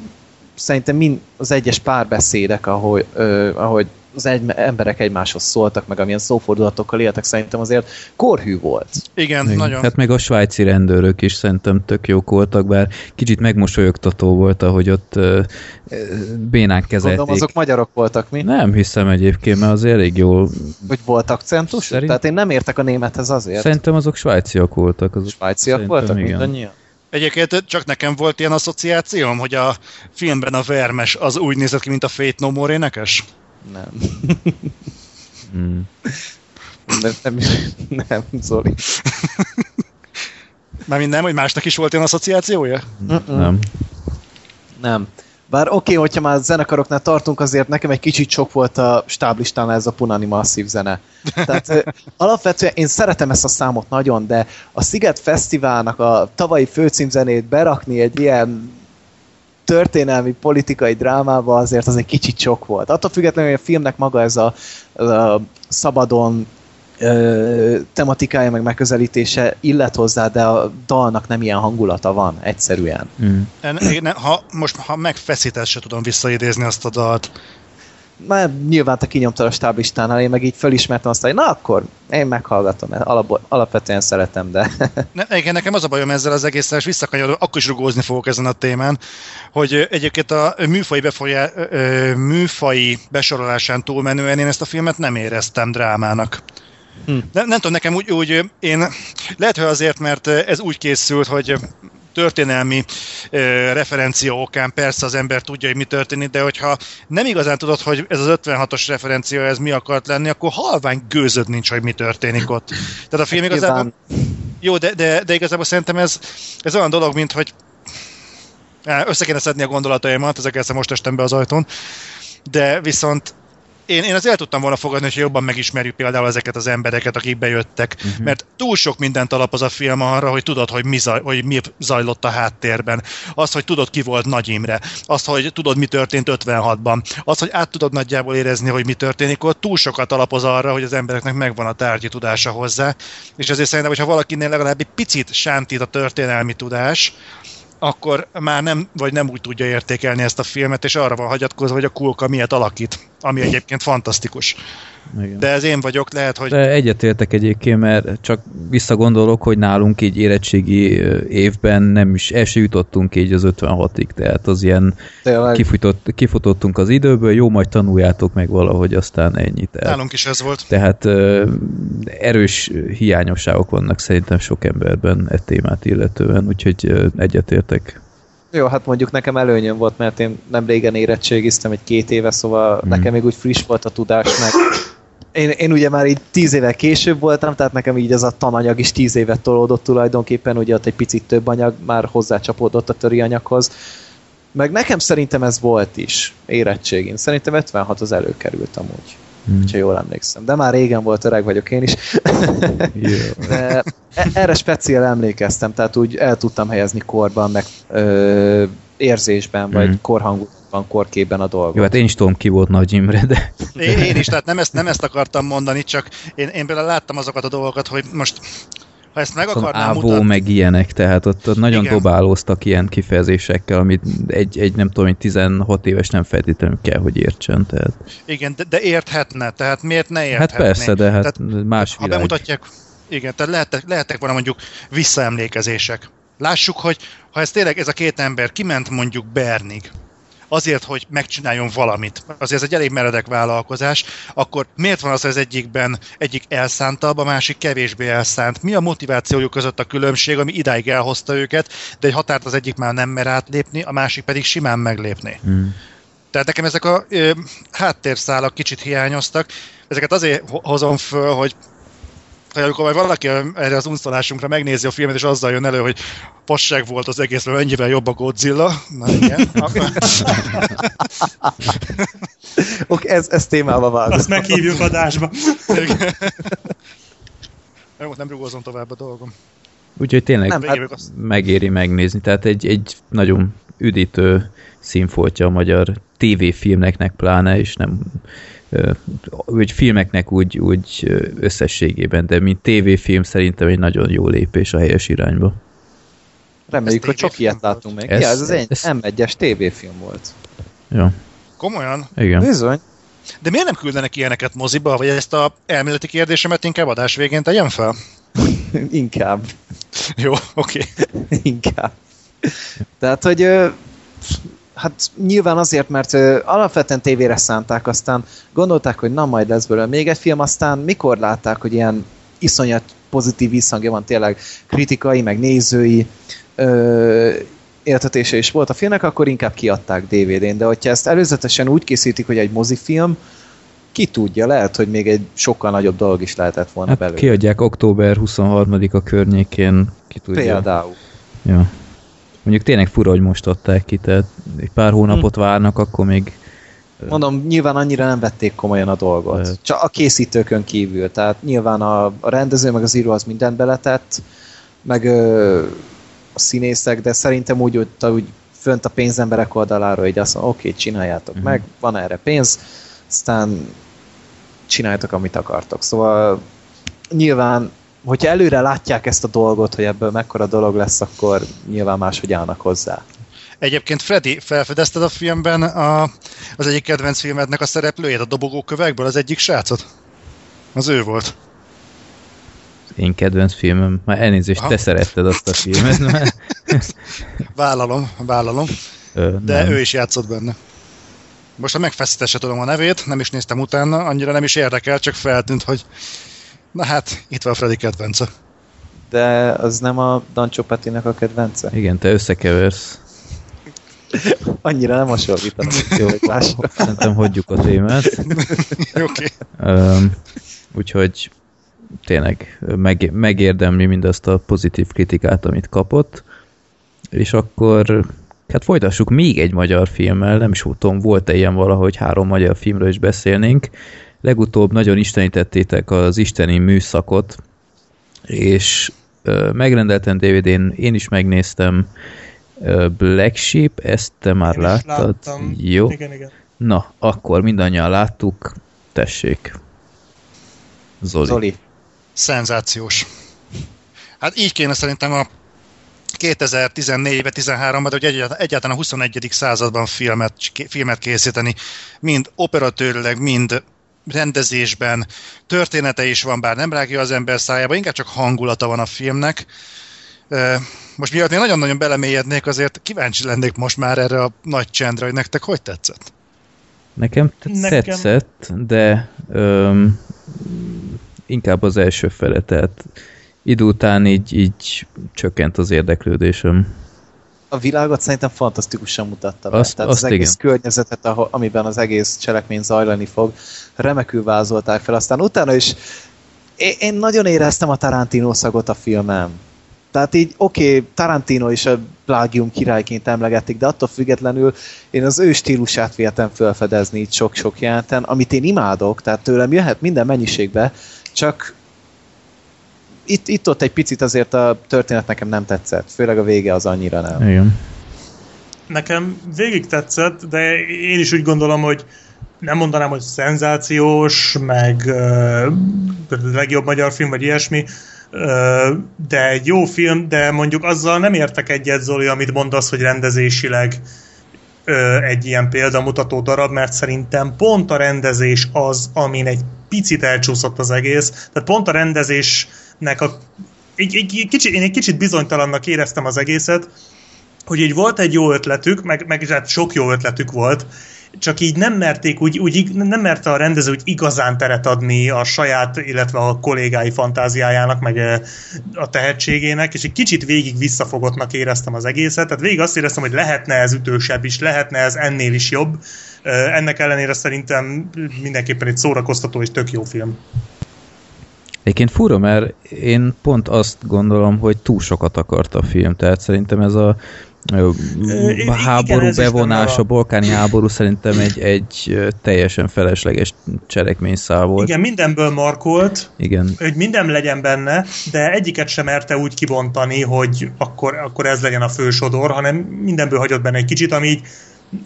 szerintem mind az egyes párbeszédek, ahogy, ö, ahogy az egy, emberek egymáshoz szóltak, meg amilyen szófordulatokkal éltek, szerintem azért korhű volt. Igen, Igen. nagyon. Hát meg a svájci rendőrök is szerintem tök jók voltak, bár kicsit megmosolyogtató volt, ahogy ott uh, bénán kezelték. Gondolom, azok magyarok voltak, mi? Nem hiszem egyébként, mert az elég jól... Hogy volt akcentus? Szerint- Tehát én nem értek a némethez azért. Szerintem azok svájciak voltak. Azok Svájciak voltak igen. mindannyian? Egyébként csak nekem volt ilyen asszociációm, hogy a filmben a Vermes az úgy nézett ki, mint a Fate No More énekes? Nem. Hmm. Nem, nem, nem Zoli. Mármint nem, hogy másnak is volt ilyen asszociációja? Nem. Nem. Bár oké, okay, hogyha már zenekaroknál tartunk, azért nekem egy kicsit sok volt a stáblistán ez a Punani masszív zene. Tehát alapvetően én szeretem ezt a számot nagyon, de a Sziget Fesztiválnak a tavalyi főcímzenét berakni egy ilyen történelmi, politikai drámába azért az egy kicsit sok volt. Attól függetlenül, hogy a filmnek maga ez a, a szabadon ö, tematikája meg megközelítése illet hozzá, de a dalnak nem ilyen hangulata van, egyszerűen. Hmm. En- én Ha, most, ha megfeszített, se tudom visszaidézni azt a dalt. Már nyilván te kinyomtad a stáblistánál, én meg így fölismertem azt, hogy na akkor én meghallgatom, alap, alapvetően szeretem, de Ne, igen, nekem az a bajom ezzel az egésszel, és visszakanyarodom, akkor is rugózni fogok ezen a témán, hogy egyébként a műfai, befolyá, műfai besorolásán túlmenően én ezt a filmet nem éreztem drámának. Hm. Nem, nem tudom, nekem úgy, úgy, én lehet, hogy azért, mert ez úgy készült, hogy történelmi ö, referencia okán. Persze az ember tudja, hogy mi történik, de hogyha nem igazán tudod, hogy ez az 56-os referencia, ez mi akart lenni, akkor halvány gőzöd nincs, hogy mi történik ott. Tehát a film igazából... nyilván. Jó, de, de, de igazából szerintem ez, ez olyan dolog, mint hogy össze kéne szedni a gondolataimat, ezek ezt most estem be az ajtón, de viszont én, én azt el tudtam volna fogadni, hogy jobban megismerjük például ezeket az embereket, akik bejöttek, uh-huh. mert túl sok mindent alapoz a film arra, hogy tudod, hogy mi, zaj, hogy mi zajlott a háttérben. Az, hogy tudod, ki volt Nagy Imre. Azt, hogy tudod, mi történt 56-ban. Az, hogy át tudod nagyjából érezni, hogy mi történik ott, túl sokat alapoz arra, hogy az embereknek megvan a tárgyi tudása hozzá. És ezért szerintem, hogyha valakinél legalább egy picit sántít a történelmi tudás, akkor már nem, vagy nem úgy tudja értékelni ezt a filmet, és arra van hagyatkozva, hogy a kulka miért alakít, ami egyébként fantasztikus. Igen. De ez én vagyok, lehet, hogy... De egyetértek egyébként, mert csak visszagondolok, hogy nálunk így érettségi évben nem is, el se jutottunk így az 56-ig, tehát az ilyen tényleg kifutott, kifutottunk az időből, jó, majd tanuljátok meg valahogy, aztán ennyi. Tehát, Nálunk is ez volt. tehát erős hiányosságok vannak szerintem sok emberben e témát illetően, úgyhogy egyetértek. Jó, hát mondjuk nekem előnyöm volt, mert én nem régen érettségiztem, egy két éve, szóval Hmm. mm. nekem még úgy friss volt a tudás, meg én, én ugye már így tíz évvel később voltam, tehát nekem így ez a tananyag is tíz évet tolódott tulajdonképpen, ugye ott egy picit több anyag már hozzácsapódott a töri anyaghoz. Meg nekem szerintem ez volt is érettségén. Szerintem 56 az előkerült amúgy, Hmm. ha jól emlékszem. De már régen volt, öreg vagyok én is. De e- erre speciál emlékeztem, tehát úgy el tudtam helyezni korban, meg ö, érzésben, vagy Mhm. korhangulatban, korkében a dolgot. Jó, hát én is tudom, ki volt Nagy Imre, de Én, én is, tehát nem ezt, nem ezt akartam mondani, csak én, én például láttam azokat a dolgokat, hogy most ha ezt meg Szóval akarnám Ávó, mutatni... meg ilyenek, tehát ott, ott nagyon Igen. dobálóztak ilyen kifejezésekkel, amit egy, egy nem tudom, hogy 16 éves nem feltétlenül kell, hogy értsen. Tehát. Igen, de, de érthetne, tehát miért ne érthetné? Hát persze, de hát Tehát, más ha világ. bemutatják, igen, tehát lehettek, lehettek volna mondjuk visszaemlékezések. Lássuk, hogy ha ez tényleg ez a két ember kiment mondjuk Bernig, azért, hogy megcsináljon valamit, azért ez egy elég meredek vállalkozás, akkor miért van az, hogy az egyikben egyik elszántabb, a másik kevésbé elszánt? Mi a motivációjuk között a különbség, ami idáig elhozta őket, de egy határt az egyik már nem mer átlépni, a másik pedig simán meglépni? Hmm. Tehát nekem ezek a ö, háttérszálak kicsit hiányoztak. Ezeket azért ho- hozom föl, hogy hogy amikor majd valaki erre az unszolásunkra megnézi a filmet, és azzal jön elő, hogy passág volt az egész, mert ennyivel jobb a Godzilla. Na igen. Oké, ez, ez témába vágott. Azt meghívjuk adásba. Jó, nem rugózom tovább a dolgom. Úgyhogy tényleg Nem, Végévük azt. megéri megnézni. Tehát egy, egy nagyon üdítő színfoltja a magyar tévéfilmeknek pláne, és nem úgy filmeknek úgy, úgy összességében, de mint tévéfilm szerintem egy nagyon jó lépés a helyes irányba. Reméljük, hogy tévéfilm ilyet látunk még. Ez- ja, ez az egy ez- M1-es tévéfilm volt. Ja, Komolyan? igen. Bizony. De miért nem küldenek ilyeneket moziba, vagy ezt a elméleti kérdésemet inkább adás végén tegyen fel? Inkább. Jó, oké. Okay. Inkább. Tehát, hogy hát nyilván azért, mert alapvetően tévére szánták, aztán gondolták, hogy na majd lesz belőle még egy film, aztán mikor látták, hogy ilyen iszonyat pozitív visszhangja van tényleg kritikai, meg nézői ö, éltetése is volt a filmnek, akkor inkább kiadták DVD-n, de hogyha ezt előzetesen úgy készítik, hogy egy mozifilm, ki tudja, lehet, hogy még egy sokkal nagyobb dolog is lehetett volna hát belőle. kiadják október 23-a környékén, ki tudja. Például. Ja. Mondjuk tényleg fura, hogy most adták ki, tehát egy pár hónapot hm. várnak, akkor még... Mondom, nyilván annyira nem vették komolyan a dolgot. Lehet. Csak a készítőkön kívül. Tehát nyilván a, a rendező meg az író az mindent beletett, meg ö, a színészek, de szerintem úgy, hogy úgy fönt a pénzemberek oldaláról, hogy azt mondja, oké, okay, csináljátok uh-huh. meg, van erre pénz, aztán csináljátok, amit akartok. Szóval nyilván hogyha előre látják ezt a dolgot, hogy ebből mekkora dolog lesz, akkor nyilván máshogy állnak hozzá. Egyébként Freddy, felfedezted a filmben a, az egyik kedvenc filmednek a szereplőjét, a dobogókövekből, az egyik srácot? Az ő volt. Én kedvenc filmem. Már elnézést, Aha. te szeretted azt a filmet. Mert... vállalom, vállalom. Ö, De nem. ő is játszott benne. Most a megfeszítésre tudom a nevét, nem is néztem utána, annyira nem is érdekel, csak feltűnt, hogy Na hát, itt van Freddy kedvence. De az nem a Dancho Petinek a kedvence? Igen, te összekeversz. Annyira nem hasonlítanom, jó, hogy lássam. Szerintem hagyjuk a témát. Oké. okay. Um, úgyhogy tényleg meg, megérdemli mindazt a pozitív kritikát, amit kapott. És akkor hát folytassuk még egy magyar filmmel, nem is tudom, volt-e ilyen valahogy három magyar filmről is beszélnénk legutóbb nagyon istenítettétek az isteni műszakot, és megrendeltem DVD-n, én is megnéztem Black Sheep, ezt te már én láttad. Jó. Igen, igen. Na, akkor mindannyian láttuk, tessék. Zoli. Zoli. Szenzációs. Hát így kéne szerintem a 2014-ben, 13-ban, hogy egyáltalán a 21. században filmet, filmet készíteni, mind operatőrleg, mind rendezésben, története is van, bár nem rágja az ember szájába, inkább csak hangulata van a filmnek. Most miatt én nagyon-nagyon belemélyednék, azért kíváncsi lennék most már erre a nagy csendre, hogy nektek hogy tetszett? Nekem, Nekem... tetszett, de öm, inkább az első fele, tehát idő után így, így csökkent az érdeklődésem a világot szerintem fantasztikusan mutatta be. Azt, Tehát azt az egész igen. környezetet, amiben az egész cselekmény zajlani fog, remekül vázolták fel. Aztán utána is én nagyon éreztem a Tarantino szagot a filmem. Tehát így, oké, okay, Tarantino is a plágium királyként emlegetik, de attól függetlenül én az ő stílusát véltem felfedezni itt sok-sok jelenten, amit én imádok, tehát tőlem jöhet minden mennyiségbe, csak itt, itt ott egy picit azért a történet nekem nem tetszett, főleg a vége az annyira nem. Igen. Nekem végig tetszett, de én is úgy gondolom, hogy nem mondanám, hogy szenzációs, meg uh, legjobb magyar film, vagy ilyesmi, uh, de egy jó film, de mondjuk azzal nem értek egyet, Zoli, amit mondasz, hogy rendezésileg uh, egy ilyen példamutató darab, mert szerintem pont a rendezés az, amin egy picit elcsúszott az egész, tehát pont a rendezés nek a egy, egy, kicsit, én egy kicsit bizonytalannak éreztem az egészet, hogy így volt egy jó ötletük, meg, meg hát sok jó ötletük volt, csak így nem merték, úgy, úgy nem merte a rendező úgy igazán teret adni a saját, illetve a kollégái fantáziájának, meg eh, a tehetségének, és egy kicsit végig visszafogottnak éreztem az egészet, tehát végig azt éreztem, hogy lehetne ez ütősebb is, lehetne ez ennél is jobb, eh, ennek ellenére szerintem mindenképpen egy szórakoztató és tök jó film. Egyébként fura, mert én pont azt gondolom, hogy túl sokat akart a film, tehát szerintem ez a a háború igen, bevonás, a balkáni háború szerintem egy, egy teljesen felesleges cselekményszál volt. Igen, mindenből markolt, igen. hogy minden legyen benne, de egyiket sem merte úgy kibontani, hogy akkor, akkor ez legyen a fősodor, hanem mindenből hagyott benne egy kicsit, ami így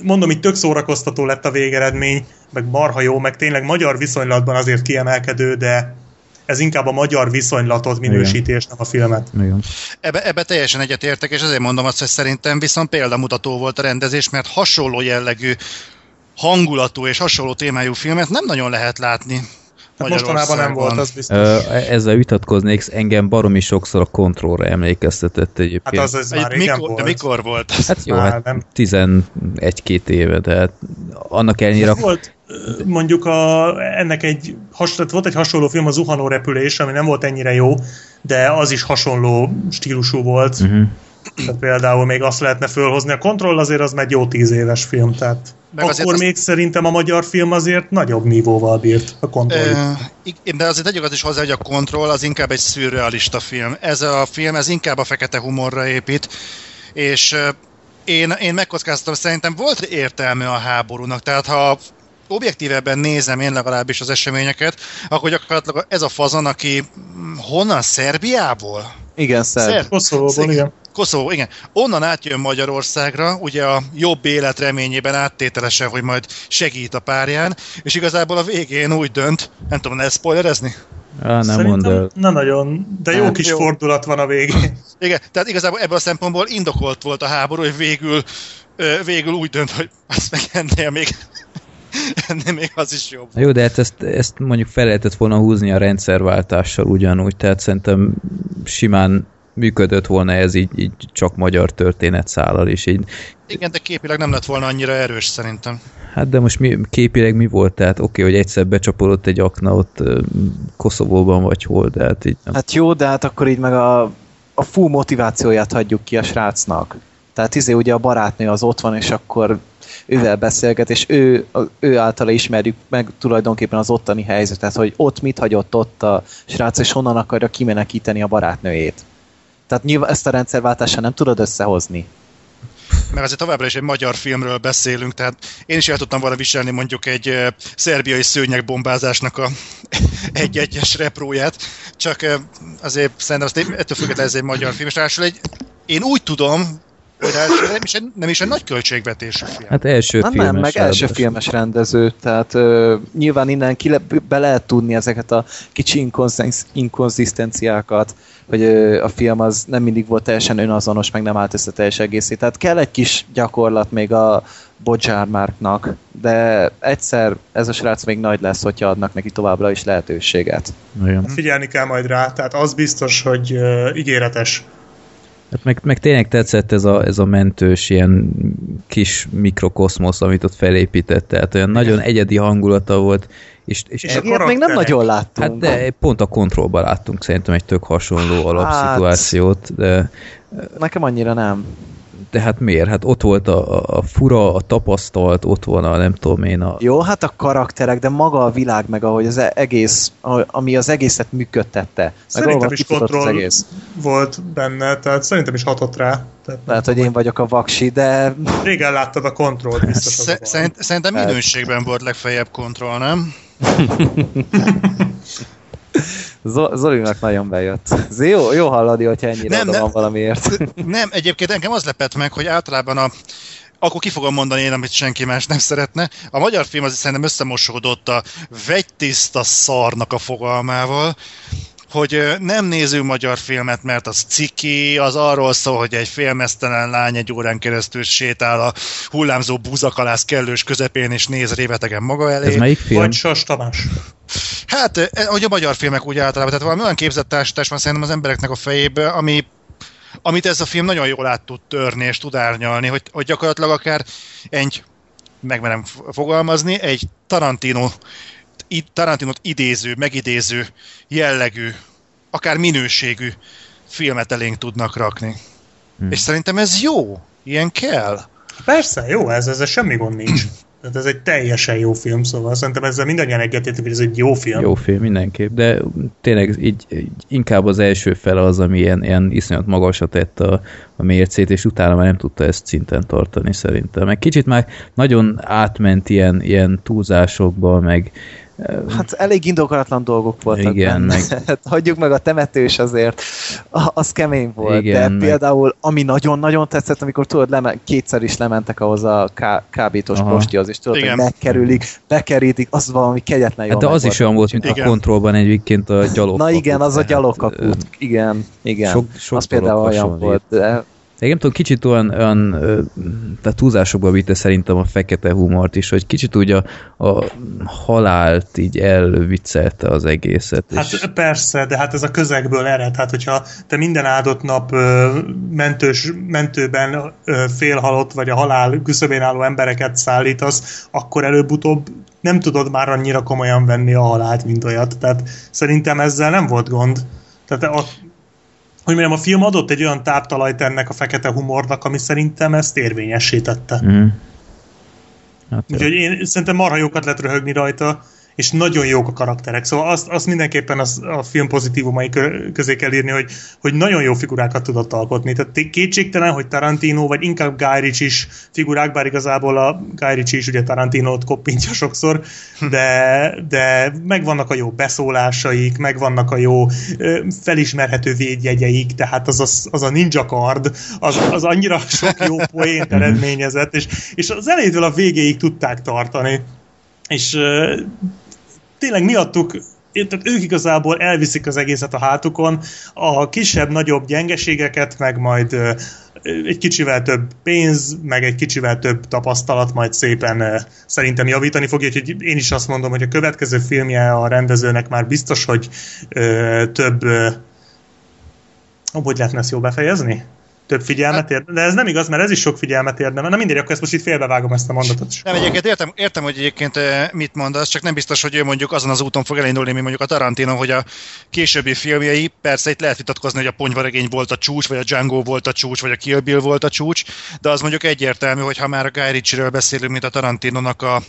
mondom, itt tök szórakoztató lett a végeredmény, meg marha jó, meg tényleg magyar viszonylatban azért kiemelkedő, de ez inkább a magyar viszonylatot minősíti, és nem a filmet. Igen. Ebbe, ebbe teljesen egyetértek, és azért mondom azt, hogy szerintem viszont példamutató volt a rendezés, mert hasonló jellegű hangulatú és hasonló témájú filmet nem nagyon lehet látni. Hát mostanában nem volt, az biztos. Ö, ezzel vitatkoznék, engem baromi sokszor a kontrollra emlékeztetett egyébként. Hát az, az már régen mikor, volt. De mikor volt? Hát jó, Már hát nem. 11-2 éve, de hát annak ellenére... Volt mondjuk a, ennek egy, has, tehát volt egy hasonló film, a Zuhanó repülés, ami nem volt ennyire jó, de az is hasonló stílusú volt. Uh-huh. Tehát például még azt lehetne fölhozni. A kontroll azért az meg jó tíz éves film, tehát Meg akkor azért azt- még szerintem a magyar film azért nagyobb nívóval bírt a kontroll. Ö, ig- de azért tegyük az is hozzá, hogy a Control az inkább egy szürrealista film. Ez a film, ez inkább a fekete humorra épít, és én, én megkockáztatom, szerintem volt értelme a háborúnak, tehát ha objektívebben nézem én legalábbis az eseményeket, akkor gyakorlatilag ez a fazon, aki mm, honnan? Szerbiából? Igen, szerb. Szerb. Koszovóból, igen. Koszovó, igen. Onnan átjön Magyarországra, ugye a jobb élet reményében áttételesen, hogy majd segít a párján, és igazából a végén úgy dönt, nem tudom, ne spoilerezni? Á, nem Szerintem el. na nagyon, de jó Nem, kis jó. fordulat van a végén. Igen, tehát igazából ebből a szempontból indokolt volt a háború, hogy végül, végül úgy dönt, hogy azt meg ennél még, ennél még az is jobb. Jó, de hát ezt, ezt mondjuk fel lehetett volna húzni a rendszerváltással ugyanúgy, tehát szerintem simán működött volna ez így, így csak magyar történetszállal is. Így. Igen, de képileg nem lett volna annyira erős szerintem. Hát de most mi, képileg mi volt? Tehát oké, hogy egyszer becsapódott egy akna ott Koszovóban vagy hol, de hát így nem. Hát jó, de hát akkor így meg a, a full motivációját hagyjuk ki a srácnak. Tehát izé ugye a barátnő az ott van, és akkor ővel beszélget, és ő, ő általa ismerjük meg tulajdonképpen az ottani helyzetet, hogy ott mit hagyott ott a srác, és honnan akarja kimenekíteni a barátnőjét. Tehát nyilván ezt a rendszerváltással nem tudod összehozni. Mert azért továbbra is egy magyar filmről beszélünk, tehát én is el tudtam volna viselni mondjuk egy szerbiai szőnyegbombázásnak a egy-egyes repróját, csak azért szerintem azt ettől függetlenül ez egy magyar film, és ráadásul egy, én úgy tudom, hogy nem is egy, nem is egy nagy költségvetésű film. Hát első Nem, filmes. nem, meg első ráadásul. filmes rendező, tehát ö, nyilván innen ki le, be lehet tudni ezeket a kicsi inkonzisz- inkonzisztenciákat, hogy ö, a film az nem mindig volt teljesen önazonos, meg nem állt össze teljes egészét. Tehát kell egy kis gyakorlat még a Bodzsármárknak, de egyszer ez a srác még nagy lesz, hogyha adnak neki továbbra is lehetőséget. Nagyon. Figyelni kell majd rá, tehát az biztos, hogy uh, ígéretes. Hát meg, meg tényleg tetszett ez a, ez a mentős ilyen kis mikrokoszmosz, amit ott felépített, tehát olyan nagyon egyedi hangulata volt, és, és, És Ilyet még nem nagyon láttunk. hát de pont a kontrollban láttunk szerintem egy tök hasonló alapszituációt, de, Nekem annyira nem. De hát miért? Hát ott volt a, a, fura, a tapasztalt, ott van a nem tudom én a... Jó, hát a karakterek, de maga a világ, meg ahogy az egész, ami az egészet működtette. Meg Szerintem is kifutott az kontroll egész. volt benne, tehát szerintem is hatott rá. Tehát Lehet, hogy én vagyok a vaksi, de Régen láttad a kontrollt, biztos szerint, szerintem Hát. minőségben volt legfeljebb kontroll, nem? Zo- Zolinak nagyon bejött. Ez jó, jó hallani, hogyha ennyire Nem, oda nem. van valamiért. Nem, egyébként engem az lepett meg, hogy általában a akkor ki fogom mondani én, amit senki más nem szeretne. A magyar film az szerintem összemosódott a vegytiszta szarnak a fogalmával, hogy nem nézünk magyar filmet, mert az ciki, az arról szól, hogy egy félmeztelen lány egy órán keresztül sétál a hullámzó búzakalász kellős közepén, és néz révetegen maga elé. Ez melyik film? Vagy Sas Tamás. Hát, eh, hogy a magyar filmek úgy általában, tehát valami olyan képzett társadalás van szerintem az embereknek a fejébe, ami, amit ez a film nagyon jól át tud törni és tud árnyalni, hogy, hogy gyakorlatilag akár egy, megmerem fogalmazni, egy Tarantino, Tarantinot idéző, megidéző jellegű, akár minőségű filmet elénk tudnak rakni. Hmm. És szerintem ez jó. Ilyen kell. Persze, jó, ez, ezzel semmi gond nincs. Tehát ez egy teljesen jó film, szóval szerintem ezzel mindannyian egyetértünk, hogy ez egy jó film. Jó film mindenképp, de tényleg így, így inkább az első fele az, ami ilyen, ilyen iszonyat magasra tett a, a mércét, és utána már nem tudta ezt szinten tartani szerintem. Meg kicsit már nagyon átment ilyen, ilyen túlzásokba, meg Hát elég indokolatlan dolgok voltak Igen, benne. meg- Hát hagyjuk meg a temetős azért, a- az kemény volt. Igen, de meg- például, ami nagyon-nagyon tetszett, amikor tudod, leme- kétszer is lementek ahhoz a ká- kábítós Aha. postihoz, és tudod, Igen. hogy megkerülik, bekerítik, az valami kegyetlen hát jól de az is olyan volt, mint a Igen. kontrollban egyébként a gyalog. Na igen, az a gyalogkaput. Igen, igen. Sok, sok az például olyan hasonlít. volt, de De nem tudom, kicsit olyan, olyan tehát túlzásokba vitte szerintem a fekete humort is, hogy kicsit úgy a, a halált így elviccelte az egészet. Hát és... persze, de hát ez a közegből ered. Hát hogyha te minden áldott nap mentős, mentőben félhalott, vagy a halál küszöbén álló embereket szállítasz, akkor előbb-utóbb nem tudod már annyira komolyan venni a halált, mint olyat. Tehát szerintem ezzel nem volt gond. Tehát a, hogy mondjam, a film adott egy olyan táptalajt ennek a fekete humornak, ami szerintem ezt érvényesítette. Mm. Hát, Úgyhogy én szerintem marha jókat lehet röhögni rajta, és nagyon jók a karakterek. Szóval azt, azt mindenképpen az, a film pozitívumai közé kell írni, hogy, hogy nagyon jó figurákat tudott alkotni. Tehát kétségtelen, hogy Tarantino, vagy inkább Guy Ritchie is figurák, bár igazából a Guy Ritchie is ugye Tarantinót koppintja sokszor, de, de megvannak a jó beszólásaik, megvannak a jó felismerhető védjegyeik, tehát az, az, az a ninja card, az, az annyira sok jó poént eredményezett, és, és az elejétől a végéig tudták tartani. És tényleg miattuk tehát ők igazából elviszik az egészet a hátukon, a kisebb-nagyobb gyengeségeket, meg majd egy kicsivel több pénz, meg egy kicsivel több tapasztalat majd szépen szerintem javítani fogja, úgyhogy én is azt mondom, hogy a következő filmje a rendezőnek már biztos, hogy több hogy lehetne ezt jó befejezni? Több figyelmet érdemel, de ez nem igaz, mert ez is sok figyelmet érdemel. Na mindegy, akkor ezt most itt félbevágom ezt a mondatot. Nem, egyébként értem, értem, hogy egyébként eh, mit mondasz, csak nem biztos, hogy ő mondjuk azon az úton fog elindulni, mint mondjuk a Tarantino, hogy a későbbi filmjei, persze itt lehet vitatkozni, hogy a Ponyvaregény volt a csúcs, vagy a Django volt a csúcs, vagy a Kill Bill volt a csúcs, de az mondjuk egyértelmű, hogy ha már a Guy Ritchie-ről beszélünk, mint a Tarantinónak a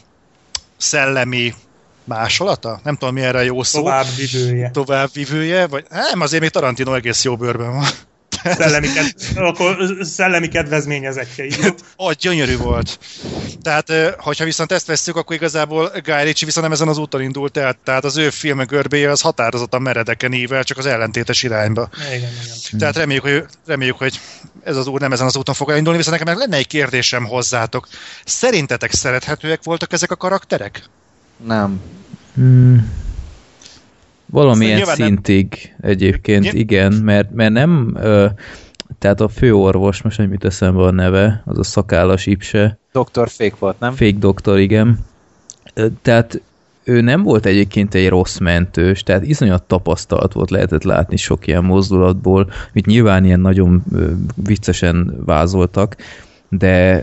szellemi másolata? Nem tudom, mi erre jó szó. Továbbvivője. Továbbvivője, vagy nem, azért még Tarantino egész jó bőrben van. Szellemi, ked- akkor szellemi kedvezményezettje. Ó, gyönyörű volt. Tehát, hogyha viszont ezt veszük, akkor igazából Guy Ritchie viszont nem ezen az úton indult el, tehát az ő filme görbéje az határozottan meredeken ível, csak az ellentétes irányba. Igen, igen. Tehát reméljük, hogy, reméljük, hogy ez az úr nem ezen az úton fog elindulni, viszont nekem lenne egy kérdésem hozzátok. Szerintetek szerethetőek voltak ezek a karakterek? Nem. Hmm. Valamilyen szintig nem... egyébként, Nyilv... igen, mert, mert nem, ö, tehát a főorvos, most nem mit eszembe a neve, az a szakállas ipse. Doktor Fake volt, nem? Fake doktor, igen. Tehát ő nem volt egyébként egy rossz mentős, tehát iszonyat tapasztalt volt, lehetett látni sok ilyen mozdulatból, mit nyilván ilyen nagyon viccesen vázoltak, de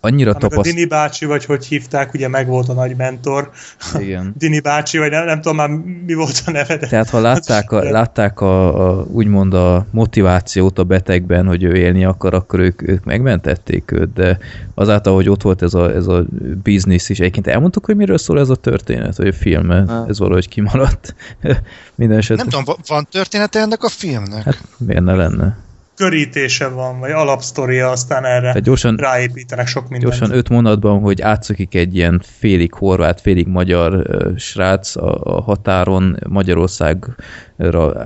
annyira tapasztalt. A Dini bácsi, vagy hogy hívták, ugye meg volt a nagy mentor. Igen. Dini bácsi, vagy nem, nem tudom már mi volt a neve. De... Tehát ha látták, a, látták a, a, úgymond a motivációt a betegben, hogy ő élni akar, akkor ők, ők megmentették őt, de azáltal, hogy ott volt ez a, ez a biznisz is. Egyébként elmondtuk, hogy miről szól ez a történet, vagy a film, ez valahogy kimaradt. Minden esetben. Nem tudom, van története ennek a filmnek? Hát miért ne lenne? Körítése van, vagy alapsztoria, aztán erre Tehát gyorsan, ráépítenek sok mindent. Gyorsan öt mondatban, hogy átszökik egy ilyen félig horvát, félig magyar uh, srác a, a határon, Magyarországra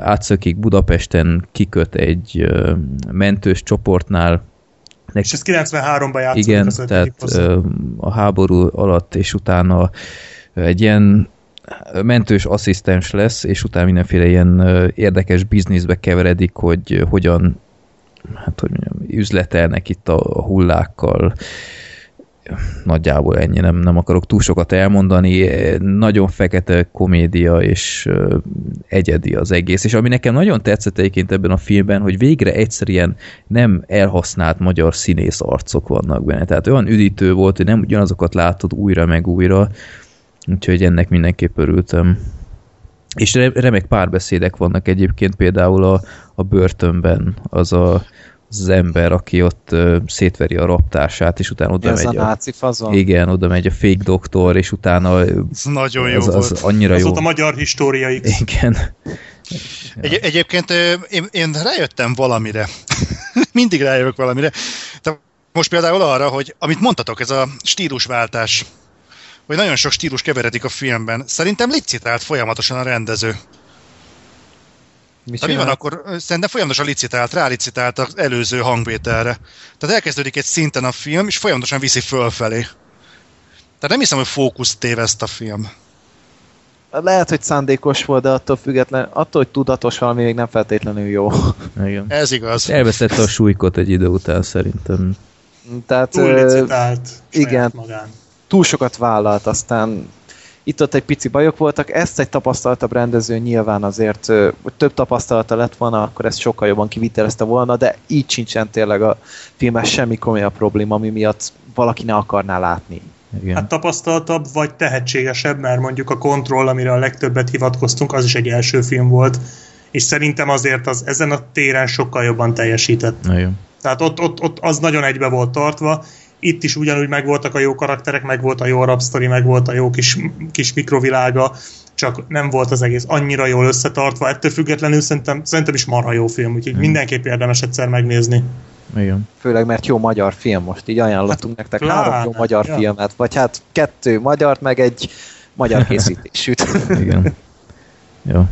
átszökik, Budapesten kiköt egy uh, mentős csoportnál, és ez 93-ban játszott. Igen, az tehát uh, a háború alatt, és utána egy ilyen mentős asszisztens lesz, és utána mindenféle ilyen érdekes bizniszbe keveredik, hogy hogyan hát hogy mondjam, üzletelnek itt a hullákkal, nagyjából ennyi, nem, nem akarok túl sokat elmondani, nagyon fekete komédia és egyedi az egész, és ami nekem nagyon tetszett egyébként ebben a filmben, hogy végre egyszerűen nem elhasznált magyar színész arcok vannak benne, tehát olyan üdítő volt, hogy nem ugyanazokat látod újra meg újra, úgyhogy ennek mindenképp örültem. És remek párbeszédek vannak egyébként például a, a börtönben, az a, az ember, aki ott uh, szétveri a raptársát, és utána oda Ez megy. a náci fazon? Igen, oda megy a fake doktor, és utána Ez nagyon jó az, az volt. annyira az jó. volt a magyar históriaik. Igen. Egy, egyébként én, én rájöttem valamire. Mindig rájövök valamire. De most például arra, hogy amit mondtatok, ez a stílusváltás hogy nagyon sok stílus keveredik a filmben. Szerintem licitált folyamatosan a rendező. Mi, mi van akkor? Szerintem folyamatosan licitált, rálicitált az előző hangvételre. Tehát elkezdődik egy szinten a film, és folyamatosan viszi fölfelé. Tehát nem hiszem, hogy fókusz téveszt a film. lehet, hogy szándékos volt, de attól független, attól, hogy tudatos valami még nem feltétlenül jó. Igen. Ez igaz. Elveszette a súlykot egy idő után szerintem. Tehát Túl licitált igen. igen. magán. Túl sokat vállalt, aztán itt-ott egy pici bajok voltak, ezt egy tapasztaltabb rendező nyilván azért hogy több tapasztalata lett volna, akkor ezt sokkal jobban kivitelezte volna, de így sincsen tényleg a filmes semmi komolyabb probléma, ami miatt valaki ne akarná látni. Igen. Hát tapasztaltabb vagy tehetségesebb, mert mondjuk a Control, amire a legtöbbet hivatkoztunk, az is egy első film volt, és szerintem azért az ezen a téren sokkal jobban teljesített. Igen. Tehát ott, ott, ott az nagyon egybe volt tartva, itt is ugyanúgy megvoltak a jó karakterek, meg volt a jó rapsztori, meg volt a jó kis, kis mikrovilága, csak nem volt az egész annyira jól összetartva, ettől függetlenül szerintem, szerintem is marha jó film, úgyhogy mindenképp érdemes egyszer megnézni. Igen. Főleg, mert jó magyar film most, így ajánlottunk nektek pláne, három jó magyar ja. filmet, vagy hát kettő magyart, meg egy magyar készítésűt. Igen. Jó.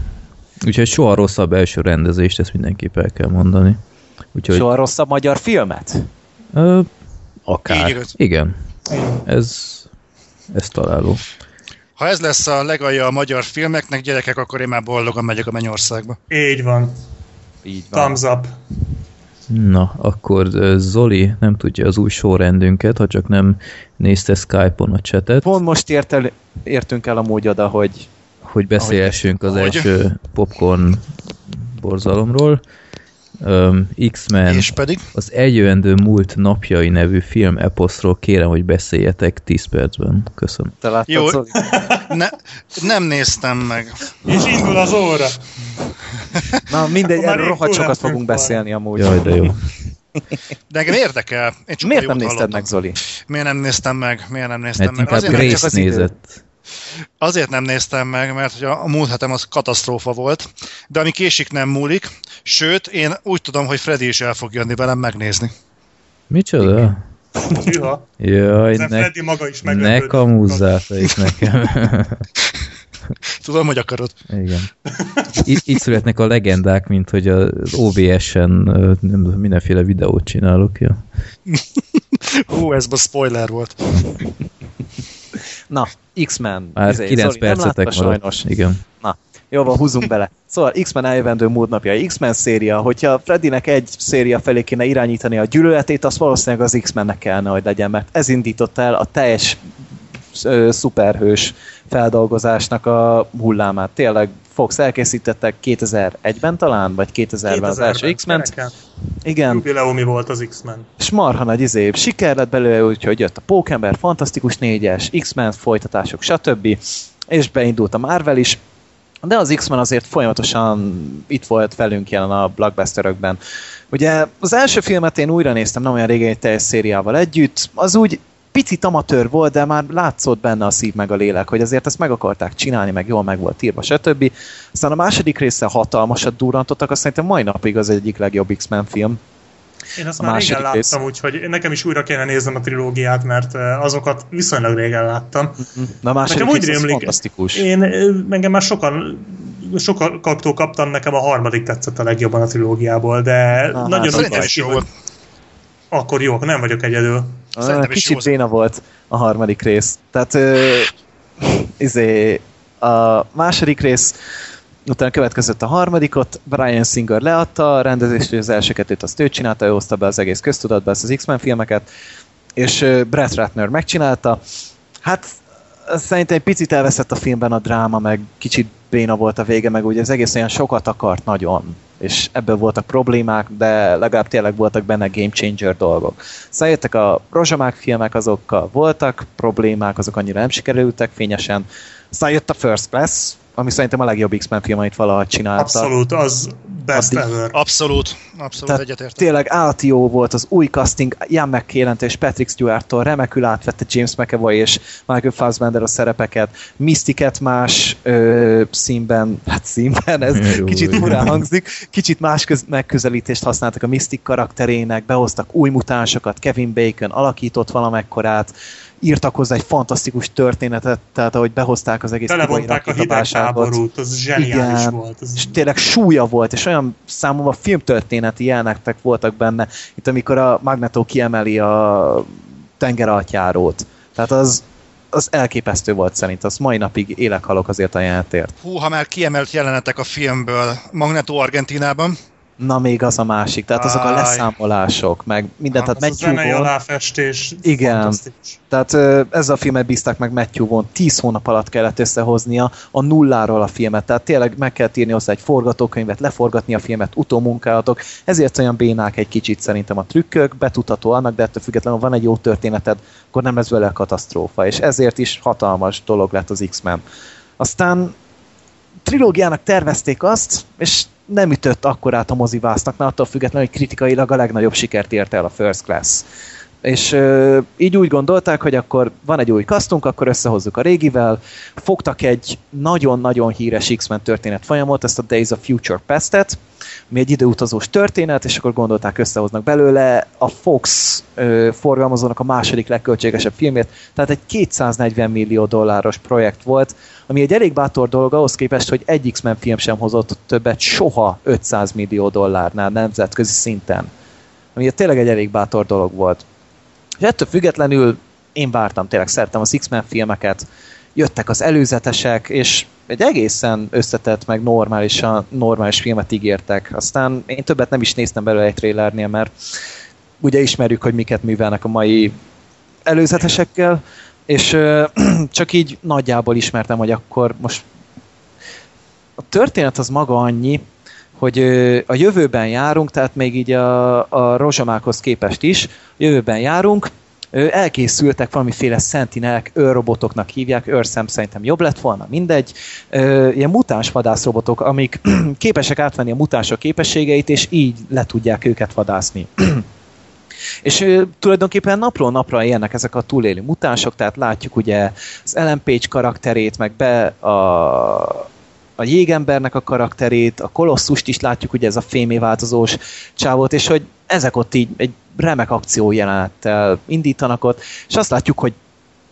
Úgyhogy soha rosszabb első rendezést, ezt mindenképp el kell mondani. Úgyhogy Soha rosszabb magyar filmet? ö, akár. Így igaz. Igen. Ez, ez találó. Ha ez lesz a legalja a magyar filmeknek, gyerekek, akkor én már boldogan megyek a Mennyországba. Így van. Így van. Thumbs up. Na, akkor Zoli nem tudja az új sorrendünket, ha csak nem nézte Skype-on a chatet, Pont most ért el, értünk el amúgy oda, hogy hogy beszélhessünk az Ahogy- első popcorn borzalomról. Um, X-Men És pedig? az eljövendő múlt napjai nevű film eposzról kérem, hogy beszéljetek 10 percben. Köszönöm. te láttad, Jó. Ne, nem néztem meg. És indul az óra. Na mindegy, erről rohadt sokat fogunk volna. beszélni amúgy. Jaj, de jó. De engem érdekel. Én csak Miért nem nézted hallottam. meg, Zoli? Miért nem néztem meg? Miért nem néztem Mert meg? Azért nem, csak Grace az idő. Azért nem néztem meg, mert hogy a, a múlt hetem az katasztrófa volt, de ami késik nem múlik, sőt, én úgy tudom, hogy Freddy is el fog jönni velem megnézni. Micsoda? Hűha. Jaj, ne, Freddy maga is ne meglepődött. kamuzzátok nekem. Tudom, hogy akarod. Igen. Itt, itt születnek a legendák, mint hogy az OBS-en mindenféle videót csinálok. Ja. Hú, ez most spoiler volt. Na, X-Men. Már Izé, 9 Zoli, percetek maradt. sajnos. Igen. Jó van, húzzunk bele. Szóval X-Men eljövendő múltnapja, X-Men széria, hogyha Freddynek egy széria felé kéne irányítani a gyűlöletét, az valószínűleg az X-Mennek kellene, hogy legyen, mert ez indította el a teljes ö, szuperhős feldolgozásnak a hullámát. Tényleg Fox elkészítettek 2001-ben talán, vagy 2000-ben az első 2000-ben. X-Men-t. Gyerekek, Igen, Jubileumi volt az X-Men. és marha nagy izé, siker lett belőle, úgyhogy jött a Pókember, Fantasztikus 4-es, X-Men folytatások, stb. És beindult a Marvel is, de az X-Men azért folyamatosan itt volt velünk jelen a blockbusterökben. Ugye az első filmet én újra néztem, nem olyan régen egy teljes szériával együtt, az úgy picit amatőr volt, de már látszott benne a szív meg a lélek, hogy azért ezt meg akarták csinálni, meg jól meg volt írva, stb. Aztán a második része hatalmasat durrantottak, azt szerintem mai napig az egyik legjobb X-Men film. Én azt A már régen rész. láttam, úgyhogy nekem is újra kéne néznem a trilógiát, mert eh, azokat viszonylag régen láttam. Na a második Nekem úgy rémlik, fantasztikus. Én, ö, engem már sokan sokaktól kaptam, nekem a harmadik tetszett a legjobban a trilógiából, de Na, nagyon hát, úgy is jó volt. akkor jó, akkor nem vagyok egyedül. Szerintem is Kicsit béna volt a harmadik rész. Tehát ö, izé, a második rész utána következett a harmadikot, Brian Singer leadta a rendezést, hogy az első kettőt azt ő csinálta, ő hozta be az egész köztudatba ezt az X-Men filmeket, és Brett Ratner megcsinálta. Hát szerintem egy picit elveszett a filmben a dráma, meg kicsit béna volt a vége, meg ugye az egész olyan sokat akart nagyon, és ebből voltak problémák, de legalább tényleg voltak benne game changer dolgok. Szóval a rozsamák filmek, azokkal voltak problémák, azok annyira nem sikerültek fényesen. Aztán jött a First Class, ami szerintem a legjobb X-Men film, amit valaha csinálta. Abszolút, az best Addig- ever. Abszolút, abszolút Tehát egyetértek. Tényleg állati jó volt az új casting, Ian McKellen és Patrick Stewart-tól remekül átvette James McAvoy és Michael Fassbender a szerepeket, Mystiket más ö, színben, hát színben, ez Jó, kicsit furán hangzik, kicsit más köz, megközelítést használtak a Mystic karakterének, behoztak új mutánsokat, Kevin Bacon alakított valamekkorát, írtak hozzá egy fantasztikus történetet, tehát ahogy behozták az egész Belevonták a hidegháborút, az zseniális Igen. volt. Az És tényleg súlya volt, és olyan számomra filmtörténeti jelentek voltak benne, itt amikor a Magneto kiemeli a tengeraltjárót. Tehát az az elképesztő volt szerint, az mai napig élek halok azért a jelentért. Hú, ha már kiemelt jelenetek a filmből, Magneto Argentinában, Na még az a másik, tehát azok a leszámolások, meg mindent, Hát, tehát az a zenei Matthew aláfestés. Igen. fantasztikus. tehát ezzel a filmet bízták meg Matthew Vaughn, 10 hónap alatt kellett összehoznia a nulláról a filmet, tehát tényleg meg kell írni hozzá egy forgatókönyvet, leforgatni a filmet, utómunkálatok, ezért olyan bénák egy kicsit szerintem a trükkök, betudható annak, de ettől függetlenül ha van egy jó történeted, akkor nem lesz vele a katasztrófa, és ezért is hatalmas dolog lett az X-Men. Aztán trilógiának tervezték azt, és nem ütött akkorát a mozivásznak, mert attól függetlenül, hogy kritikailag a legnagyobb sikert érte el a First Class. És ö, így úgy gondolták, hogy akkor van egy új kasztunk, akkor összehozzuk a régivel, fogtak egy nagyon-nagyon híres X-Men történet folyamot, ezt a Days of Future Past-et, ami egy időutazós történet, és akkor gondolták összehoznak belőle a Fox ö, forgalmazónak a második legköltségesebb filmét, tehát egy 240 millió dolláros projekt volt, ami egy elég bátor dolog ahhoz képest, hogy egy X-Men film sem hozott többet soha 500 millió dollárnál nemzetközi szinten. Ami tényleg egy elég bátor dolog volt. És ettől függetlenül én vártam, tényleg szerettem az X-Men filmeket, jöttek az előzetesek, és egy egészen összetett, meg normálisan, normális filmet ígértek. Aztán én többet nem is néztem belőle egy trailernél, mert ugye ismerjük, hogy miket művelnek a mai előzetesekkel, és csak így nagyjából ismertem, hogy akkor most a történet az maga annyi, hogy a jövőben járunk, tehát még így a, a rozsomákhoz képest is, jövőben járunk, elkészültek valamiféle sentinelek, őrrobotoknak hívják, őrszem szerintem jobb lett volna, mindegy, ilyen mutáns vadászrobotok, amik képesek átvenni a mutánsok képességeit, és így le tudják őket vadászni. És tulajdonképpen napról napra élnek ezek a túlélő mutánsok, tehát látjuk ugye az Ellen Page karakterét, meg be a, a jégembernek a karakterét, a kolosszust is látjuk, ugye ez a fémé változós csávót, és hogy ezek ott így egy remek akció jelenettel indítanak ott, és azt látjuk, hogy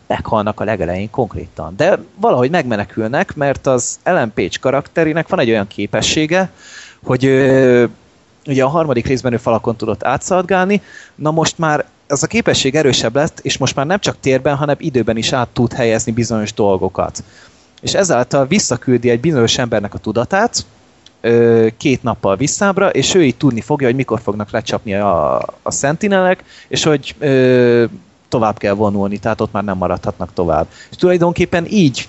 meghalnak a legelején konkrétan. De valahogy megmenekülnek, mert az Ellen Page karakterének van egy olyan képessége, hogy ö, ugye a harmadik részben ő falakon tudott átszaladgálni, na most már ez a képesség erősebb lett, és most már nem csak térben, hanem időben is át tud helyezni bizonyos dolgokat. És ezáltal visszaküldi egy bizonyos embernek a tudatát, két nappal visszábra, és ő így tudni fogja, hogy mikor fognak lecsapni a, a sentinelek, és hogy ö, tovább kell vonulni, tehát ott már nem maradhatnak tovább. És tulajdonképpen így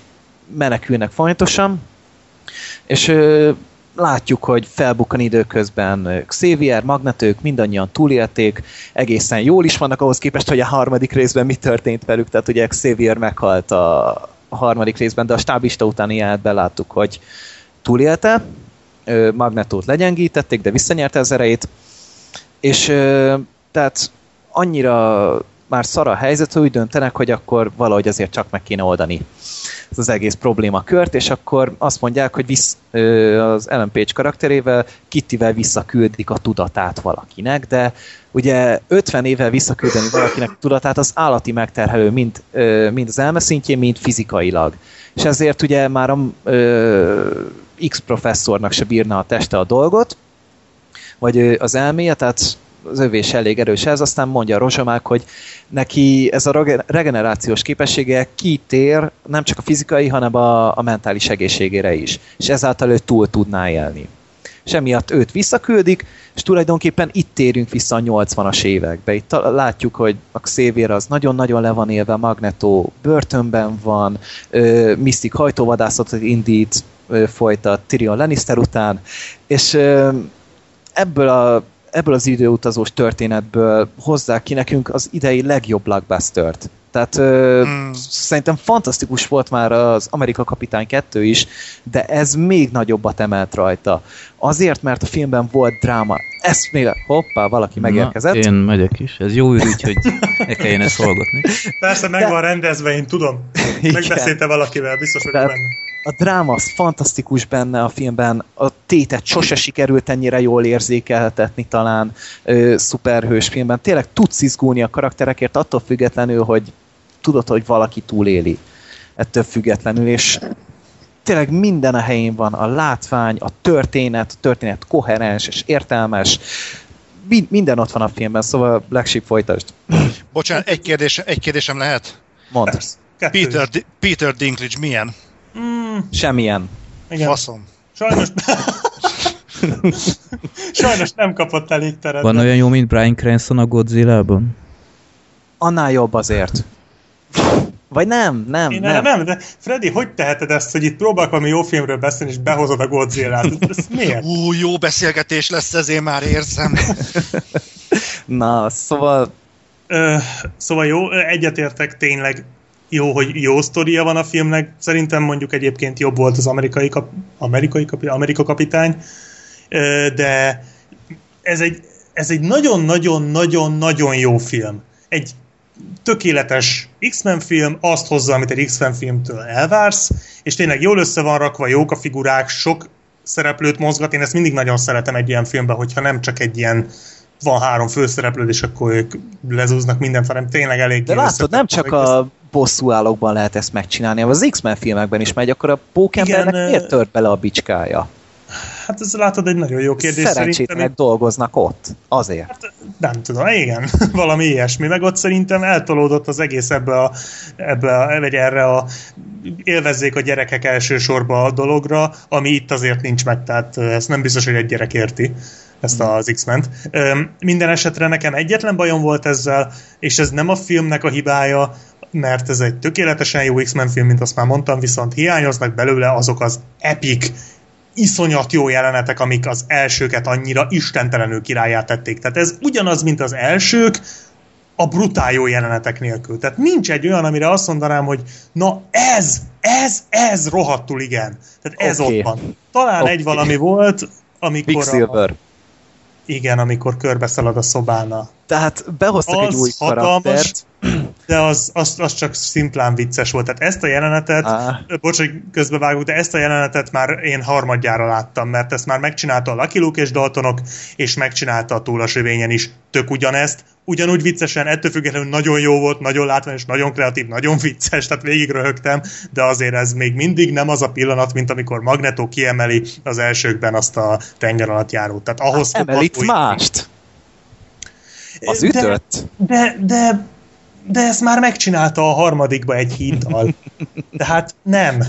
menekülnek folyamatosan, és ö, látjuk, hogy felbukkan időközben Xavier, Magnetők, mindannyian túlélték, egészen jól is vannak ahhoz képest, hogy a harmadik részben mi történt velük, tehát ugye Xavier meghalt a, a harmadik részben, de a stábista utáni jelenetben láttuk, hogy túlélte, Magnetót legyengítették, de visszanyerte az erejét, és tehát annyira már szar a helyzet, hogy úgy döntenek, hogy akkor valahogy azért csak meg kéne oldani ez az egész problémakört, és akkor azt mondják, hogy visz, az Ellen Page karakterével Kittivel visszaküldik a tudatát valakinek, de ugye 50 évvel visszaküldeni valakinek a tudatát az állati megterhelő, mind, mind az elme szintjén, mind fizikailag. És ezért ugye már a ö, X professzornak se bírna a teste a dolgot, vagy az elméje, tehát az övés elég erős ez, aztán mondja a rozsomák, hogy neki ez a rege- regenerációs képessége kitér nem csak a fizikai, hanem a, a mentális egészségére is. És ezáltal ő túl tudná élni. És emiatt őt visszaküldik, és tulajdonképpen itt térünk vissza a 80-as évekbe. Itt látjuk, hogy a Xavier az nagyon-nagyon le van élve, Magneto börtönben van, ö, Mystic hajtóvadászatot indít, ö, folytat Tyrion Lannister után, és ö, ebből a ebből az időutazós történetből hozzák ki nekünk az idei legjobb blockbustert. Tehát ö, Hmm. szerintem fantasztikus volt már az Amerika Kapitány 2 is, de ez még nagyobbat emelt rajta. Azért, mert a filmben volt dráma. Eszméle... Hoppá, valaki megérkezett. Na, én megyek is. Ez jó ürügy, hogy ne kelljen ezt hallgatni. Persze, meg De- van rendezve, én tudom. Megbeszélte valakivel, biztos vagyok benne. A dráma az fantasztikus benne a filmben, a tétet sose sikerült ennyire jól érzékeltetni talán ö, szuperhős filmben. Tényleg tudsz izgulni a karakterekért attól függetlenül, hogy tudod, hogy valaki túléli ettől függetlenül, és tényleg minden a helyén van, a látvány, a történet, a történet koherens és értelmes, Mi- minden ott van a filmben, szóval Black Sheep folytasd. Bocsánat, egy, kérdés, egy kérdésem lehet? Mondd. Peter, Peter Dinklage milyen? Mm, Semmilyen. igen. Faszom. Sajnos... Sajnos nem kapott elég teret. Van olyan jó, mint Brian Cranston a Godzilla-ban? Annál jobb azért. Vagy nem, nem, Én nem. nem. de Freddy, hogy teheted ezt, hogy itt próbálok valami jó filmről beszélni, és behozod a Godzilla-t? Ez, ez miért? Ú, jó beszélgetés lesz, ez én már érzem. Na, szóval Ö, szóval jó, egyetértek tényleg jó, hogy jó sztoria van a filmnek. Szerintem mondjuk egyébként jobb volt az amerikai, kap, amerikai kapi, Amerika kapitány, de ez egy, ez egy nagyon-nagyon-nagyon-nagyon jó film. Egy tökéletes X-Men film, azt hozza, amit egy X-Men filmtől elvársz, és tényleg jól össze van rakva, jók a figurák, sok szereplőt mozgat, én ezt mindig nagyon szeretem egy ilyen filmben, hogyha nem csak egy ilyen van három főszereplőd, és akkor ők lezúznak mindenfele, tényleg elég De látod, nem csak a bosszúállókban lehet ezt megcsinálni, az X-Men filmekben is megy, akkor a pókembernek Igen, miért tört bele a bicskája? Hát ez látod egy nagyon jó kérdés. Szerencsétlenek dolgoznak ott. Azért. Hát, nem tudom, igen, valami ilyesmi. Meg ott szerintem eltolódott az egész ebbe a, ebbe a, vagy erre a élvezzék a gyerekek elsősorban a dologra, ami itt azért nincs meg, tehát ezt nem biztos, hogy egy gyerek érti ezt az X-ment. Minden esetre nekem egyetlen bajom volt ezzel, és ez nem a filmnek a hibája, mert ez egy tökéletesen jó X-Men film, mint azt már mondtam, viszont hiányoznak belőle azok az epic, iszonyat jó jelenetek, amik az elsőket annyira istentelenül királyát tették. Tehát ez ugyanaz, mint az elsők, a brutál jó jelenetek nélkül. Tehát nincs egy olyan, amire azt mondanám, hogy na ez, ez, ez rohadtul igen. Tehát ez Oké. ott van. Talán Oké. egy valami volt, amikor a, Quicksilver. Igen, amikor körbeszalad a szobána. Tehát behoztak egy Az új hatalmas, karaktert. de az, az, az csak szimplán vicces volt. Tehát ezt a jelenetet, Á. bocs, hogy közbevágok, de ezt a jelenetet már én harmadjára láttam, mert ezt már megcsinálta a Lucky Luke és Daltonok, és megcsinálta a Túl a sövényen is. Tök ugyanezt, ugyanúgy viccesen, ettől függetlenül nagyon jó volt, nagyon látványos, nagyon kreatív, nagyon vicces, tehát végig röhögtem, de azért ez még mindig nem az a pillanat, mint amikor Magneto kiemeli az elsőkben azt a tenger alatt járót. Tehát ahhoz Emel itt új- mást. Az De- ütött. de, de, de ezt már megcsinálta a harmadikba egy hittal. Tehát nem.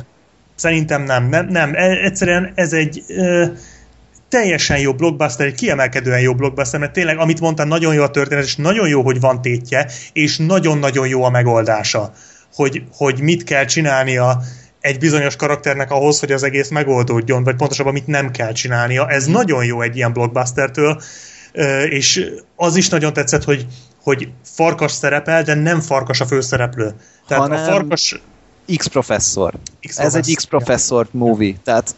Szerintem nem. Nem, nem. E- egyszerűen ez egy ö, teljesen jó blockbuster, egy kiemelkedően jó blockbuster, mert tényleg, amit mondtam, nagyon jó a történet, és nagyon jó, hogy van tétje, és nagyon-nagyon jó a megoldása, hogy, hogy mit kell csinálnia egy bizonyos karakternek ahhoz, hogy az egész megoldódjon, vagy pontosabban mit nem kell csinálnia. Ez nagyon jó egy ilyen blockbustertől, és az is nagyon tetszett, hogy, hogy farkas szerepel, de nem farkas a főszereplő. Tehát Hanem a farkas... X-professzor. X Ez egy X-professzor movie. Tehát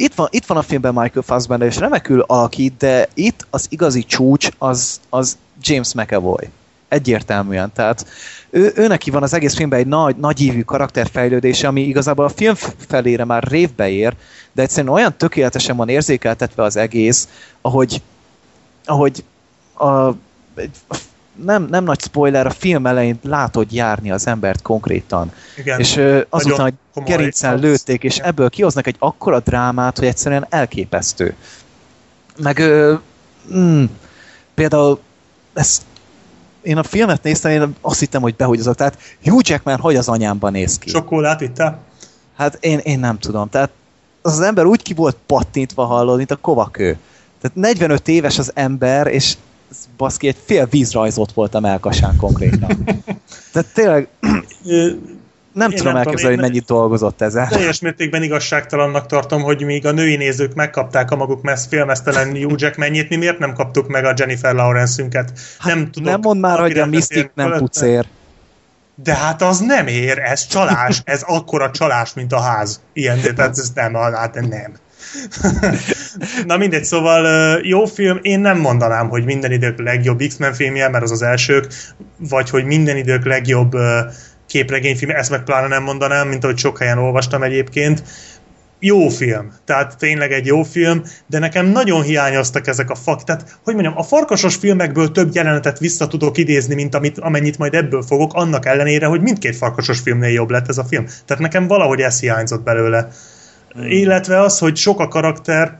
itt van, itt van a filmben Michael Fassbender, és remekül alakít, de itt az igazi csúcs az, az James McAvoy. Egyértelműen. Tehát ő, ő neki van az egész filmben egy nagy, nagy ívű karakterfejlődése, ami igazából a film felére már révbe ér, de egyszerűen olyan tökéletesen van érzékeltetve az egész, ahogy, ahogy a, egy, nem, nem nagy spoiler, a film elején látod járni az embert konkrétan. Igen. És ö, azután, hogy gerincen lőtték, és Igen. ebből kihoznak egy akkora drámát, hogy egyszerűen elképesztő. Meg ö, mm, például ezt én a filmet néztem, én azt hittem, hogy behugyozok. Tehát Hugh Jackman hogy az anyámban néz ki? Sokkólát ittál? Hát én, én nem tudom. Tehát az, az ember úgy ki volt pattintva hallod, mint a kovakő. Tehát 45 éves az ember, és baszki, egy fél vízrajzot volt a melkasán konkrétan. Tehát tényleg nem Én tudom nem elképzelni, hogy mennyit dolgozott ezen. Teljes mértékben igazságtalannak tartom, hogy míg a női nézők megkapták a maguk messz, félmeztelen Hugh Jackmanjét, mi miért nem kaptuk meg a Jennifer Lawrence-ünket? Hát nem tudok. nem mondd már, hogy a Mystic nem pucér. De hát az nem ér, ez csalás, ez akkora csalás, mint a ház. Ilyen, de tehát ez nem, hát nem. Na mindegy, szóval jó film, én nem mondanám, hogy minden idők legjobb X-Men filmje, mert az az elsők, vagy hogy minden idők legjobb képregényfilm, ezt meg pláne nem mondanám, mint ahogy sok helyen olvastam egyébként. Jó film, tehát tényleg egy jó film, de nekem nagyon hiányoztak ezek a fak, tehát hogy mondjam, a farkasos filmekből több jelenetet vissza tudok idézni, mint amit, amennyit majd ebből fogok, annak ellenére, hogy mindkét farkasos filmnél jobb lett ez a film. Tehát nekem valahogy ez hiányzott belőle. Illetve az, hogy sok a karakter,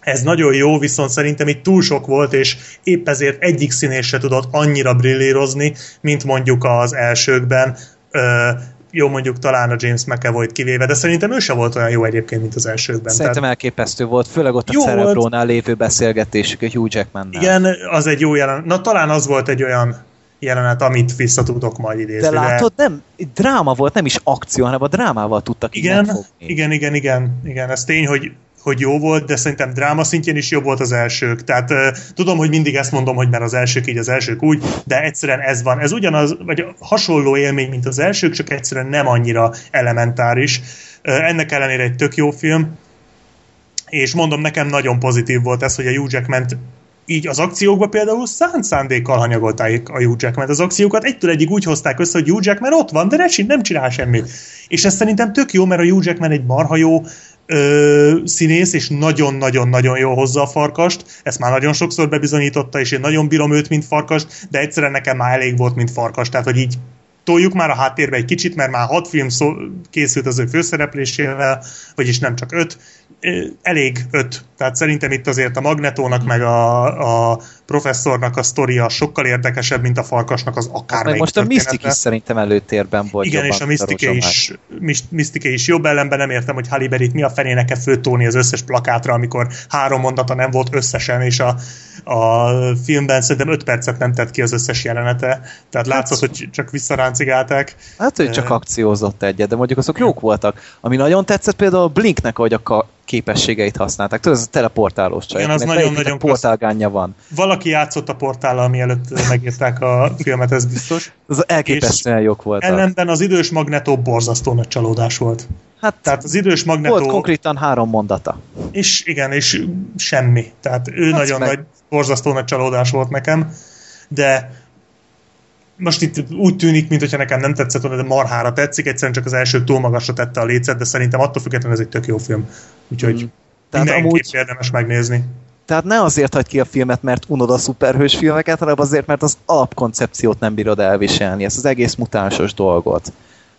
ez nagyon jó, viszont szerintem itt túl sok volt, és épp ezért egyik színés se tudott annyira brillírozni, mint mondjuk az elsőkben. Ö, jó mondjuk talán a James McAvoy-t kivéve, de szerintem ő se volt olyan jó egyébként, mint az elsőkben. Szerintem Tehát, elképesztő volt, főleg ott a Jó Cerebrónál lévő beszélgetésük a Hugh Jackmannel. igen, az egy jó jelenet. Na talán az volt egy olyan jelenet, amit vissza tudok majd idézni. De látod, nem, dráma volt, nem is akció, hanem a drámával tudtak Igen, megfogni. igen, igen, igen, igen, ez tény, hogy hogy jó volt, de szerintem dráma szintjén is jobb volt az elsők. Tehát uh, tudom, hogy mindig ezt mondom, hogy mert az elsők így, az elsők úgy, de egyszerűen ez van. Ez ugyanaz, vagy hasonló élmény, mint az elsők, csak egyszerűen nem annyira elementáris. Ennek ellenére egy tök jó film, és mondom, nekem nagyon pozitív volt ez, hogy a Hugh Jackman így az akciókba például szánt szándékkal hanyagolták a Hugh Jackman. Az akciókat egytől egyig úgy hozták össze, hogy Hugh Jackman ott van, de ne, nem csinál semmit. És ez szerintem tök jó, mert a Hugh Jackman egy marha jó ö, színész, és nagyon-nagyon-nagyon jól hozza a farkast. Ezt már nagyon sokszor bebizonyította, és én nagyon bírom őt, mint farkast, de egyszerűen nekem már elég volt, mint farkas. Tehát, hogy így toljuk már a háttérbe egy kicsit, mert már hat film szó, készült az ő főszereplésével, vagyis nem csak öt, elég öt. Tehát szerintem itt azért a Magnetónak meg a, a professzornak a sztoria sokkal érdekesebb, mint a farkasnak az Meg akármelyik most a. Mystic is szerintem előtérben volt. Igen, és a Rozsomák. is, Mistike is jobb ellenben nem értem, hogy Halle Berryt mi a fenének kell föltolni az összes plakátra, amikor három mondata nem volt összesen, és a, a filmben szerintem öt percet nem tett ki az összes jelenete, tehát látszott, hogy csak visszaráncigálták. Hát ő csak akciózott egyet, de mondjuk azok jók voltak. Ami nagyon tetszett például a Blinknek, ahogy a képességeit használták. Tudod, ez a teleportálós csaj. Igen, az nagyon-nagyon portálgánja van. Valaki játszott a portállal, mielőtt megírták a filmet, ez biztos. Az elképesztően jók voltak. Ellenben az idős magnetó borzasztó nagy csalódás volt. Hát Tehát az idős magnetó... volt konkrétan három mondata. És igen, és semmi. Tehát ő Hát nagyon meg- nagy, borzasztó nagy csalódás volt nekem, de most itt úgy tűnik, mintha nekem nem tetszett volna, de marhára tetszik, egyszerűen csak az első túl magasra tette a lécet, de szerintem attól függetlenül ez egy tök jó film. Úgyhogy Mm. Tehát amúgy- érdemes megnézni. Tehát ne azért hagy ki a filmet, mert unod a szuperhős filmeket, hanem azért, mert az alapkoncepciót nem bírod elviselni, ezt az egész mutánsos dolgot. Tehát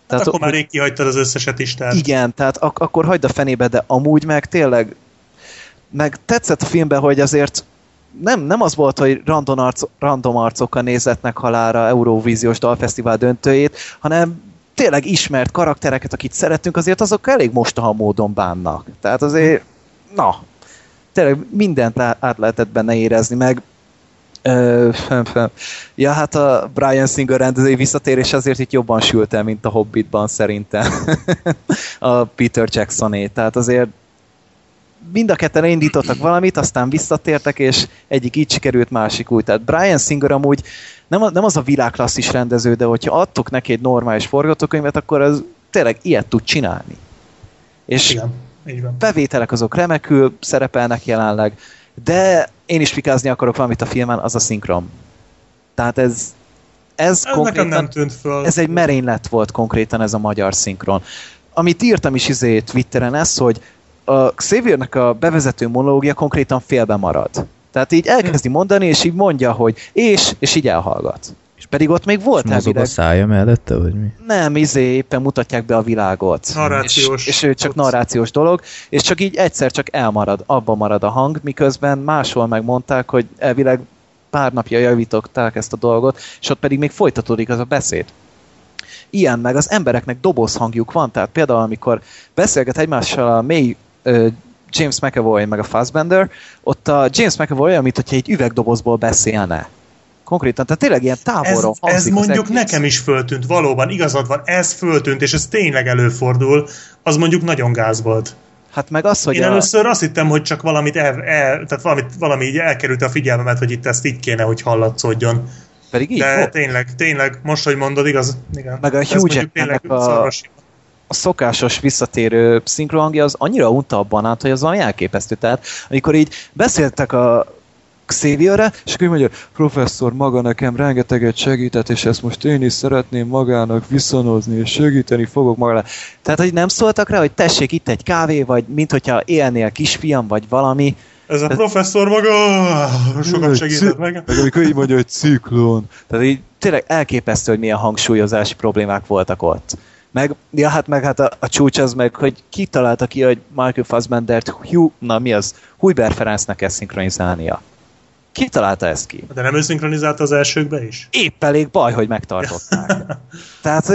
Tehát akkor már rég kihagytad az összeset is, tehát Igen, tehát ak- akkor hagyd a fenébe, de amúgy meg tényleg meg tetszett a filmben, hogy azért nem, nem az volt, hogy random, arc, random arcokkal nézetnek halára Eurovíziós Dalfesztivál döntőjét, hanem tényleg ismert karaktereket, akit szeretünk, azért azok elég mostoha módon bánnak. Tehát azért, na, tényleg mindent át lehetett benne érezni, meg ja, hát a Brian Singer rendezői visszatérés azért itt jobban sült el, mint a Hobbitban szerintem. a Peter Jacksoné. Tehát azért mind a ketten indítottak valamit, aztán visszatértek, és egyik így sikerült, másik úgy. Tehát Brian Singer amúgy nem, nem az a világklasszis rendező, de hogyha adtok neki egy normális forgatókönyvet, akkor az tényleg ilyet tud csinálni. És igen, így van. bevételek azok remekül szerepelnek jelenleg, de én is fikázni akarok valamit a filmen, az a szinkron. Tehát ez, ez, Ez nekem konkrétan, nem tűnt föl. ez egy merénylet volt konkrétan ez a magyar szinkron. Amit írtam is izé Twitteren, ez, hogy a Xaviernek a bevezető monológia konkrétan félbe marad. Tehát így elkezdi mondani, és így mondja, hogy és, és így elhallgat. És pedig ott még volt És mozog a elvileg szája mellette, vagy mi? nem, izé, éppen mutatják be a világot. Narrációs. És, és ő csak narrációs dolog, és csak így egyszer csak elmarad, abba marad a hang, miközben máshol megmondták, hogy elvileg pár napja javították ezt a dolgot, és ott pedig még folytatódik az a beszéd. Ilyen, meg az embereknek dobozhangjuk van, tehát például amikor beszélget egymással a ö, James McAvoy meg a Fassbender, ott a James McAvoy olyan, mint hogyha egy üvegdobozból beszélne. Konkrétan, tehát tényleg ilyen ez, távolról ez az mondjuk egész. nekem is föltűnt, valóban igazad van, ez föltűnt, és ez tényleg előfordul, az mondjuk nagyon gáz volt. Hát meg az, hogy Én a... először azt hittem, hogy csak valamit el, el, tehát valamit, valami így elkerült a figyelmemet, hogy itt ezt így kéne, hogy hallatszódjon. Pedig így De volt. tényleg, tényleg, most, hogy mondod, igaz? Igen. Meg a Ez Hugh Jackmannek a-. a szokásos visszatérő szinkrohangja az annyira unta abban át, hogy az olyan elképesztő. Tehát amikor így beszéltek a Xavierre, és akkor mondja, professzor maga nekem rengeteget segített, és ezt most én is szeretném magának viszonozni, és segíteni fogok magának. Tehát, hogy nem szóltak rá, hogy tessék itt egy kávé, vagy mint hogyha élnél kisfiam, vagy valami. Ez a professzor maga sokat segített meg. Meg amikor így mondja, hogy ciklon. Tehát így tényleg elképesztő, hogy milyen hangsúlyozási problémák voltak ott. Meg, ja, hát meg hát a, a csúcs az meg, hogy ki találta ki, hogy Michael Fassbendert, Hugh, na mi az, Hújber Ferencnek kell szinkronizálnia. Ki találta ezt ki? De nem ő szinkronizálta az elsőkbe is? Épp elég baj, hogy megtartották. tehát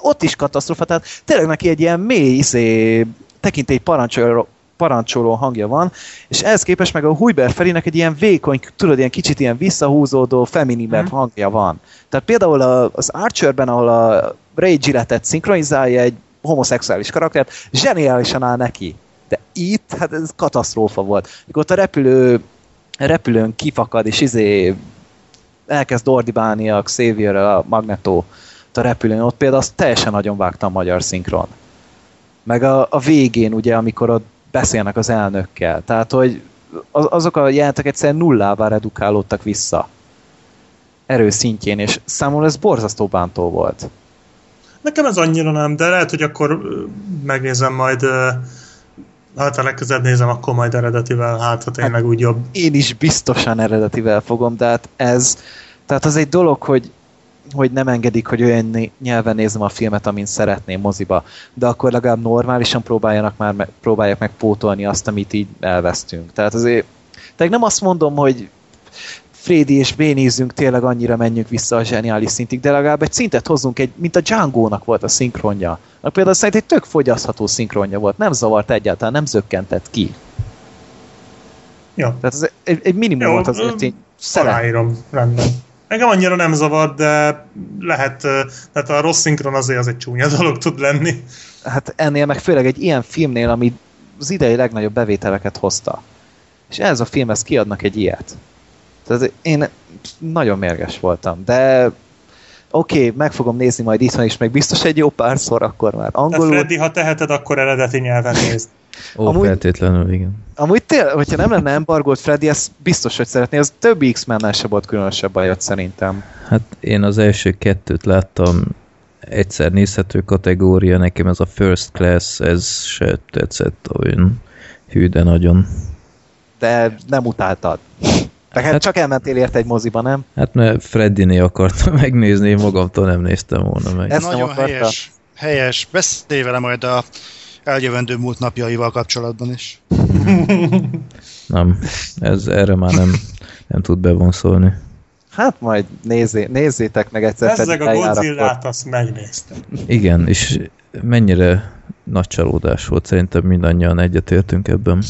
ott is katasztrofa, tehát tényleg neki egy ilyen mély izé, tekintély parancsoló, parancsoló hangja van, és ehhez képest meg a Hujber Ferinek egy ilyen vékony, tudod, ilyen kicsit ilyen visszahúzódó, feminimebb hmm. hangja van. Tehát például a, az Archerben, ahol a Ray Gillette-et szinkronizálja egy homoszexuális karaktert, zseniálisan áll neki. De itt, hát ez katasztrófa volt. Mikor ott a repülő, repülőn kifakad, és izé elkezd ordibálni a xavier a Magneto a repülőn, ott például azt teljesen nagyon vágtam magyar szinkron. Meg a, a végén, ugye, amikor ott beszélnek az elnökkel. Tehát, hogy az, azok a jelentek egyszerűen nullává redukálódtak vissza. Erő szintjén, és számomra ez borzasztó bántó volt. Nekem ez annyira nem, de lehet, hogy akkor megnézem majd Hát ha legközelebb nézem, akkor majd eredetivel, hát ha tényleg hát, úgy jobb. Én is biztosan eredetivel fogom, de hát ez, tehát az egy dolog, hogy hogy nem engedik, hogy olyan nyelven nézem a filmet, amint szeretném moziba, de akkor legalább normálisan próbáljanak már, próbálják meg pótolni azt, amit így elvesztünk. Tehát azért, tehát nem azt mondom, hogy Freddy és bénézzünk, tényleg annyira menjünk vissza a zseniális szintig, de legalább egy szintet hozzunk, egy, mint a Django-nak volt a szinkronja. Na, például szerint egy tök fogyasztható szinkronja volt, nem zavart egyáltalán, nem zökkentett ki. Ja. Tehát ez egy, egy minimum Jó, volt azért, én szeretem. rendben. Engem annyira nem zavar, de lehet, tehát a rossz szinkron azért az egy csúnya dolog tud lenni. Hát ennél meg főleg egy ilyen filmnél, ami az idei legnagyobb bevételeket hozta. És ez a film, ezt kiadnak egy ilyet. Tehát én nagyon mérges voltam, de oké, okay, meg fogom nézni majd itthon is, meg biztos egy jó párszor, akkor már angolul... De Freddy, ha teheted, akkor eredeti nyelven nézd. Ó, amúgy, feltétlenül, igen. Amúgy tényleg, hogyha nem lenne embargolt Freddy, ez biztos, hogy szeretné. Az több x men se volt különösebb bajot szerintem. Hát én az első kettőt láttam egyszer nézhető kategória, nekem ez a First Class, ez se tetszett olyan hű, de nagyon. De nem utáltad. Tehát hát, csak elmentél érte egy moziba, nem? Hát mert Freddy-né akartam megnézni, én magamtól nem néztem volna meg. Ez nagyon helyes, helyes. Beszélj vele majd a eljövendő múlt napjaival kapcsolatban is. nem, ez erre már nem, nem tud bevonszolni. Hát majd nézzé, nézzétek meg egyszer. Ezek a Godzilla-t azt megnéztem. Igen, és mennyire nagy csalódás volt, szerintem mindannyian egyetértünk ebben.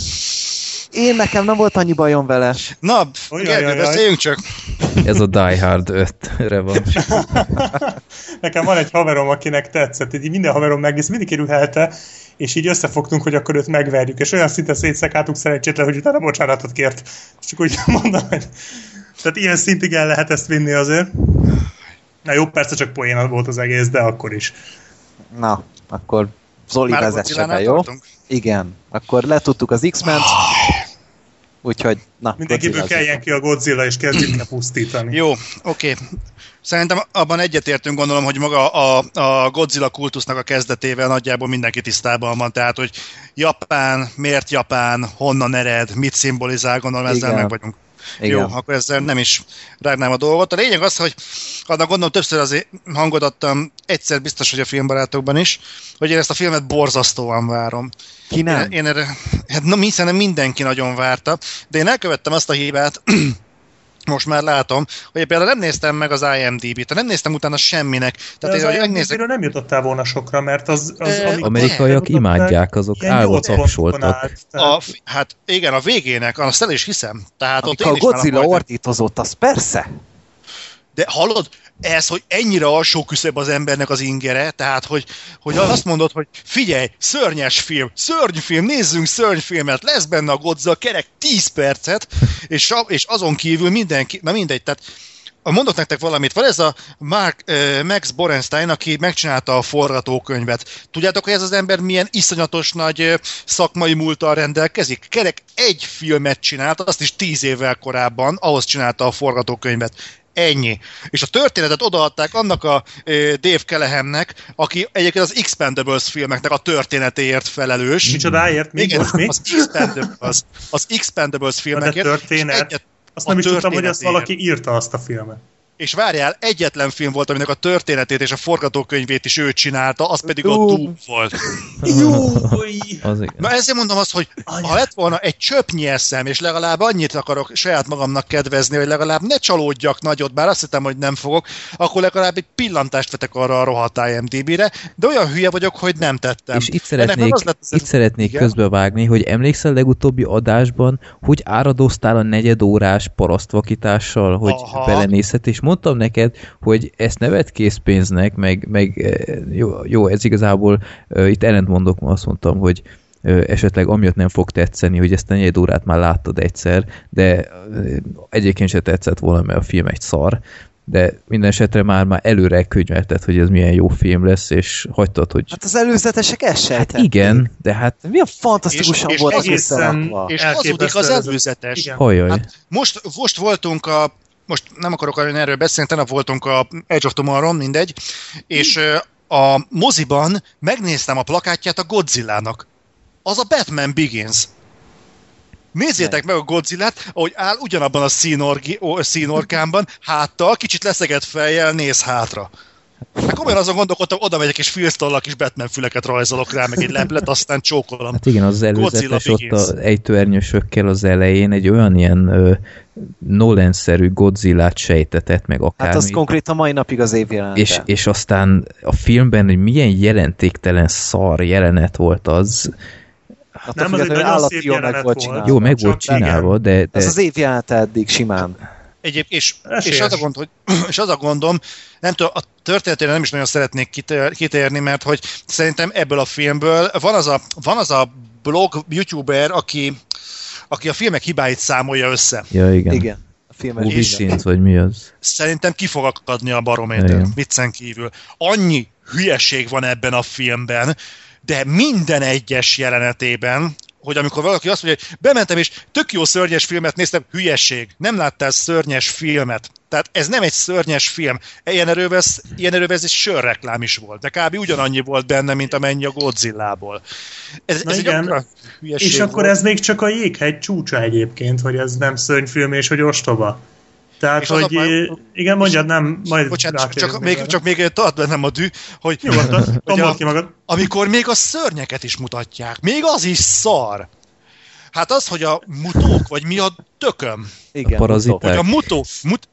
Én nekem nem volt annyi bajom vele. Na, Gergő, beszéljünk csak. Ez a Die Hard 5-re van. nekem van egy haverom, akinek tetszett, így minden haverom megnéz, mindig kerülhelte, és így összefogtunk, hogy akkor őt megverjük, és olyan szinte szétszekáltuk szerencsétlen, hogy utána bocsánatot kért. Csak úgy mondom, hogy tehát ilyen szintig el lehet ezt vinni azért. Na jó, persze csak poén volt az egész, de akkor is. Na, akkor Zoli vezesse be, jó? Tartunk? Igen, akkor letudtuk az X-Men-t, úgyhogy na. Mindenkiből kelljen ki a Godzilla, és kezdjük el pusztítani. Jó, oké. Okay. Szerintem abban egyetértünk, gondolom, hogy maga a, a Godzilla kultusznak a kezdetével nagyjából mindenki tisztában van, tehát, hogy Japán, miért Japán, honnan ered, mit szimbolizál, gondolom ezzel Igen. meg vagyunk. Igen. Jó, akkor ezzel nem is rágnám a dolgot. A lényeg az, hogy annak gondolom többször azért hangot adtam, egyszer biztos, hogy a filmbarátokban is, hogy én ezt a filmet borzasztóan várom. Ki nem? Én, én erre, hát na, hiszen mindenki nagyon várta, de én elkövettem azt a hibát, most már látom, hogy például nem néztem meg az IMDb-t, nem néztem utána semminek. Tehát én, hogy megnézek... nem jutottál volna sokra, mert az... az e, amerikaiak imádják, azok állva tapsoltak. A, hát igen, a végének, azt el is hiszem. Tehát Amikor ott a Godzilla ordítozott, az persze. De hallod, ez, hogy ennyire alsó küszöb az embernek az ingere, tehát, hogy, hogy azt mondod, hogy figyelj, szörnyes film, szörnyfilm, nézzünk szörnyfilmet, lesz benne a Godzilla kerek 10 percet, és, és azon kívül mindenki, na mindegy, tehát mondok nektek valamit, van ez a Mark, uh, Max Borenstein, aki megcsinálta a forgatókönyvet. Tudjátok, hogy ez az ember milyen iszonyatos nagy uh, szakmai múltal rendelkezik? Kerek egy filmet csinált, azt is tíz évvel korábban, ahhoz csinálta a forgatókönyvet. Ennyi. És a történetet odaadták annak a Dave Kellehennek, aki egyébként az Expendables filmeknek a történetéért felelős. Micsodáért? Mi? Igen, mi? Az Expendables, az Expendables filmekért. A történet. Egyet, azt nem is tudtam, hogy azt valaki írta azt a filmet. És várjál, egyetlen film volt, aminek a történetét és a forgatókönyvét is ő csinálta, az pedig a Doom. Volt. Az igen. Na ezért mondom azt, hogy ha lett volna egy csöpnyi eszem, és legalább annyit akarok saját magamnak kedvezni, hogy legalább ne csalódjak nagyot, bár azt hittem, hogy nem fogok, akkor legalább egy pillantást vetek arra a rohadt IMDB-re, de olyan hülye vagyok, hogy nem tettem. És itt szeretnék, az lett az- itt szeretnék Igen? közbevágni, hogy emlékszel legutóbbi adásban, hogy áradoztál a negyedórás parasztvakítással, hogy Aha. belenézhet, és mondtam neked, hogy ezt ne vedd készpénznek, meg, meg eh, jó, jó, ez igazából uh, itt ellentmondok, azt mondtam, hogy ö, esetleg amiatt nem fog tetszeni, hogy ezt a negyed órát már láttad egyszer, de egyébként se tetszett volna, mert a film egy szar, de minden esetre már, már előre könyvelted, hogy ez milyen jó film lesz, és hagytad, hogy Hát az előzetesek ezt hát igen, de hát Milyen fantasztikusan És- és volt az egészen-. És hazudik az előzetes. Igen. hajaj. Hát most, most voltunk a most nem akarok erről beszélni, tegnap voltunk a Edge of Tomorrow, mindegy, és ö, a moziban megnéztem a plakátját a Godzilla-nak. Az a Batman Begins. Nézzétek meg a Godzilla-t, ahogy áll ugyanabban a színorgi- színorkámban, háttal, kicsit leszegett fejjel, néz hátra. Hát komolyan azon gondolkodtam, oda megyek és filztollak is Batman füleket rajzolok rá, meg egy leplet, aztán csókolom. Hát igen, az Godzilla előzetes ott Begins. az ejtőernyősökkel az elején egy olyan ilyen ö, Nolan-szerű Godzilla-t sejtetett meg akármi. Hát az konkrétan mai napig az év jelenete. és, és aztán a filmben, hogy milyen jelentéktelen szar jelenet volt az. Attól Nem, az egy nagyon szép jól meg volt volt. csinálva. Jó, meg volt csinálva, de, de Ez az év jelenete eddig simán. Egyéb, és, Esélyes. és, az a gond, hogy, és az a gondom, nem tudom, a történetére nem is nagyon szeretnék kitér, kitérni, mert hogy szerintem ebből a filmből van az a, van az a blog, youtuber, aki, aki a filmek hibáit számolja össze. ja, igen. Igen. Filmes vagy mi az? Szerintem ki fog akadni a barométer, viccen kívül. Annyi hülyeség van ebben a filmben, de minden egyes jelenetében, hogy amikor valaki azt mondja, hogy bementem és tök jó szörnyes filmet néztem, hülyeség, nem láttál szörnyes filmet. Tehát ez nem egy szörnyes film. Ilyen erővel, ilyen erővel ez egy sörreklám is volt, de kb. ugyanannyi volt benne, mint amennyi a Godzilla-ból. Ez, Na ez igen. És akkor volt. ez még csak a jéghegy csúcsa egyébként, hogy ez nem szörnyfilm és hogy ostoba. Tehát, És az a hogy baj- igen, mondjad, nem, majd Bocsánat, csak, még csak még tart bennem a dű, hogy, Nyugodtan, hogy a- ki magad. amikor még a szörnyeket is mutatják. Még az is szar. Hát az, hogy a mutók, vagy mi a tököm, Igen, Paraziták. hogy a mutó, mut,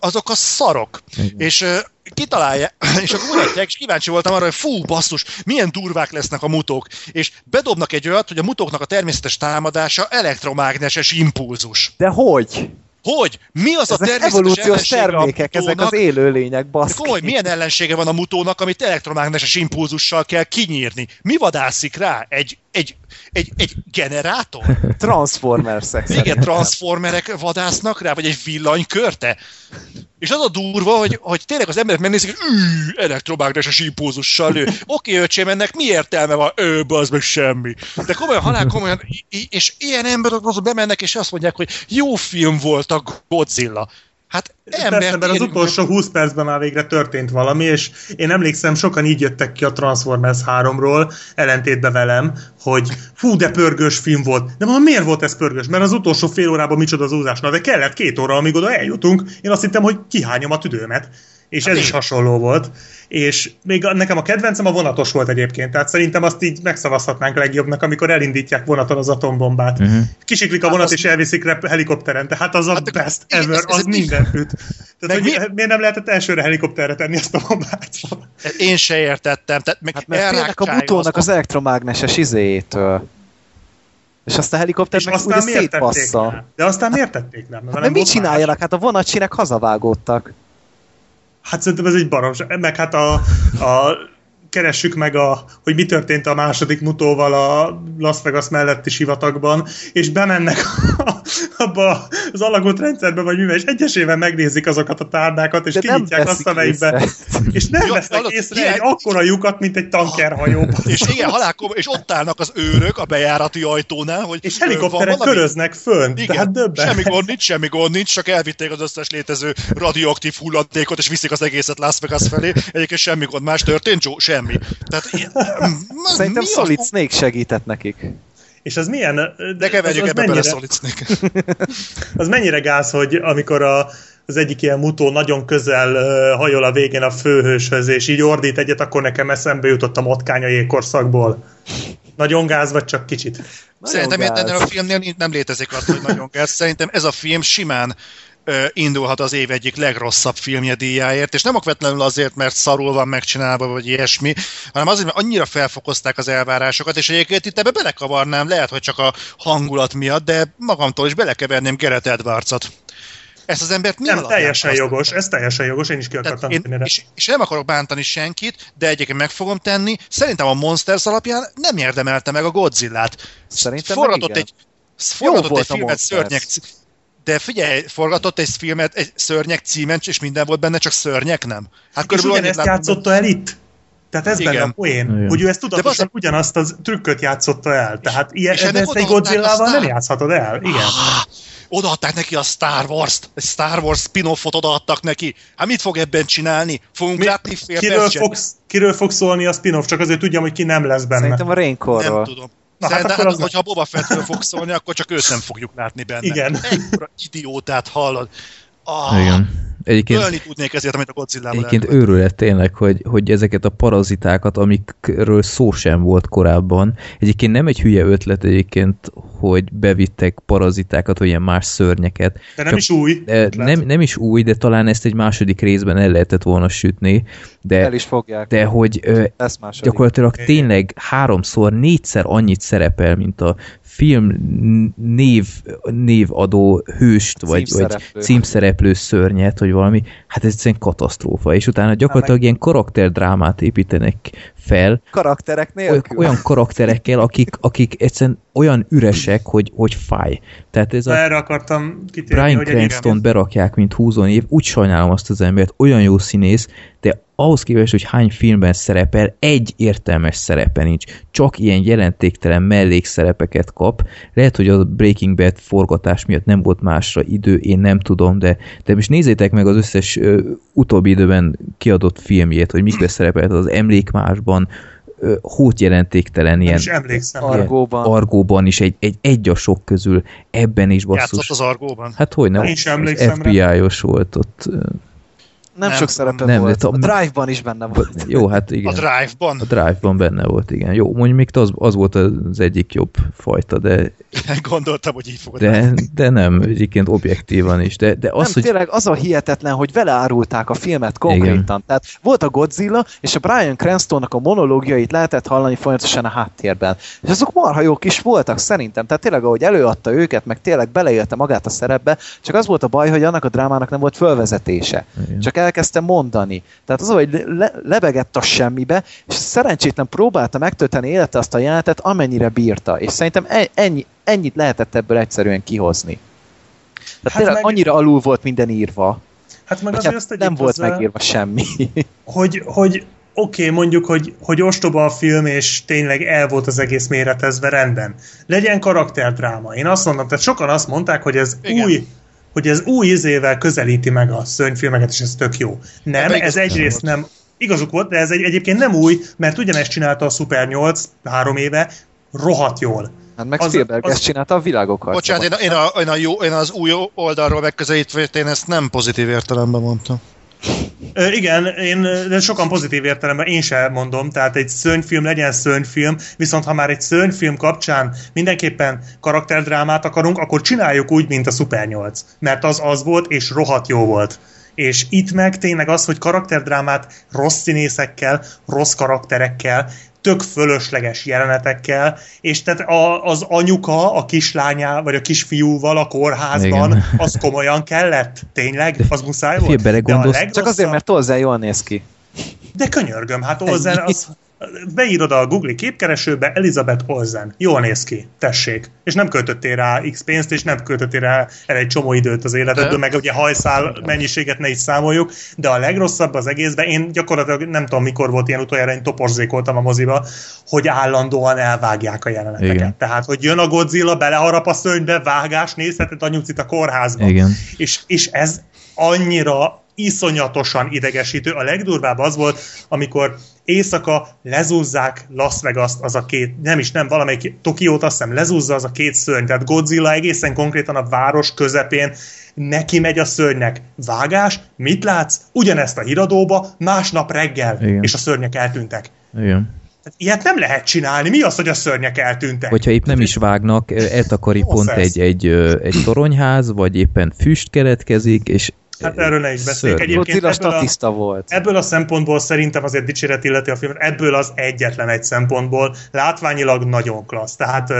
azok a szarok. Igen. És ö, kitalálja, és akkor mutatják, és kíváncsi voltam arra, hogy fú, basszus, milyen durvák lesznek a mutók. És bedobnak egy olyat, hogy a mutóknak a természetes támadása elektromágneses impulzus. De hogy? Hogy? Mi az a Ezek természetes evolúciós ellensége a termékek, ezek mutónak? az élőlények, De baszki. komoly, milyen ellensége van a mutónak, amit elektromágneses impulzussal kell kinyírni? Mi vadászik rá? Egy, egy, egy, egy generátor? Transformers-ek Igen, szerintem. transformerek vadásznak rá, vagy egy villanykörte? És az a durva, hogy, hogy tényleg az emberek megnézik, hogy ű, elektromágneses impulzussal lő. Oké, öcsém, ennek mi értelme van? Ő, az meg semmi. De komolyan, halál komolyan, és ilyen emberek azok bemennek, és azt mondják, hogy jó film volt a Godzilla. Hát Persze, ember mert az utolsó 20 percben már végre történt valami, és én emlékszem, sokan így jöttek ki a Transformers 3-ról, ellentétben velem, hogy fú, de pörgős film volt. De mondom, miért volt ez pörgős? Mert az utolsó fél órában micsoda zúzás. Na, de kellett két óra, amíg oda eljutunk. Én azt hittem, hogy kihányom a tüdőmet. És Hát ez is hasonló volt. És még a, nekem a kedvencem a vonatos volt egyébként, tehát szerintem azt így megszavazhatnánk legjobbnak, amikor elindítják vonaton az atombombát. Uh-huh. Kisiklik a Hát vonat az- és elviszik rep- helikopteren, tehát az a Hát best igen, ever, ez- ez az egy- mindent üt. Tehát, hogy mi- miért nem lehetett elsőre helikopterre tenni ezt a bombát? Én se értettem. Tehát meg Hát mert félnek a butónak azt az elektromágneses izétől. És azt a helikopter meg aztán ugye miért tették szétbassza. De aztán miért tették le? Mert Hát mert mit csináljanak? Hát a vonatcsinek hazavágódtak. Hát szerintem ez egy baromság. Meg hát a, a keressük meg, a, hogy mi történt a második mutóval a Las Vegas melletti sivatagban, és bemennek abba az alagút rendszerbe, vagy mivel, és egyesével megnézik azokat a tárnákat, és De kinyitják azt, észre. és nem Ja, vesznek hallod, észre ilyen- egy akkora lyukat, mint egy tankerhajó. És igen, halál komoly, és ott állnak az őrök a bejárati ajtónál, hogy És helikopterek köröznek fönt, Igen, tehát döbben. semmi gond nincs, semmi gond nincs, csak elvitték az összes létező radioaktív hulladékot, és viszik az egészet Las Vegas felé. Egyébként semmi gond, más történt, Joe? Semmi. Tehát, ilyen- m- Szerintem mi Solid az- Snake segített nekik. És az milyen... De keverjük az, az ebbe bele mennyire, Solid Snake. az mennyire gáz, hogy amikor a, az egyik ilyen mutó nagyon közel uh, hajol a végén a főhőshöz, és így ordít egyet, akkor nekem eszembe jutott a motkánya jégkorszakból. Nagyon gáz, vagy csak kicsit? Szerintem ennél a filmnél nem létezik az, hogy nagyon gáz. Szerintem ez a film simán indulhat az év egyik legrosszabb filmje díjáért, és nem okvetlenül azért, mert szarul van megcsinálva, vagy ilyesmi, hanem azért, mert annyira felfokozták az elvárásokat, és egyébként itt ebbe belekavarnám, lehet, hogy csak a hangulat miatt, de magamtól is belekeverném Gerett Edwardsot. Ezt az embert mi Nem, teljesen jogos, ez teljesen jogos, én is ki akartam én, és, és nem akarok bántani senkit, de egyébként meg fogom tenni. Szerintem a Monsters alapján nem érdemelte meg a Godzilla-t. Szerintem forgatott egy, forgatott egy filmet szörnyek, de figyelj, forgatott egy filmet, egy szörnyek címen, és minden volt benne, csak szörnyek nem. Hát és ugyanezt játszotta el itt? Tehát ez Igen. benne a poén, Igen. hogy ő ezt tudatosan az... ugyanazt az trükköt játszotta el. Tehát ilyen, és ezt egy Godzilla-val nem játszhatod el. Igen. Ah, odaadták neki a Star Wars-t, egy Star Wars spin-offot odaadtak neki. Hát mit fog ebben csinálni? Fogunk Mi, látni fél kiről, fogsz, kiről fog szólni a spin-off? Csak azért tudjam, hogy ki nem lesz benne. Szerintem a Raincore-ról. Nem tudom. Na, hát akkor az hogyha Boba Fettről fog szólni, akkor csak őt nem fogjuk látni benne. Igen. Ekkora idiótát hallod. Ah, Igen. Egyébként, Ölni tudnék ezért, amit a godzilla Egyébként őrület tényleg, hogy, hogy ezeket a parazitákat, amikről szó sem volt korábban, egyébként nem egy hülye ötlet egyébként, hogy bevittek parazitákat, vagy ilyen más szörnyeket. De nem Csak, is új. De, nem, nem is új, de talán ezt egy második részben el lehetett volna sütni. De, el is fogják. De hogy ö, gyakorlatilag tényleg háromszor, négyszer annyit szerepel, mint a film név, névadó hőst, vagy, címszereplő. vagy címszereplő szörnyet, vagy valami, hát ez egyszerűen katasztrófa, és utána gyakorlatilag ilyen karakterdrámát építenek fel. Karakterek nélkül. Olyan karakterekkel, akik, akik egyszerűen olyan üresek, hogy, hogy fáj. Tehát ez a Erre akartam kitérni, Brian Cranston berakják, mint húzón év, úgy sajnálom azt az embert, olyan jó színész, de ahhoz képest, hogy hány filmben szerepel, egy értelmes szerepe nincs. Csak ilyen jelentéktelen mellékszerepeket kap. Lehet, hogy a Breaking Bad forgatás miatt nem volt másra idő, én nem tudom, de, de most nézzétek meg az összes ö, utóbbi időben kiadott filmjét, hogy mikbe szerepelt az emlékmásban, hót jelentéktelen ilyen, argóban. argóban is egy, egy, egy a sok közül ebben is basszus. Játszott az argóban? Hát hogy nem, FBI-os volt ott nem, nem sok szerepe nem, volt. A, a Drive-ban is benne volt. Jó, hát igen. A Drive-ban? A Drive-ban benne volt, igen. Jó, mondjuk még az, az volt az egyik jobb fajta, de... Gondoltam, hogy így fogod de, de nem, egyébként objektívan is. De, de az, nem, hogy... tényleg az a hihetetlen, hogy vele árulták a filmet konkrétan. Igen. Tehát volt a Godzilla, és a Brian Cranstonnak a monológiait lehetett hallani folyamatosan a háttérben. És azok marha jók is voltak szerintem. Tehát tényleg, ahogy előadta őket, meg tényleg beleélte magát a szerepbe, csak az volt a baj, hogy annak a drámának nem volt fölvezetése. Igen. Csak elkezdte mondani. Tehát az, hogy le, lebegett a semmibe, és szerencsétlen próbálta megtölteni élete azt a jelenetet, amennyire bírta. És szerintem e, ennyi, ennyit lehetett ebből egyszerűen kihozni. Tehát hát meg... annyira alul volt minden írva. Hát meg azért hát azt nem volt hozzá, megírva semmi. Hogy, hogy oké, okay, mondjuk, hogy, hogy ostoba a film, és tényleg el volt az egész méretezve, rendben. Legyen karakterdráma. Én azt mondom, tehát sokan azt mondták, hogy ez Igen. új hogy ez új izével közelíti meg a szörnyfilmeket, és ez tök jó. Nem, ez, ez egyrészt nem, igazuk volt, de ez egy, egyébként nem új, mert ugyanezt csinálta a Super 8 három éve, rohadt jól. Hát meg az, Spielberg az... ezt csinálta a világokat. Bocsánat, én, én, a, én, a jó, én az új oldalról megközelítve, én ezt nem pozitív értelemben mondtam. Igen, én, de sokan pozitív értelemben én sem mondom, tehát egy szörnyfilm legyen szörnyfilm, viszont ha már egy szörnyfilm kapcsán mindenképpen karakterdrámát akarunk, akkor csináljuk úgy, mint a Super 8, mert az az volt, és rohadt jó volt. És itt meg tényleg az, hogy karakterdrámát rossz színészekkel, rossz karakterekkel, tök fölösleges jelenetekkel, és tehát a, az anyuka a kislánya, vagy a kisfiúval a kórházban, Igen. az komolyan kellett? Tényleg? Az muszáj volt? De a legrosszabb... Csak azért, mert Olzen jól néz ki. De könyörgöm, hát Olzen az, beírod a Google képkeresőbe Elizabeth Olsen. Jól néz ki, tessék. És nem költöttél rá X pénzt, és nem költöttél rá el egy csomó időt az életedből, meg ugye hajszál mennyiséget ne is számoljuk, de a legrosszabb az egészben, én gyakorlatilag nem tudom mikor volt ilyen utoljára, én toporzékoltam a moziba, hogy állandóan elvágják a jeleneteket. Igen. Tehát, hogy jön a Godzilla, beleharap a szörnybe, vágás, nézheted a nyucit a kórházban. Igen. És, és ez annyira iszonyatosan idegesítő. A legdurvább az volt, amikor éjszaka lezúzzák Las vegas az a két, nem is, nem, valamelyik Tokiót azt hiszem lezúzza az a két szörny, tehát Godzilla egészen konkrétan a város közepén neki megy a szörnynek. Vágás, mit látsz? Ugyanezt a híradóba, másnap reggel, Igen. és a szörnyek eltűntek. Igen. Tehát ilyet nem lehet csinálni. Mi az, hogy a szörnyek eltűntek? Hogyha épp nem is vágnak, eltakari Jó pont egy, egy, egy toronyház, vagy éppen füst keletkezik, és Hát erről ne is beszéljünk. Egyébként Godzilla ebből a, statiszta volt. ebből a szempontból szerintem azért dicséret illeti a filmet, ebből az egyetlen egy szempontból látványilag nagyon klassz. Tehát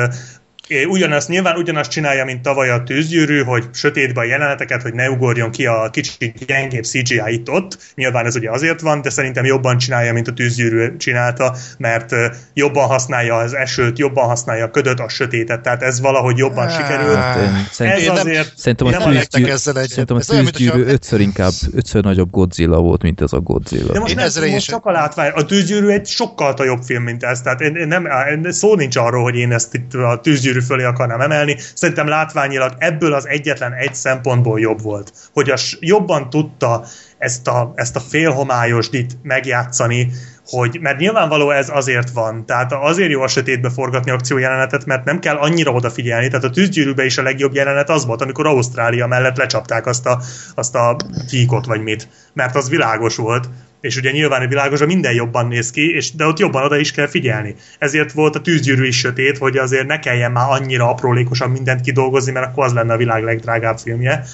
Ugyanazt, nyilván ugyanazt csinálja, mint tavaly a tűzgyűrű, hogy sötétbe a jeleneteket, hogy ne ugorjon ki a kicsit gyengébb CGI itt ott. Nyilván ez ugye azért van, de szerintem jobban csinálja, mint a tűzgyűrű csinálta, mert jobban használja az esőt, jobban használja a ködöt, a sötétet, tehát ez valahogy jobban sikerült. Hát, Ez azért szerintem a tűzgyűrű, szerintem a tűzgyűrű ötször inkább, ötször nagyobb Godzilla volt, mint ez a Godzilla. De most, nem, most csak a látvány. A tűzgyűrű egy sokkal jobb film, mint ez. Tehát én, én nem, szó nincs arról, hogy én ezt itt a tűzgyűrű fölé akarnám emelni. Szerintem látványilag ebből az egyetlen egy szempontból jobb volt. Hogy a, jobban tudta ezt a, ezt a félhomályosdit megjátszani, hogy, mert nyilvánvaló ez azért van, tehát azért jó a sötétbe forgatni akciójelenetet, mert nem kell annyira odafigyelni, tehát a tűzgyűrűbe is a legjobb jelenet az volt, amikor Ausztrália mellett lecsapták azt a, azt a tíkot, vagy mit, mert az világos volt, és ugye nyilván a világos, minden jobban néz ki, és, de ott jobban oda is kell figyelni. Ezért volt a tűzgyűrű is sötét, hogy azért ne kelljen már annyira aprólékosan mindent kidolgozni, mert akkor az lenne a világ legdrágább filmje.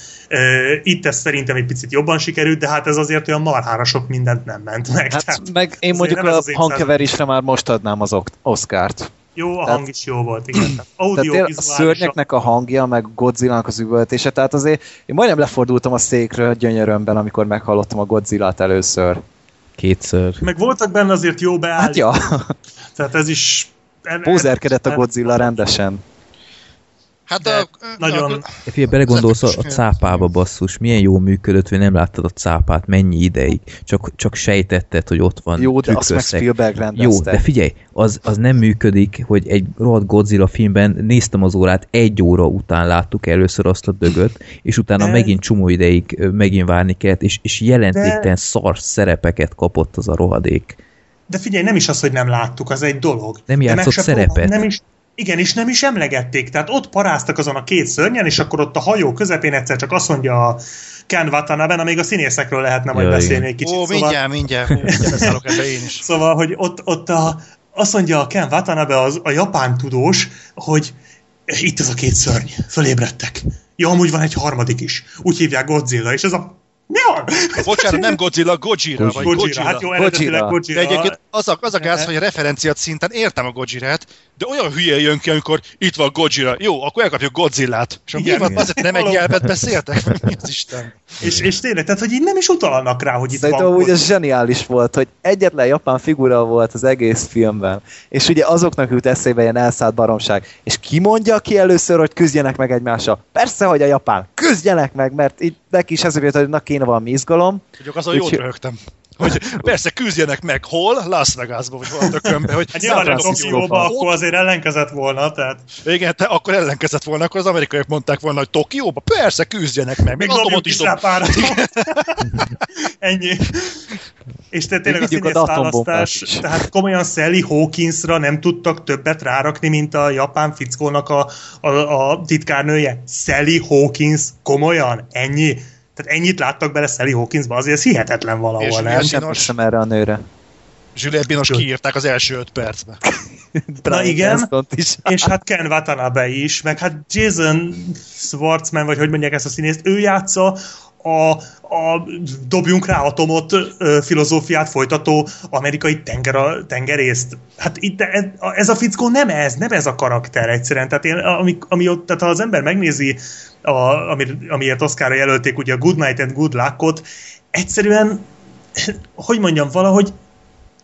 Itt ez szerintem egy picit jobban sikerült, de hát ez azért olyan marhára sok mindent nem ment meg. Hát Tehát meg én mondjuk a hangkeverésre már most adnám az Oscárt. Jó, a Tehát- hang is jó volt, igen. Tehát Tehát audio, tényleg a szörnyeknek a hangja, meg Godzilla-nak az üvöltése, tehát azért én majdnem lefordultam a székről gyönyörömben, amikor meghallottam a Godzilla-t először. Kétszer. meg voltak benne azért jó Hát ja, Tehát ez is... pózerkedett a Godzilla rendesen. Hát De a, nagyon- A, Figyelj, belegondolsz a, a cápába basszus, milyen jó működött, hogy nem láttad a cápát, mennyi ideig, csak, csak sejtetted, hogy ott van Jó, de azt meg. Spielberg Jó, rendezte. de figyelj, az, az nem működik, hogy egy rohadt Godzilla filmben néztem az órát, egy óra után láttuk először azt a dögöt, és utána De- megint csomó ideig megint várni kellett, és, és jelentéktelen szar szerepeket kapott az a rohadék. De figyelj, nem is az, hogy nem láttuk, az egy dolog. Nem De meg játszott se szerepet. próbál- Nem is, igen, és nem is emlegették. Tehát ott paráztak azon a két szörnyen, és akkor ott a hajó közepén egyszer csak azt mondja a Ken Watanabe, még a színészekről lehetne majd Ja, beszélni igen. egy kicsit. ó, mindjárt, mindjárt, mindjárt ebbe én is. Szóval, hogy ott, ott a, azt mondja a Ken Watanabe, az, a japán tudós, hogy itt ez a két szörny, fölébredtek. Ja, amúgy van egy harmadik is. Úgy hívják Godzilla, és ez a... Mi van? Bocsánat, nem Godzilla, Gojira, vagy Gojira. Gojira. Hát jó, eredetileg Gojira. Gojira. De egyébként az a, az a gáz, hogy a referenciát szinten értem a Gojirát, de olyan hülye jön ki, amikor itt van Gojira. Jó, akkor elkapjuk Godzillát. És Igen. van, azért nem egy nyelvet beszéltek? Mi az Isten? És, és tényleg, tehát, hogy így nem is utalnak rá, hogy itt Szerintem van úgy Godzilla. ez zseniális volt, hogy egyetlen japán figura volt az egész filmben. És ugye azoknak jut eszébe ilyen elszállt baromság. És ki mondja ki először, hogy küzdjenek meg egymással? Persze, hogy a japán. Küzdjenek meg, mert itt neki is ezért, hogy na kéne valami izgalom. Hogy azon jót röhögtem. Hogy persze küzdjenek meg, hol? Las Vegasban, vagy valami tökönbe, hogy Hát nyilván a. Tokióba akkor azért ellenkezett volna, tehát Igen, te akkor ellenkezett volna, akkor az amerikaiak mondták volna, hogy Tokióba? Persze, küzdjenek meg, még atomot is dob. Ennyi. És te tényleg a vigyük színész az atombombát választás, is. tehát komolyan Sally Hawkinsra nem tudtak többet rárakni, mint a japán fickónak a, a, a titkárnője. Sally Hawkins, komolyan? Ennyi? Tehát ennyit láttak bele Sally Hawkinsba, azért ez hihetetlen És valahol, mi nem? Binos? hiszem erre a nőre. Juliette Binos kiírták az első öt percben. Brian igen. Is. és hát Ken Watanabe is, meg hát Jason Schwartzman, vagy hogy mondják ezt a színészt, ő játsza a, a dobjunk rá atomot filozófiát folytató amerikai tenger, tengerészt. Hát itt ez, ez a fickó nem ez, nem ez a karakter egyszerűen. Tehát én, ami, ami ott, tehát ha az ember megnézi, a, ami, amiért Oscarra jelölték ugye a Good Night and Good Luck-ot, egyszerűen, hogy mondjam, valahogy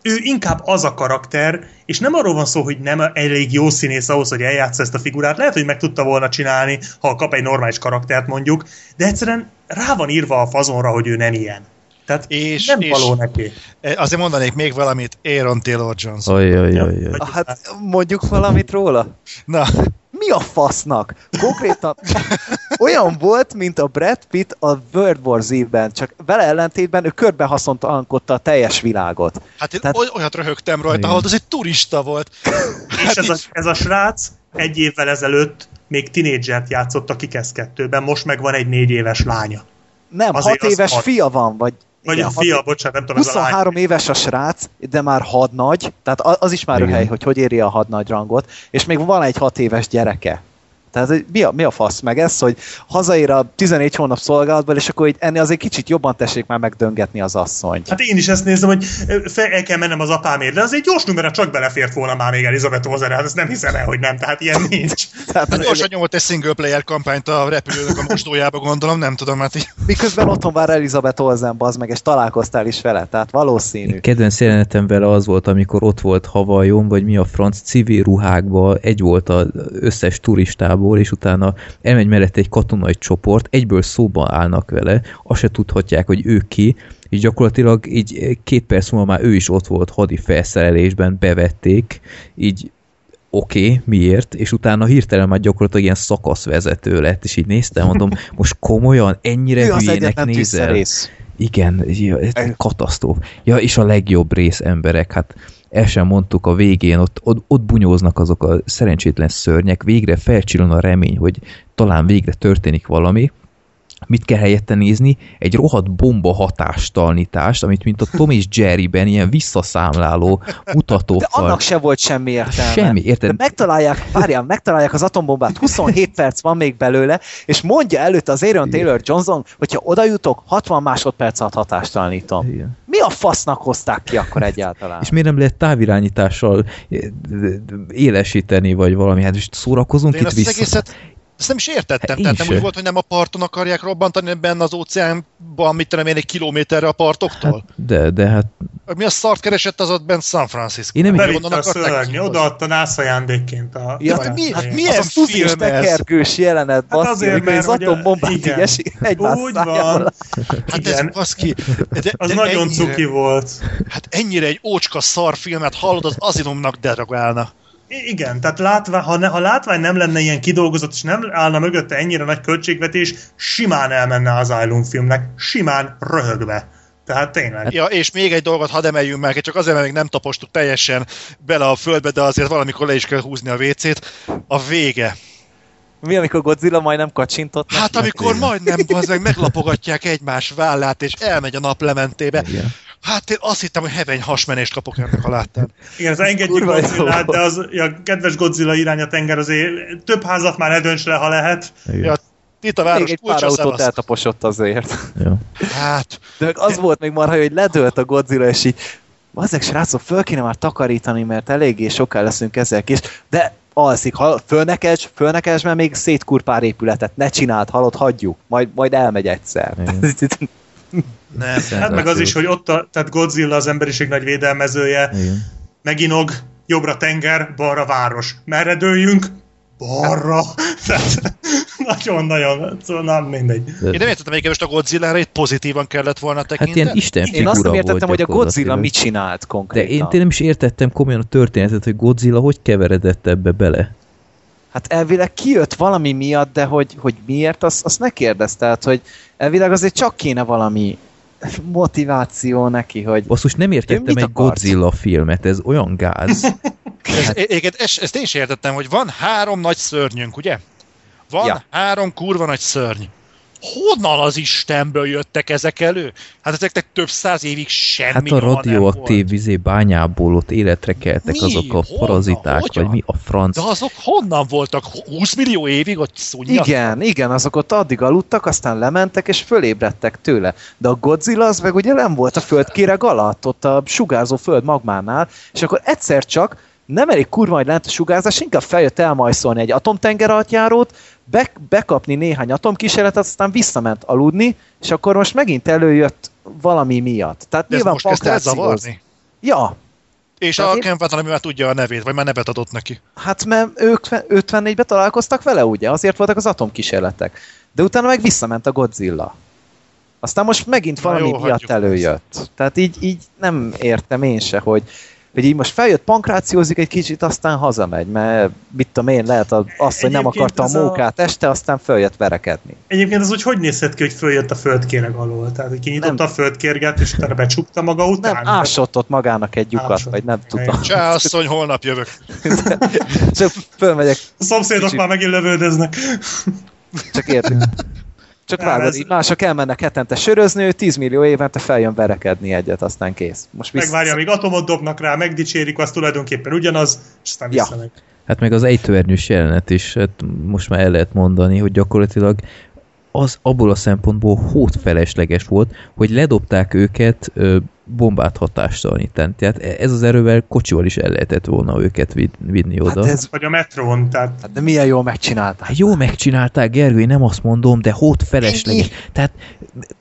ő inkább az a karakter, és nem arról van szó, hogy nem elég jó színész ahhoz, hogy eljátsza ezt a figurát. Lehet, hogy meg tudta volna csinálni, ha kap egy normális karaktert mondjuk, de egyszerűen rá van írva a fazonra, hogy ő nem ilyen. Tehát És- nem és- való neki. Eh, Azért mondanék még valamit, Aaron Taylor. Vagy- Hát mondjuk valamit róla. Na, Mi a fasznak? Konkrétan olyan volt, mint a Brad Pitt a World War Z-ben, csak vele ellentétben ő körbehaszontalankodta a teljes világot. Hát én Tehát- olyat röhögtem rajta, ahol az egy turista volt. És ez a, ez a srác egy évvel ezelőtt még tinédzsert játszott a Kikesz 2-ben, most meg van egy négy éves lánya. Nem, Azért hat éves hat. fia van, vagy... Vagy igen, a hat- fia, bocsánat, nem tudom, ez a. 23 éves a srác, de már hadnagy, tehát az is már Igen. hely, hogy hogy éri a hadnagy rangot, és még van egy 6 éves gyereke. Tehát hogy mi a, mi a fasz meg ez, hogy hazaér a 14 hónap szolgálatból, és akkor így ennél azért kicsit jobban tessék már megdöngetni az asszonyt. Hát én is ezt nézem, hogy fel el kell mennem az apámért, de az egy gyors numera csak belefért volna már még Elizabeth Olsen, hát ezt nem hiszem el, hogy nem, tehát ilyen nincs. Tehát, Hát gyorsan nyomott egy single player kampányt a repülőnek a mosdójába, gondolom, nem tudom, hát így. miközben otthon vár Elizabeth Olsen, az meg, és találkoztál is vele, tehát valószínű. Kedvenc jelenetem vele az volt, amikor ott volt Havajon, vagy mi a franc civil ruhákban, egy volt az összes turistából, és utána elmegy mellett egy katonai csoport, egyből szóban állnak vele, azt se tudhatják, hogy ő ki, és gyakorlatilag így két perc múlva már ő is ott volt hadi felszerelésben, bevették, így oké, okay, miért? És utána hirtelen már gyakorlatilag ilyen szakaszvezető lett, és így néztem, mondom, most komolyan, ennyire Ő hülyének nézel? tűzszerész. Igen, katasztróf. Ja, és a legjobb rész emberek, hát el sem mondtuk a végén, ott, ott, ott bunyóznak azok a szerencsétlen szörnyek, végre felcsillan a remény, hogy talán végre történik valami, mit kell helyette nézni? Egy rohadt bomba hatástalanítást, amit mint a Tom és Jerryben ilyen visszaszámláló De mutatókkal. annak se volt semmi értelme. Semmi, érted? De megtalálják, várjál, megtalálják az atombombát, 27 perc van még belőle, és mondja előtt az Aaron Taylor Johnson, hogyha oda jutok, 60 másodperc alatt hatástalanítom. Igen. Mi a fasznak hozták ki akkor egyáltalán? És miért nem lehet távirányítással eh, élesíteni, vagy valami? Hát most szórakozunk De itt vissza. egészet ezt nem is értettem. Hát én Tehát nem úgy volt, hogy nem a parton akarják robbantani, hanem benne az óceánban, mit tudom én, egy kilométerre a partoktól? De, de hát Mi a szart keresett az ott bent San Francisco? Én nem Bevitte a kihozni? odaadta NASA ajándékként a... Ja, Hát mi- barátnőjének. milyen az film ez? tekergős jelenet, Hát basszi, azért, mert az atombombát így esik egymás Úgy van. Hát Igen. ez baszki. De, Az de nagyon ennyire, cuki volt. Hát ennyire egy ócska szar filmet hallod, az azilomnak derogálna. Igen, tehát látva, ha, ne, ha látvány nem lenne ilyen kidolgozott, és nem állna mögötte ennyire nagy költségvetés, simán elmenne az Asylum filmnek, simán röhögve. Tehát tényleg. Ja, és még egy dolgot hadd emeljünk meg, csak azért, mert még nem tapostuk teljesen bele a földbe, de azért valamikor le is kell húzni a WC-t. A vége. Mi, amikor Godzilla majdnem kacsintott? Hát amikor majdnem az meg meglapogatják egymás vállát, és elmegy a naplementébe. igen. Hát én azt hittem, hogy heveny hasmenést kapok ennek, ha láttam. Igen, ez engedjük Godzilla, de az, ja, kedves Godzilla irány a tenger azért több házat már ne dönts le, ha lehet. igen. Ja, itt a Még város egy pár autót eltaposott azért. Jó. Hát, De az volt még marha, hogy ledőlt a Godzilla, és így Bazzeg, srácok, föl kéne már takarítani, mert eléggé soká leszünk ezzel kis, de alszik, ha fölnekelj, fölnekelj, mert még szétkur pár épületet, ne csináld, halott, hagyjuk, majd, majd elmegy egyszer. nem. Hát meg az is, hogy ott a, tehát Godzilla az emberiség nagy védelmezője, Igen. meginog, jobbra tenger, balra város. Merre dőljünk? Balra. Tehát nagyon-nagyon, szóval nem mindegy. De, Én nem értettem, hogy most a Godzilla-ra itt pozitívan kellett volna hát tekinteni. ilyen isten Én azt nem értettem, hogy a Godzilla mit csinált De konkrétan. én tényleg nem is értettem komolyan a történetet, hogy Godzilla hogy keveredett ebbe bele. Hát elvileg kijött valami miatt, de hogy, hogy miért, azt, azt ne kérdezz. Tehát, hogy elvileg azért csak kéne valami motiváció neki, hogy Basszus, nem értettem egy akart? Godzilla filmet, ez olyan gáz. Ez, egyébként ezt, ezt én is értettem, hogy van három nagy szörnyünk, ugye? Van ja. három kurva nagy szörny. Honnan az Istenből jöttek ezek elő? Hát ezeknek több száz évig semmi Hát a radioaktív vizé bányából ott életre keltek Mi? azok a Honnan? paraziták, Hogyan? vagy mi a franc. De azok honnan voltak? 20 millió évig ott szunnyadtak? igen, igen, azok ott addig aludtak, aztán lementek és fölébredtek tőle. De a Godzilla az meg ugye nem volt a földkéreg alatt, ott a sugárzó föld magmánál, és akkor egyszer csak nem elég kurva, hogy lent a sugárzás, inkább feljött elmajszolni egy atomtengeralattjárót, be, bekapni néhány atomkísérletet, aztán visszament aludni, és akkor most megint előjött valami miatt. Tehát De nyilván most kezdte zavarni? Ja, És Tehát a én- Ken már tudja a nevét, vagy már nevet adott neki. Hát mert ők 54-ben találkoztak vele, ugye? Azért voltak az atomkísérletek. De utána meg visszament a Godzilla. Aztán most megint Na valami jó, miatt előjött. Tehát így, így nem értem én se, hogy hogy így most feljött, pankrációzik egy kicsit, aztán hazamegy, mert mit tudom én, lehet az, hogy nem akarta a a- mókát este, aztán följött verekedni. Egyébként az úgy hogy nézhet ki, hogy följött a földkéreg alól? Tehát, hogy kinyitotta Nem. a földkérget, és utána becsukta maga után? Nem, ásott ott magának egy lyukat, Ásott. vagy nem tudom. Csá, asszony, holnap jövök. Csak fölmegyek, A szomszédok Kicsit. már megint lövöldöznek. csak érti. Csak Nem, vágod, ez- így mások elmennek hetente sörözni, ő 10 millió évente feljön verekedni egyet, aztán kész. Most vissza... Megvárja, amíg atomot dobnak rá, megdicsérik, az tulajdonképpen ugyanaz, és aztán Ja. visszamegy. Hát meg az ejtőernyős jelenet is, hát most már el lehet mondani, hogy gyakorlatilag az abból a szempontból hót felesleges volt, hogy ledobták őket ö, bombát hatástalanítani. Tehát ez az erővel kocsival is el lehetett volna őket vid, vinni oda. Hát ez, Vagy a metrón, tehát hát de milyen jól megcsinálták. Hát jó megcsinálták, Gergő, én nem azt mondom, de hót felesleges. Tehát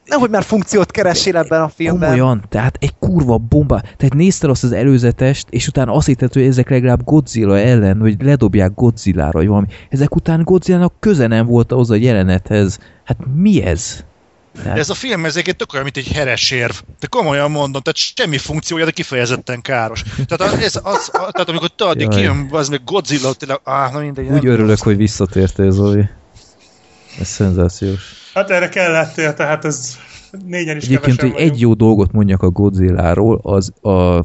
Nehogy már funkciót keressél ebben a filmben. komolyan, tehát egy kurva bomba. Tehát nézted azt az előzetest, és utána azt hitted, hogy ezek legalább Godzilla ellen, hogy ledobják Godzilla-ra, vagy valami. Ezek után Godzilla-nak köze nem volt ahhoz a jelenethez. Hát mi ez? De ez a film ez egyébként tök olyan, mint egy heres érv. De komolyan mondom, tehát semmi funkciója, de kifejezetten káros. Tehát, az, ez, az, tehát amikor te addig kijön, az meg Godzilla, tényleg, áh, na mindegy. Úgy örülök, hogy visszatértél, Zoli. Ez szenzációs. hát erre kellettél, tehát ez négyen is Egyébként, hogy egy jó dolgot mondjak a Godzilla-ról, az a,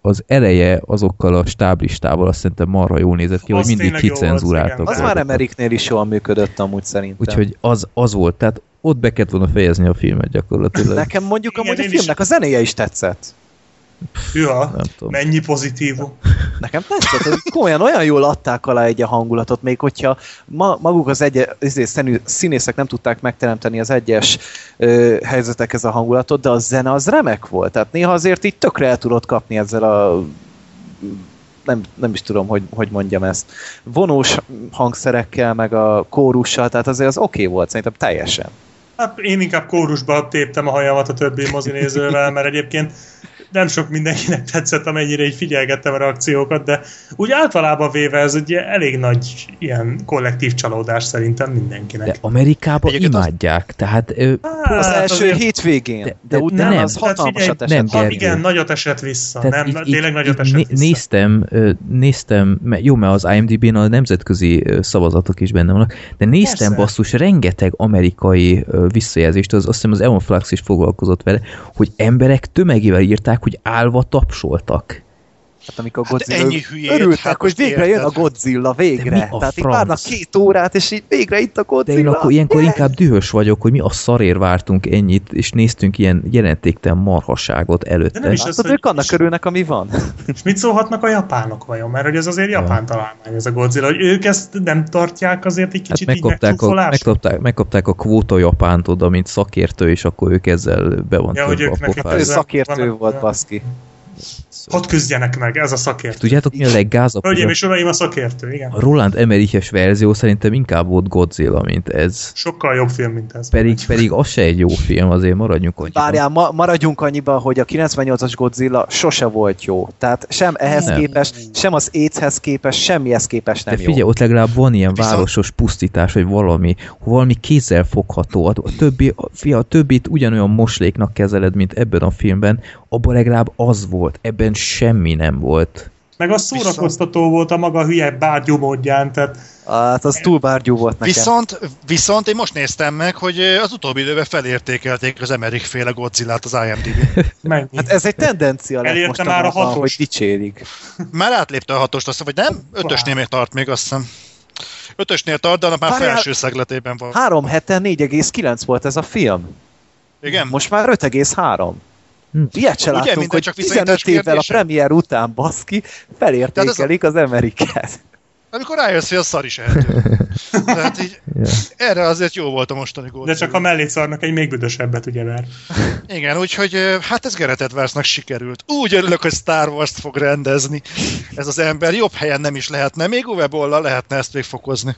az eleje azokkal a stáblistával azt szerintem marha jól nézett ki, Az hogy mindig kicenzuráltak. igen. Az már dolgokat. Emeriknél is jól működött amúgy szerintem. Úgyhogy az, az volt, tehát ott be kellett volna fejezni a filmet gyakorlatilag. Nekem mondjuk Igen, amúgy a filmnek a zenéje is tetszett. Hűha, mennyi pozitívum. Nekem tetszett, hogy komolyan olyan jól adták alá egy a hangulatot, még hogyha ma, maguk az egy, ezért szenű- színészek nem tudták megteremteni az egyes ö, helyzetekhez a hangulatot, de a zene az remek volt. Tehát néha azért így tökre el tudott kapni ezzel a nem, nem is tudom, hogy, hogy mondjam ezt. Vonós hangszerekkel, meg a kórussal, tehát azért az oké okay volt, szerintem teljesen. Hát én inkább kórusba téptem a hajamat a többi mozinézővel, mert egyébként nem sok mindenkinek tetszett, amennyire így figyelgettem a reakciókat, de úgy általában véve ez egy elég nagy ilyen kollektív csalódás szerintem mindenkinek. De Amerikában Egyébként az- imádják, tehát ö, Hát, Az első azért- hétvégén, de, de- de, utána nem. az hatalmasat esett. nem, Ha, igen, nagyot esett vissza. Tehát nem, így- tényleg így- nagyot esett né- vissza. Néztem, néztem, mert jó, mert az IMDb-n a nemzetközi szavazatok is benne vannak, de néztem Persze. basszus rengeteg amerikai visszajelzést, az, azt hiszem az Eon Flux is foglalkozott vele, hogy emberek tömegével írták, hogy állva tapsoltak. Hát amikor Hát Godzilla... ennyi hülyét, örültek, hát hogy végre jön a érted. Godzilla, De végre. a Tehát így franc? várnak két órát, és így végre itt a De Godzilla. én akkor ilyenkor inkább dühös vagyok, hogy mi a szarér vártunk ennyit, és néztünk ilyen jelentéktelen marhaságot De nem előtte. is az, Látod, hogy- ők annak örülnek, ami van. És mit szólhatnak a japánok vajon? Mert hogy ez azért japán találmány, ez a Godzilla, hogy ők ezt nem tartják azért egy Hát kicsit így megkapták a, megcsúfolásra? megkapták, megkapták a kvóta Japánt oda, mint szakértő, és akkor ők ezzel be van Ja, hogy ők a pofájuk. ez- szakértő volt, baszki. Hadd küzdjenek meg, ez a szakértő. Tudjátok mi a leggázabb? Hölgyeim és uraim, a szakértő, igen. A Roland Emmeriches verzió szerintem inkább volt Godzilla, mint ez. Sokkal jobb film, mint ez. Pedig, pedig az se egy jó film, azért maradjunk annyiban. Várjál, ma, maradjunk annyiba, hogy a 98-as Godzilla sose volt jó. Tehát sem ehhez Nem. képest, sem az AIDS-hez képest, semmihez képest nem De figyelj, jó. ott legalább van ilyen Viszont- városos pusztítás, vagy valami, valami kézzel fogható. A többi, a, fia, a többit ugyanolyan mosléknak kezeled, mint ebben a filmben, abban legalább az volt, ebben semmi nem volt. Meg az szórakoztató volt a maga hülye bárgyú módján, tehát Hát az túl bárgyú volt nekem. Viszont, viszont én most néztem meg, hogy az utóbbi időben felértékelték az Emmerich féle Godzilla-t az IMDb. mennyi. Hát ez egy tendencia lett Elérte már a hatos. hogy dicsérik. Már átlépte a hatost, azt hiszem, vagy nem? Ötösnél még tart még, azt hiszem. Ötösnél tart, de annak már Várjál. felső szegletében van. Három heten 4,9 volt ez a film. Igen? Most már 5,3. Hm. Ilyet se Ugye, látunk, minden hogy csak viszonyítás 15 évvel a premier után, baszki, felértékelik az Amerikát. Amikor rájössz, hogy a szar is ehető. Tehát így, Ja. erre azért jó volt a mostani De Godzilla. csak a mellé szarnak egy még büdösebbet, ugye már. Igen, úgyhogy hát ez Gareth Edwardsnak sikerült. Úgy örülök, hogy Star Wars-t fog rendezni. Ez az ember jobb helyen nem is lehetne. Még Uwe Boll lehetne ezt még fokozni.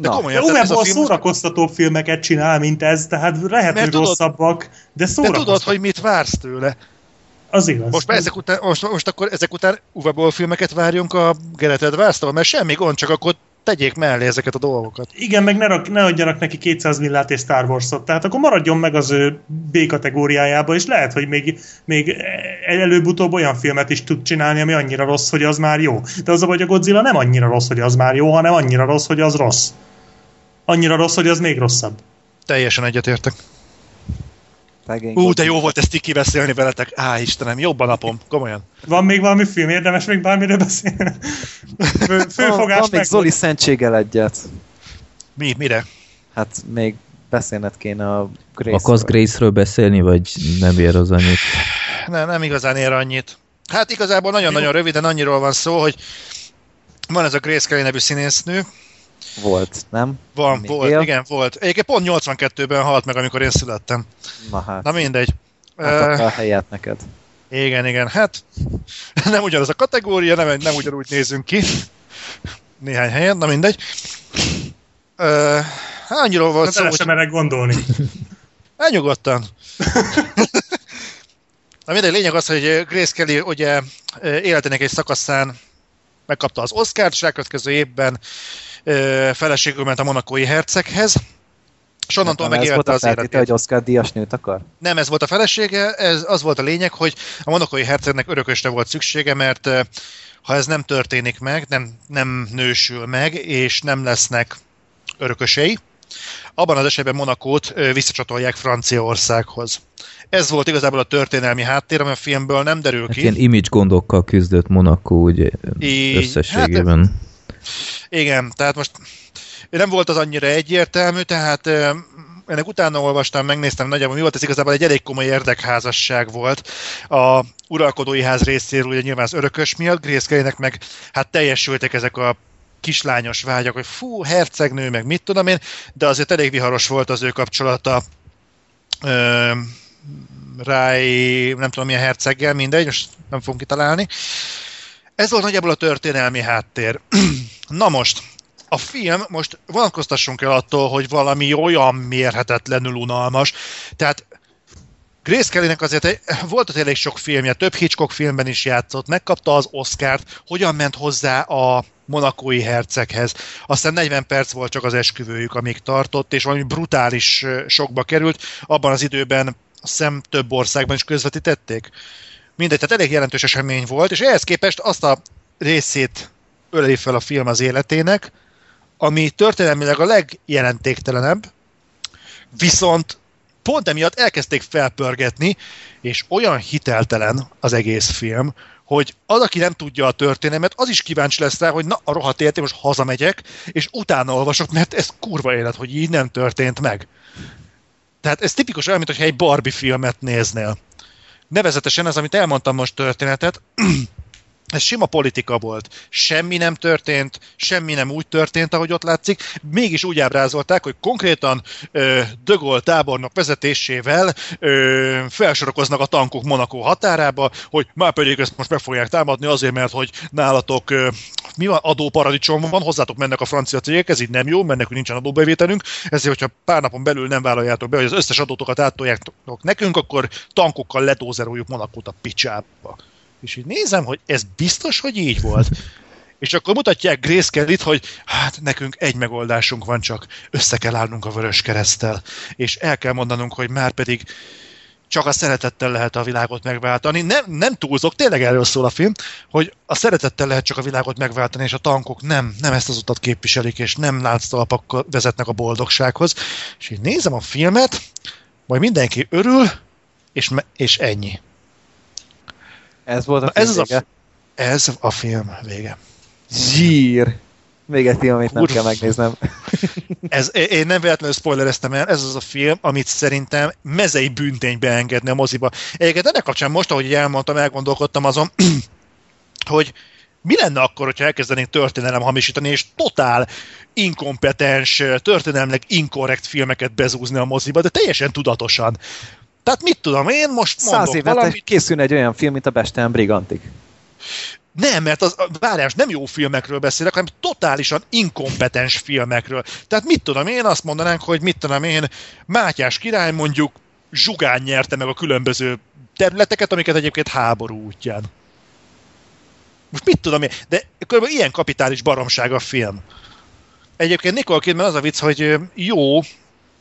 De Na. komolyan, De ez a film... szórakoztató filmeket csinál, mint ez, tehát lehet, Mert hogy tudod- rosszabbak, de De szórakoztató. tudod, hogy mit vársz tőle. Az igaz. Most, már ezek után, most, most akkor ezek után Uwe Boll filmeket várjunk a Gareth Edwards-tól, mert semmi gond, csak akkor tegyék mellé ezeket a dolgokat. Igen, meg ne, rak, ne adjanak neki 200 millát és Star Wars-ot, tehát akkor maradjon meg az ő B kategóriájába, és lehet, hogy még, még előbb-utóbb olyan filmet is tud csinálni, ami annyira rossz, hogy az már jó. De az a vagy a Godzilla nem annyira rossz, hogy az már jó, hanem annyira rossz, hogy az rossz. Annyira rossz, hogy az még rosszabb. Teljesen egyetértek. Ú, de jó volt ezt így kibeszélni veletek. Á, Istenem, jobb a napom, komolyan. Van még valami film, érdemes még bármire beszélni? Fő, főfogás van, van még Zoli szentséggel egyet. Mi, mire? Hát még beszélned kéne a Grace-ről. Akarsz Grace-ről beszélni, vagy nem ér az annyit? Nem, nem igazán ér annyit. Hát igazából nagyon-nagyon röviden annyiról van szó, hogy van ez a Grace Kelly nevű színésznő, volt, nem? Van, Még volt, él? igen, volt. Egyébként pont 82-ben halt meg, amikor én születtem. Na hát. Na mindegy. Hát a helyet neked. Igen, igen, hát nem ugyanaz a kategória, nem, nem ugyanúgy nézünk ki. Néhány helyen, na mindegy. Uh, annyiról volt szó, hogy... merek gondolni. Elnyugodtan. na mindegy, lényeg az, hogy Grace Kelly ugye életének egy szakaszán megkapta az Oscar-t, és elkövetkező évben feleségül ment a monakói herceghez, és onnantól nem megélte az életét. hogy Oscar díjas nőt akar? Nem, ez volt a felesége, ez az volt a lényeg, hogy a monakói hercegnek örökösre volt szüksége, mert ha ez nem történik meg, nem, nem nősül meg, és nem lesznek örökösei, abban az esetben Monakót visszacsatolják Franciaországhoz. Ez volt igazából a történelmi háttér, ami a filmből nem derül hát ki. Hát ilyen image gondokkal küzdött Monaco ugye Így, összességében. Hát, igen, tehát most nem volt az annyira egyértelmű, tehát ennek utána olvastam, megnéztem nagyjából mi volt, ez igazából egy elég komoly érdekházasság volt. A uralkodói ház részéről ugye nyilván az örökös miatt, Grace meg hát teljesültek ezek a kislányos vágyak, hogy fú, hercegnő, meg mit tudom én, de azért elég viharos volt az ő kapcsolata ö, Ráj, nem tudom milyen herceggel, mindegy, most nem fogunk kitalálni. Ez volt nagyjából a történelmi háttér. Na most, a film, most vonatkoztassunk el attól, hogy valami olyan mérhetetlenül unalmas. Tehát Grace Kellynek azért egy, volt elég sok filmje, több Hitchcock filmben is játszott, megkapta az Oscárt, hogyan ment hozzá a monakói herceghez. Aztán 40 perc volt csak az esküvőjük, amíg tartott, és valami brutális sokba került. Abban az időben szem több országban is közvetítették. Mindegy, tehát elég jelentős esemény volt, és ehhez képest azt a részét öleli fel a film az életének, ami történelmileg a legjelentéktelenebb, viszont pont emiatt elkezdték felpörgetni, és olyan hiteltelen az egész film, hogy az, aki nem tudja a történelmet, az is kíváncsi lesz rá, hogy na, a rohadt életé, most hazamegyek, és utána olvasok, mert ez kurva élet, hogy így nem történt meg. Tehát ez tipikus olyan, mintha egy Barbie filmet néznél. Nevezetesen ez, amit elmondtam most történetet, ez sima politika volt. Semmi nem történt, semmi nem úgy történt, ahogy ott látszik. Mégis úgy ábrázolták, hogy konkrétan ö, De tábornok vezetésével ö, felsorokoznak a tankok Monaco határába, hogy már pedig ezt most meg fogják támadni azért, mert hogy nálatok ö, mi van, adóparadicsom van, hozzátok mennek a francia cégek, ez így nem jó, mert nekünk nincsen adóbevételünk, ezért, hogyha pár napon belül nem vállaljátok be, hogy az összes adótokat átoljátok nekünk, akkor tankokkal letózeroljuk Monakót a picsába. És így nézem, hogy ez biztos, hogy így volt. És akkor mutatják Grace kelly hogy hát nekünk egy megoldásunk van csak, össze kell állnunk a vörös keresztel, és el kell mondanunk, hogy már pedig csak a szeretettel lehet a világot megváltani. Nem, nem túlzok, tényleg erről szól a film, hogy a szeretettel lehet csak a világot megváltani, és a tankok nem, nem ezt az utat képviselik, és nem látszalpak vezetnek a boldogsághoz. És így nézem a filmet, majd mindenki örül, és, és ennyi. Ez volt a film ez vége? A, ez a film vége. Zsír! Még egy film, amit nem Uf. kell megnéznem. ez, én nem véletlenül spoilereztem el, ez az a film, amit szerintem mezei bünténybe engedne a moziba. Egyébként ennek kapcsán most, ahogy elmondtam, elgondolkodtam azon, hogy mi lenne akkor, hogyha elkezdenénk történelem hamisítani, és totál inkompetens, történelmileg inkorrekt filmeket bezúzni a moziba, de teljesen tudatosan. Tehát mit tudom, én most mondok Száz évet valamit... készülne egy olyan film, mint a Bestem Brigantik. Nem, mert az, várjás, nem jó filmekről beszélek, hanem totálisan inkompetens filmekről. Tehát mit tudom én, azt mondanánk, hogy mit tudom én, Mátyás király mondjuk zsugán nyerte meg a különböző területeket, amiket egyébként háború útján. Most mit tudom én, de kb. ilyen kapitális baromság a film. Egyébként Nicole Kidman az a vicc, hogy jó,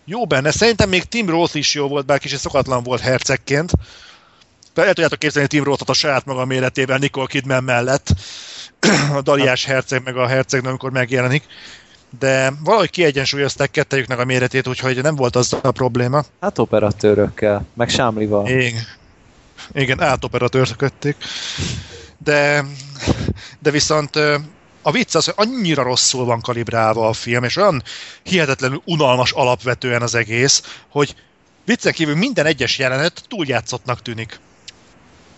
jó benne. Szerintem még Tim Roth is jó volt, bár kicsit szokatlan volt hercegként. De el tudjátok képzelni Tim Rothot a saját maga méretével Nicole Kidman mellett. a Daliás herceg meg a hercegnő, amikor megjelenik. De valahogy kiegyensúlyozták kettejüknek a méretét, úgyhogy nem volt az a probléma. Hát operatőrökkel, meg Sámlival. Igen, igen átoperatőrt kötték. De, de viszont a vicc az, hogy annyira rosszul van kalibrálva a film, és olyan hihetetlenül unalmas alapvetően az egész, hogy viccen kívül minden egyes jelenet túljátszottnak tűnik.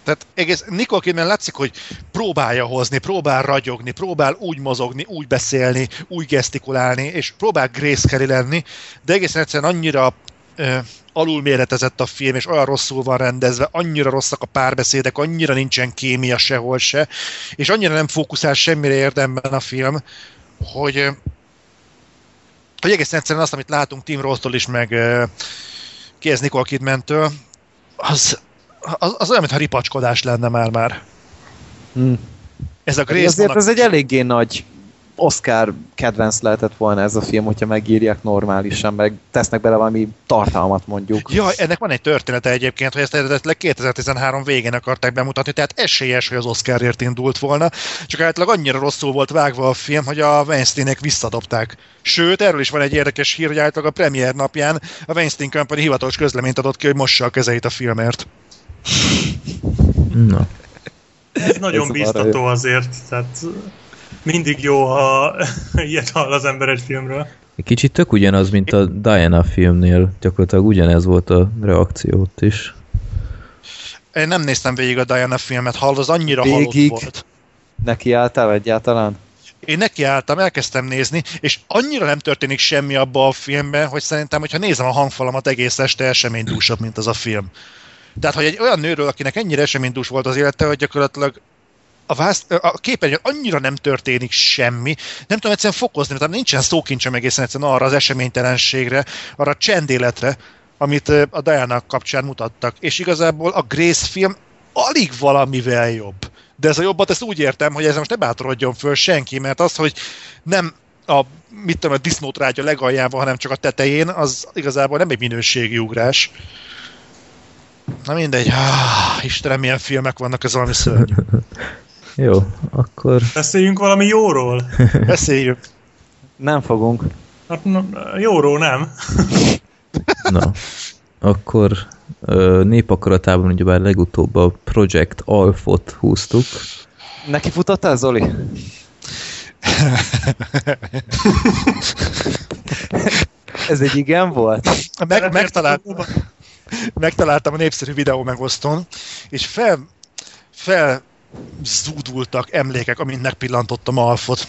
Tehát egész Nicole Kidman látszik, hogy próbálja hozni, próbál ragyogni, próbál úgy mozogni, úgy beszélni, úgy gesztikulálni, és próbál Grace lenni, de egészen egyszerűen annyira ö, alulméretezett a film, és olyan rosszul van rendezve, annyira rosszak a párbeszédek, annyira nincsen kémia sehol se, és annyira nem fókuszál semmire érdemben a film, hogy, hogy egészen egyszerűen azt, amit látunk Tim Roth-tól is, meg ki ez Nicole Kidman-től, az, az, az olyan, mintha ripacskodás lenne már-már. Hm. Ez a Grace Azért ez egy eléggé nagy Oscar kedvenc lehetett volna ez a film, hogyha megírják normálisan, meg tesznek bele valami tartalmat mondjuk. Jaj, ennek van egy története egyébként, hogy ezt eredetileg 2013 végén akarták bemutatni, tehát esélyes, hogy az Oscarért indult volna, csak általában annyira rosszul volt vágva a film, hogy a Weinsteinek visszadobták. Sőt, erről is van egy érdekes hír, hogy általában a premier napján a Weinstein Company hivatalos közleményt adott ki, hogy mossa a kezeit a filmért. Na. Ez nagyon Ez biztató azért, tehát mindig jó, ha ilyet hall az ember egy filmről. Kicsit tök ugyanaz, mint a Diana filmnél. Gyakorlatilag ugyanez volt a reakció ott is. Én nem néztem végig a Diana filmet, hall, az annyira halott Végig? volt. Neki álltál egyáltalán? Én nekiálltam, elkezdtem nézni, és annyira nem történik semmi abba a filmben, hogy szerintem, hogyha nézem a hangfalamat egész este, eseménydúsabb, mint az a film. Tehát, hogy egy olyan nőről, akinek ennyire eseménydús volt az élete, hogy gyakorlatilag a, vász, a képernyőn annyira nem történik semmi, nem tudom egyszerűen fokozni, mert nincsen szókincsem egészen egyszerűen arra az eseménytelenségre, arra a csendéletre, amit a Diana kapcsán mutattak. És igazából a Grace film alig valamivel jobb. De ez a jobbat, ezt úgy értem, hogy ez most ne bátorodjon föl senki, mert az, hogy nem a, mit tudom, a disznótrágya legalján van, hanem csak a tetején, az igazából nem egy minőségi ugrás. Na mindegy, ah, Istenem, milyen filmek vannak, ez valami szörnyű. Jó, akkor Beszéljünk valami jóról. Beszéljünk. Nem fogunk. Hát, na, jóról nem. Na, akkor népakaratában ugyebár legutóbb a Project Alfot húztuk. Neki futottál, Zoli? Ez egy igen volt? Meg, megtalált, megtaláltam a népszerű videó megosztón, és fel, fel zúdultak emlékek, amint megpillantottam Alfot.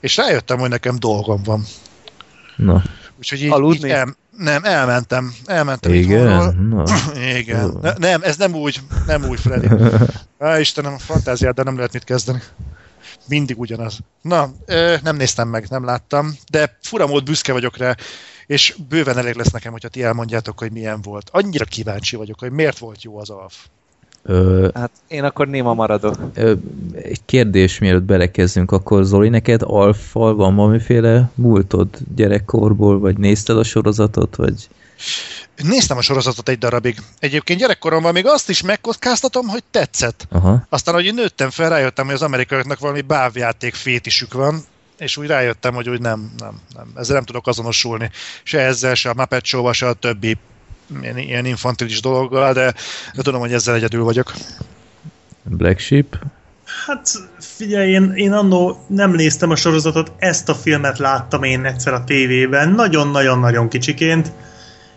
És rájöttem, hogy nekem dolgom van. Na, Úgyhogy így, Aludni? így el, nem, elmentem. Elmentem igen? Na, Igen. Ne, nem, ez nem úgy, nem úgy, Freddy. Á, Istenem, a fantáziát, de nem lehet mit kezdeni. Mindig ugyanaz. Na, ö, nem néztem meg, nem láttam, de fura mód büszke vagyok rá, és bőven elég lesz nekem, hogyha ti elmondjátok, hogy milyen volt. Annyira kíváncsi vagyok, hogy miért volt jó az Alf. Ö, Hát én akkor néma maradok. ö, egy kérdés, mielőtt belekezdünk, akkor Zoli, neked Alfal van valamiféle múltod gyerekkorból, vagy nézted a sorozatot, vagy... Néztem a sorozatot egy darabig. Egyébként gyerekkoromban még azt is megkockáztatom, hogy tetszett. Aha, Aztán, hogy én nőttem fel, rájöttem, hogy az amerikaiaknak valami bávjáték fétisük van, és úgy rájöttem, hogy úgy nem, nem, nem. Ezzel nem tudok azonosulni. Se ezzel, se a Muppet show se a többi ilyen, ilyen infantilis dologgal, de, de tudom, hogy ezzel egyedül vagyok. Black Sheep. Hát figyelj, én, én annó nem néztem a sorozatot, ezt a filmet láttam én egyszer a tévében, nagyon-nagyon-nagyon kicsiként,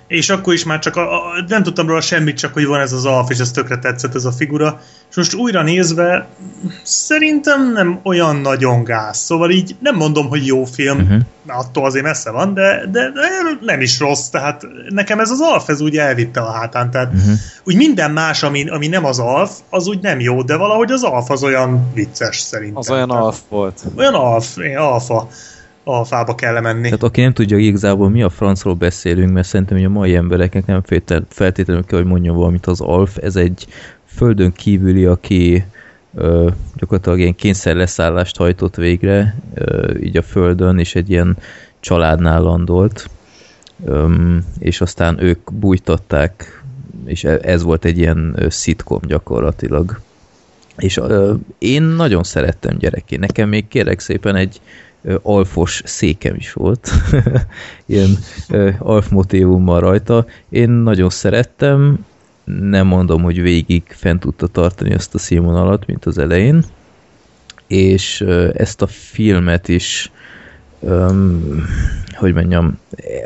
és akkor is már csak a, a, nem tudtam róla semmit, csak hogy van ez az alf, és ez tökre tetszett ez a figura. És most újra nézve, szerintem nem olyan nagyon gáz. Szóval így nem mondom, hogy jó film, Uh-huh. attól azért messze van, de, de, de nem is rossz, tehát nekem ez az alf, ez úgy elvitte a hátán, tehát Uh-huh. úgy minden más, ami, ami nem az alf, az úgy nem jó, de valahogy az alf az olyan vicces szerintem. Az olyan alf volt. Olyan alf, én alfa, alfába kell menni. Tehát aki nem tudja igazából mi a francról beszélünk, mert szerintem hogy a mai embereknek nem feltétlenül kell, hogy mondjon valamit az Alf, ez egy földön kívüli, aki ö, gyakorlatilag ilyen kényszer leszállást hajtott végre, ö, így a földön, és egy ilyen családnál landolt, Öm, és aztán ők bújtatták, és e- ez volt egy ilyen szitkom gyakorlatilag. És ö, én nagyon szerettem gyerekként. Nekem még kérek szépen egy ö, alfos székem is volt. ilyen alf motivummal rajta. Én nagyon szerettem, nem mondom, hogy végig fent tudta tartani ezt a színvonalat, mint az elején. És ezt a filmet is öm, hogy mondjam,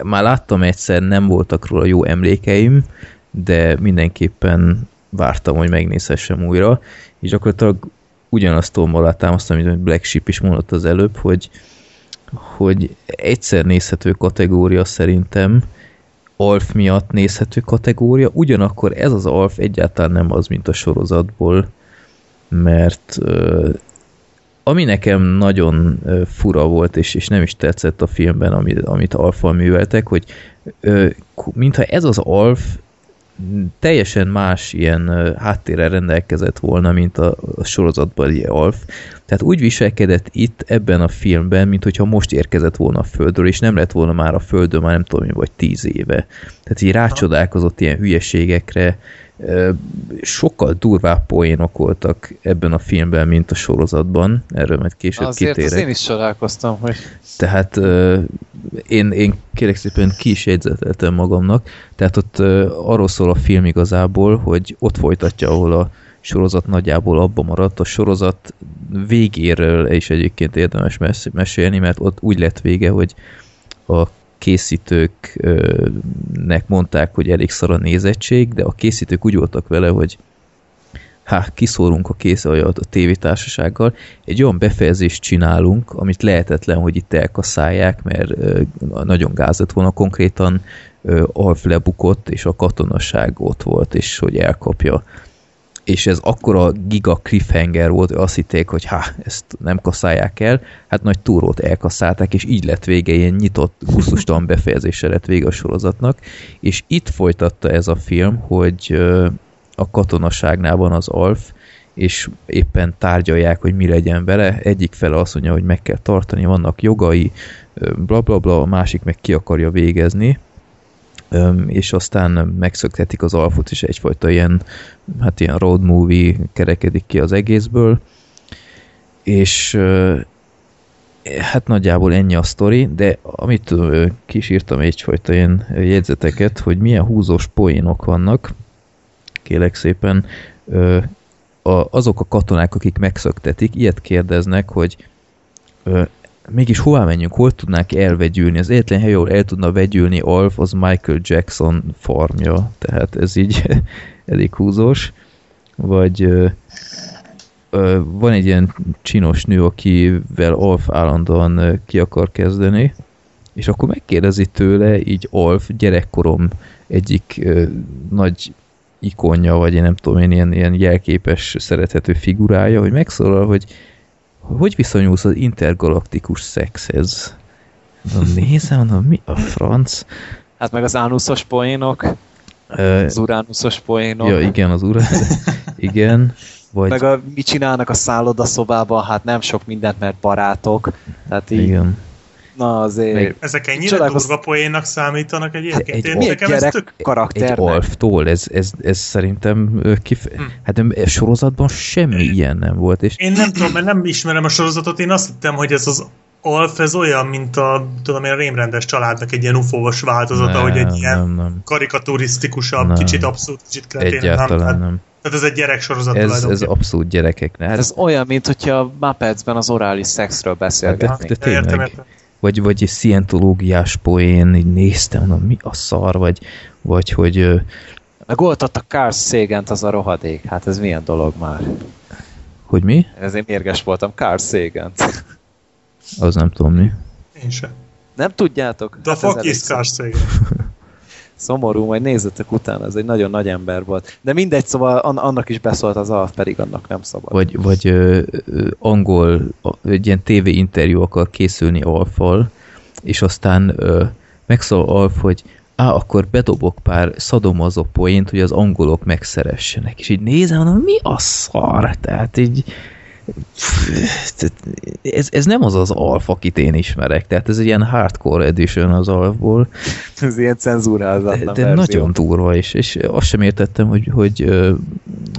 már láttam egyszer, nem voltak róla jó emlékeim, de mindenképpen vártam, hogy megnézhessem újra, és gyakorlatilag ugyanazt tombolát támasztam, mint Black Sheep is mondott az előbb, hogy, hogy egyszer nézhető kategória szerintem, Alf miatt nézhető kategória, ugyanakkor ez az Alf egyáltalán nem az, mint a sorozatból, mert ami nekem nagyon fura volt, és, és nem is tetszett a filmben, amit, amit Alfa műveltek, hogy mintha ez az Alf teljesen más ilyen háttérrel rendelkezett volna, mint a, a sorozatban Alf. Tehát úgy viselkedett itt ebben a filmben, mint hogyha most érkezett volna a Földről, és nem lett volna már a Földön már nem tudom mi, vagy tíz éve. Tehát így rácsodálkozott ilyen hülyeségekre, sokkal durvább poénok voltak ebben a filmben, mint a sorozatban. Erről majd később Azért kitérek. Azért én is csodálkoztam, hogy... Tehát én, én kérek szépen ki is jegyzeteltem magamnak. Tehát ott arról szól a film igazából, hogy ott folytatja, ahol a sorozat nagyjából abba maradt. A sorozat végéről is egyébként érdemes mesélni, mert ott úgy lett vége, hogy a készítőknek mondták, hogy elég szar a nézettség, de a készítők úgy voltak vele, hogy há, kiszórunk a kész a tévétársasággal, egy olyan befejezést csinálunk, amit lehetetlen, hogy itt elkaszálják, mert nagyon gázett volna, konkrétan Alf lebukott, és a katonaság ott volt, és hogy elkapja és ez akkora giga cliffhanger volt, azt hitték, hogy ha ezt nem kaszálják el, hát nagy túrót elkaszálták, és így lett vége, ilyen nyitott, gusztustalan befejezése lett vége a sorozatnak, és itt folytatta ez a film, hogy a katonaságnál van az Alf, és éppen tárgyalják, hogy mi legyen vele. Egyik fele azt mondja, hogy meg kell tartani, vannak jogai, bla bla bla, a másik meg ki akarja végezni, és aztán megszökhetik az alfot, és egyfajta ilyen, hát ilyen road movie kerekedik ki az egészből, és hát nagyjából ennyi a sztori, de amit kísírtam egyfajta ilyen jegyzeteket, hogy milyen húzós poénok vannak, kélek szépen, azok a katonák, akik megszöktetik, ilyet kérdeznek, hogy mégis hová menjünk, hol tudnánk elvegyülni? Az egyetlen hely, ahol el tudna vegyülni Alf, az Michael Jackson farmja, tehát ez így elég húzós. Vagy ö, ö, van egy ilyen csinos nő, akivel Alf állandóan ö, ki akar kezdeni, és akkor megkérdezi tőle így Alf gyerekkorom egyik ö, nagy ikonja, vagy én nem tudom én, ilyen, ilyen jelképes, szerethető figurája, hogy megszólal, hogy hogy viszonyulsz az intergalaktikus szexhez? Mondom, nézem, mondom, mi a franc? Hát meg az ánuszos poénok, uh, az uránuszos poénok. Ja, igen, az urán, igen. Vagy... Meg a, mit csinálnak a szállodaszobában, hát nem sok mindent, mert barátok. Tehát így, igen. Na azért... Meg Ezek ennyire Csodálkoz... durva poénnak számítanak egyébként? Egy, egy, nekem gyerek ez tök... karakternek. Egy Alftól, ez, ez, ez szerintem kif... Hm. Hát nem, sorozatban semmi ilyen nem volt. És... Én nem tudom, mert nem ismerem a sorozatot, én azt hittem, hogy ez az Alf, ez olyan, mint a, tudom én, a rémrendes családnak egy ilyen ufóvas változata, nem, hogy egy ilyen nem, nem. karikaturisztikusabb, nem. kicsit abszolút, kicsit kretén. Egyáltalán nem. nem. Tehát ez egy gyerek sorozat ez, ez abszolút gyerekeknek. Hát ez olyan, mint hogyha Muppetsben az orális szexről beszélgetnénk. Hát, de, de tényleg. Értem, értem vagy, vagy egy szientológiás poén, így néztem, mondom, mi a szar, vagy, vagy hogy... Meg ott a Carl sagan az a rohadék. Hát ez milyen dolog már? Hogy mi? Ezért mérges voltam, Carl sagan Az nem tudom mi. Én sem. Nem tudjátok? The hát fuck is Carl Sagan? Szomorú, majd nézzetek utána, ez egy nagyon nagy ember volt. De mindegy, szóval annak is beszólt az alap, pedig annak nem szabad. Vagy, vagy ö, ö, angol, egy ilyen TV interjú akar készülni Alfal, és aztán ö, megszól Alf, hogy á, akkor bedobok pár szadomazó poént, hogy az angolok megszeressenek. És így nézem, mondom, mi a szar? Tehát így ez, ez nem az az alf, akit én ismerek, tehát ez egy ilyen hardcore edition az alfból. Ez ilyen cenzúrázatlan De, de nagyon durva, és, és azt sem értettem, hogy, hogy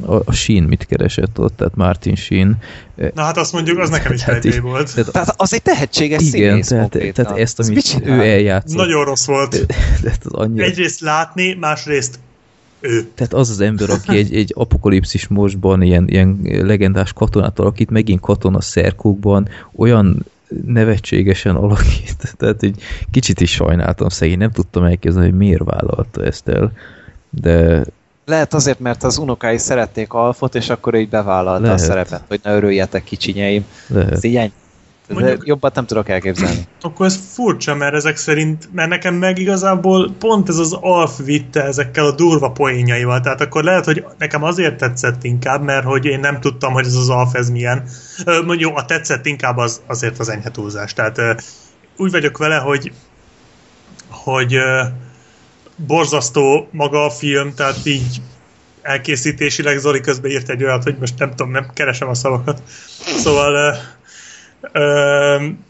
a, a Sheen mit keresett ott, tehát Martin Sheen. Na hát azt mondjuk, az nekem is Tehát így- volt. Tehát az egy tehetséges Igen, színész tehát, konkrétan. tehát ezt, Ez amit mit csinál? ő eljátszott. Nagyon rossz volt. Tehát az annyira... Egyrészt látni, másrészt. Tehát az az ember, aki egy, egy apokalipszis mostban ilyen, ilyen legendás katonát alakít, megint katona szerkókban, olyan nevetségesen alakít. Tehát egy kicsit is sajnáltam szegény, nem tudtam elképzelni, hogy miért vállalta ezt el. De Lehet azért, mert az unokái szerették Alfot, és akkor így bevállalta Lehet. a szerepet, hogy ne örüljetek kicsinyeim. Ez lehet. így ennyi. De Mondjuk- jobbat nem tudok elképzelni. Akkor ez furcsa, mert ezek szerint, mert nekem meg igazából pont ez az Alf vitte ezekkel a durva poénjaival, tehát akkor lehet, hogy nekem azért tetszett inkább, mert hogy én nem tudtam, hogy ez az Alf ez milyen. Mondjuk a tetszett inkább az, azért az enyhe túlzás. Tehát úgy vagyok vele, hogy hogy borzasztó maga a film, tehát így elkészítésileg Zoli közben írt egy olyat, hogy most nem tudom, nem keresem a szavakat. Szóval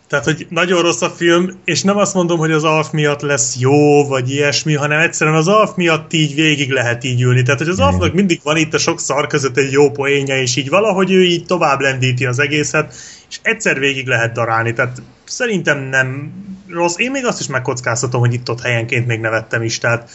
tehát, hogy nagyon rossz a film, és nem azt mondom, hogy az Alf miatt lesz jó, vagy ilyesmi, hanem egyszerűen az Alf miatt így végig lehet így ülni. Tehát, hogy az. Alfnak mindig van itt a sok szar között egy jó poénja, és így valahogy ő így tovább lendíti az egészet, és egyszer végig lehet darálni. Tehát szerintem nem rossz. Én még azt is megkockáztatom, hogy itt-ott helyenként még nevettem is. Tehát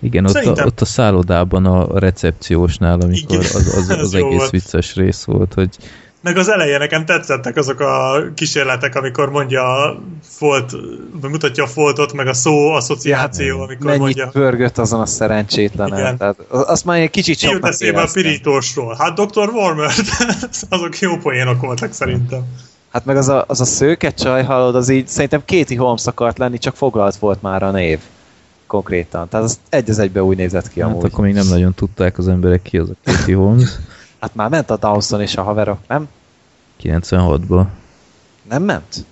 Igen, ott a, ott a szállodában a recepciósnál, amikor Igen, az, az, az jó egész volt. vicces rész volt, hogy Meg az eleje nekem tetszettek azok a kísérletek, amikor mondja a folt, mutatja a foltot, meg a szó asszociáció, amikor Mennyit mondja. pörgött azon a szerencsétlenen. Igen. Tehát azt már egy kicsit Ki jut eszébe a pirítósról? Hát Dr. Warmer, azok jó poénok voltak szerintem. Hát meg az a, az a szőke csaj, hallod, az így szerintem Katie Holmes akart lenni, csak foglalt volt már a név. Konkrétan. Tehát az egy az egybe úgy nézett ki hát amúgy. akkor még nem nagyon tudták az emberek ki az a Katie Holmes Hát már ment a Dawson és a haverok, nem? 96-ban, Nem ment?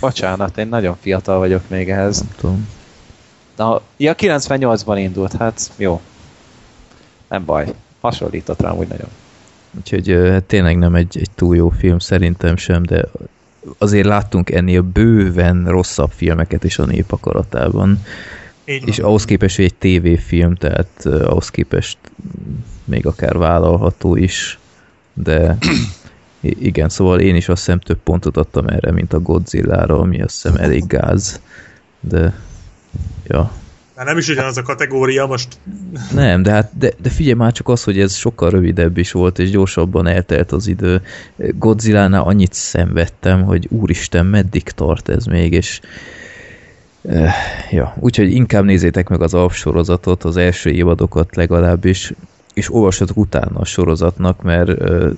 Bocsánat, én nagyon fiatal vagyok még ehhez. nem tudom. Na, ja, 98-ban indult, hát jó. Nem baj. Hasonlított rám úgy nagyon. Úgyhogy hát tényleg nem egy, egy túl jó film, szerintem sem, de azért láttunk ennél bőven rosszabb filmeket is a nép akaratában. Így. És ahhoz képest, hogy egy tévéfilm, tehát ahhoz képest még akár vállalható is, de igen, szóval én is azt hiszem több pontot adtam erre, mint a Godzilla-ra, ami azt hiszem elég gáz, de ja, Már nem is ugyanaz a kategória, most nem, de hát de, de figyelj már csak az, hogy ez sokkal rövidebb is volt, és gyorsabban eltelt az idő. Godzilla-nál annyit szenvedtem, hogy úristen, meddig tart ez még, és eh, ja, úgyhogy inkább nézzétek meg az Alf sorozatot, az első évadokat legalábbis, és olvassatok utána a sorozatnak, mert uh,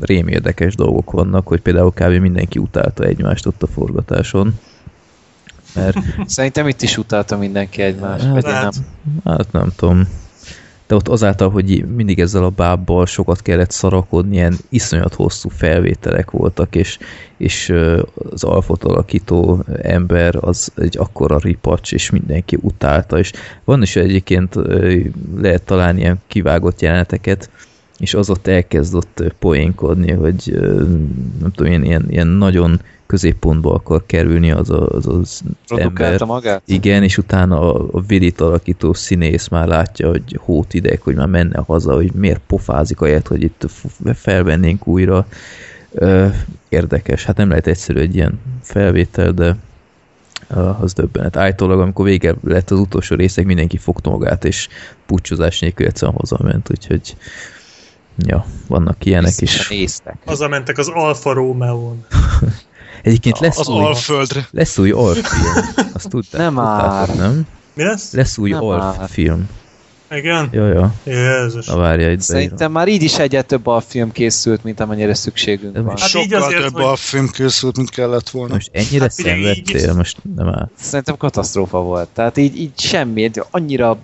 rém érdekes dolgok vannak, hogy például kb. mindenki utálta egymást ott a forgatáson. Mert Szerintem itt is utálta mindenki egymást, vagy én nem. Hát nem tudom. De ott azáltal, hogy mindig ezzel a bábbal sokat kellett szarakodni, ilyen iszonyat hosszú felvételek voltak, és, és az alfot alakító ember az egy akkora ripacs, és mindenki utálta, és van is egyébként lehet találni ilyen kivágott jeleneteket, és az ott elkezdett ö, poénkodni, hogy nem tudom, ilyen, ilyen, ilyen nagyon középpontba akar kerülni az a- az, az ember. Produkálta magát? Igen, és utána a, a Willit alakító színész már látja, hogy hót ideg, hogy már menne haza, hogy miért pofázik ahelyett, hogy itt felvennénk újra. Ö, érdekes. Hát nem lehet egyszerű egy ilyen felvétel, de az döbbenet. Állítólag, amikor vége lett az utolsó részek, mindenki fogta magát, és pucsozás nélkül egyszerűen hazament, úgyhogy ja, vannak ilyenek is. Néztek. hazamentek az Alfa Romeo-n. Egyébként lesz Az új, Alföldre. lesz új alfilm. Azt tudták, Nem tudtátok, már. nem? Mi lesz? Lesz új Nem alf már. film. Igen? Ja, ja. Jézus. Na várja, itt beírom. Szerintem már így is egyre több a film készült, mint amennyire szükségünk van. Hát így Sokkal azért, több hogy- a film készült, mint kellett volna. Most ennyire Hát így szenvedtél, is- most nem áll. Szerintem katasztrófa volt. Tehát így, így semmi, annyira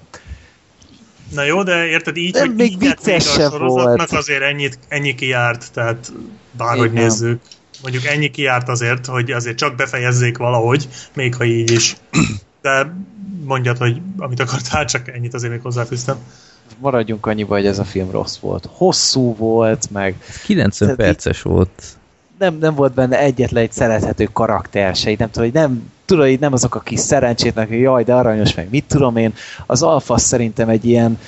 Na jó, de érted, így, Nem, hogy még így vicces a sorozatnak volt. azért ennyit, ennyi kijárt, tehát bárhogy nézzük. Mondjuk ennyi kijárt azért, hogy azért csak befejezzék valahogy, még ha így is. De mondjad, hogy amit akartál, csak ennyit azért még hozzáfűztem. Maradjunk annyiba, hogy ez a film rossz volt. Hosszú volt, meg 90 Tehát perces volt. nem, nem volt benne egyetlen egy szerethető karakter se, nem tudom, hogy nem, tudod, így nem azok a kis szerencsétlenek, hogy jaj, de aranyos, meg mit tudom én. Az Alfa szerintem egy ilyen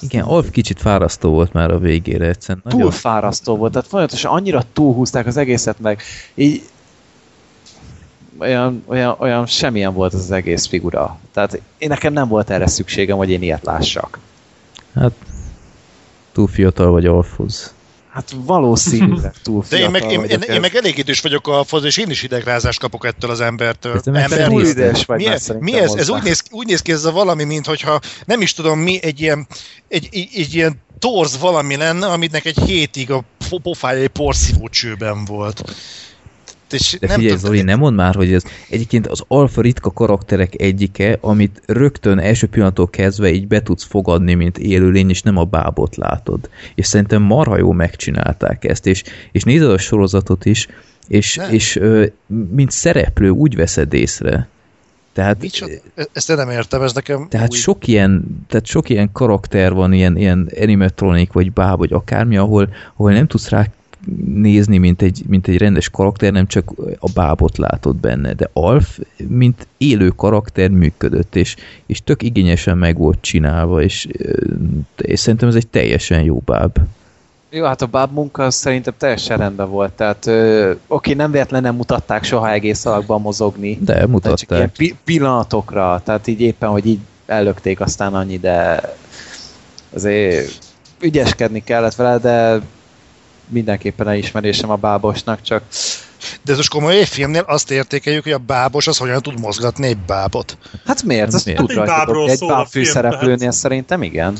Igen, Alf kicsit fárasztó volt már a végére egyszerűen. túl Nagyon fárasztó volt, tehát folyamatosan annyira túlhúzták az egészet, meg így olyan, olyan, olyan semmilyen volt az, az egész figura. Tehát én nekem nem volt erre szükségem, hogy én ilyet lássak. Hát túl fiatal vagy Alfhoz. Hát valószínűleg túl De én meg, fiatal én, én, vagyok. én meg elég idős vagyok a faz, és én is hidegrázást kapok ettől az embertől. Ez Ember, túl üdes vagy mi, ez, mi ez? Ez úgy néz, úgy néz ki ez a valami, mint hogyha nem is tudom mi, egy ilyen, egy, egy, egy ilyen torz valami lenne, aminek egy hétig a po- pofája egy porszívó csőben volt. És De figyelj, tudom- Zoli, nem mondd már, hogy ez egyébként az alfa ritka karakterek egyike, amit rögtön első pillanattól kezdve így be tudsz fogadni, mint élőlény, és nem a bábot látod. És szerintem marha jó megcsinálták ezt, és, és nézed a sorozatot is, és, Nem. és mint szereplő úgy veszed észre. Tehát, Micsoda? E- Ezt én nem értem, ez nekem tehát új. sok ilyen, tehát sok ilyen karakter van, ilyen, ilyen animatronic, vagy báb, vagy akármi, ahol, ahol nem tudsz rá nézni, mint egy, mint egy rendes karakter, nem csak a bábot látod benne, de Alf, mint élő karakter működött, és, és tök igényesen meg volt csinálva, és, és szerintem ez egy teljesen jó báb. Jó, hát a báb munka szerintem teljesen rendben volt. Tehát ö, oké, nem véletlenül nem mutatták soha egész alakban mozogni. De Tehát csak ilyen mutatták. pi- pillanatokra, tehát így éppen, hogy így ellökték aztán annyi, de azért ügyeskedni kellett vele, de mindenképpen elismerésem a bábosnak, csak De ez most komoly filmnél azt értékeljük, hogy a bábos az hogyan tud mozgatni egy bábot. hát miért? Azt Miért? tud Hát egy rajta. Egy báb főszereplőnél szerintem igen.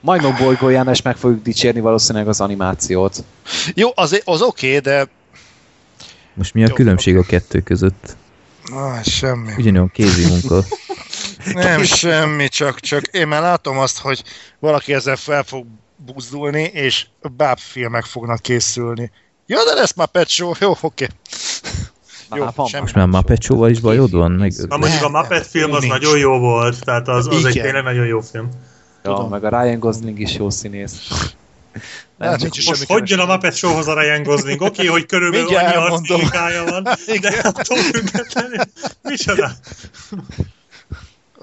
Majmok bolygóján is meg fogjuk dicsérni valószínűleg az animációt. Jó, az, az oké, de Most mi a Jó. különbség a kettő között? ah, semmi. Ugyanolyan kézi munka. Nem, semmi, csak, csak én már látom azt, hogy valaki ezzel fel fog buzdulni, és báb filmek fognak készülni. Ja, de lesz már Show, jó, oké. Jó, van semmi. Most már Muppet Show-val is bajod van? Meg... Na mondjuk a Nem, Muppet film az nincs. nagyon jó volt, tehát az, az egy Igen. tényleg nagyon jó film. Ja, Tudom. meg a Ryan Gosling is jó színész. Hát, csak nincs is Most hogy jön a Muppet Showhoz a Ryan Gosling? Oké, hogy körülbelül Mindjárt annyi arcmimikája van, de attól függetlenül, micsoda?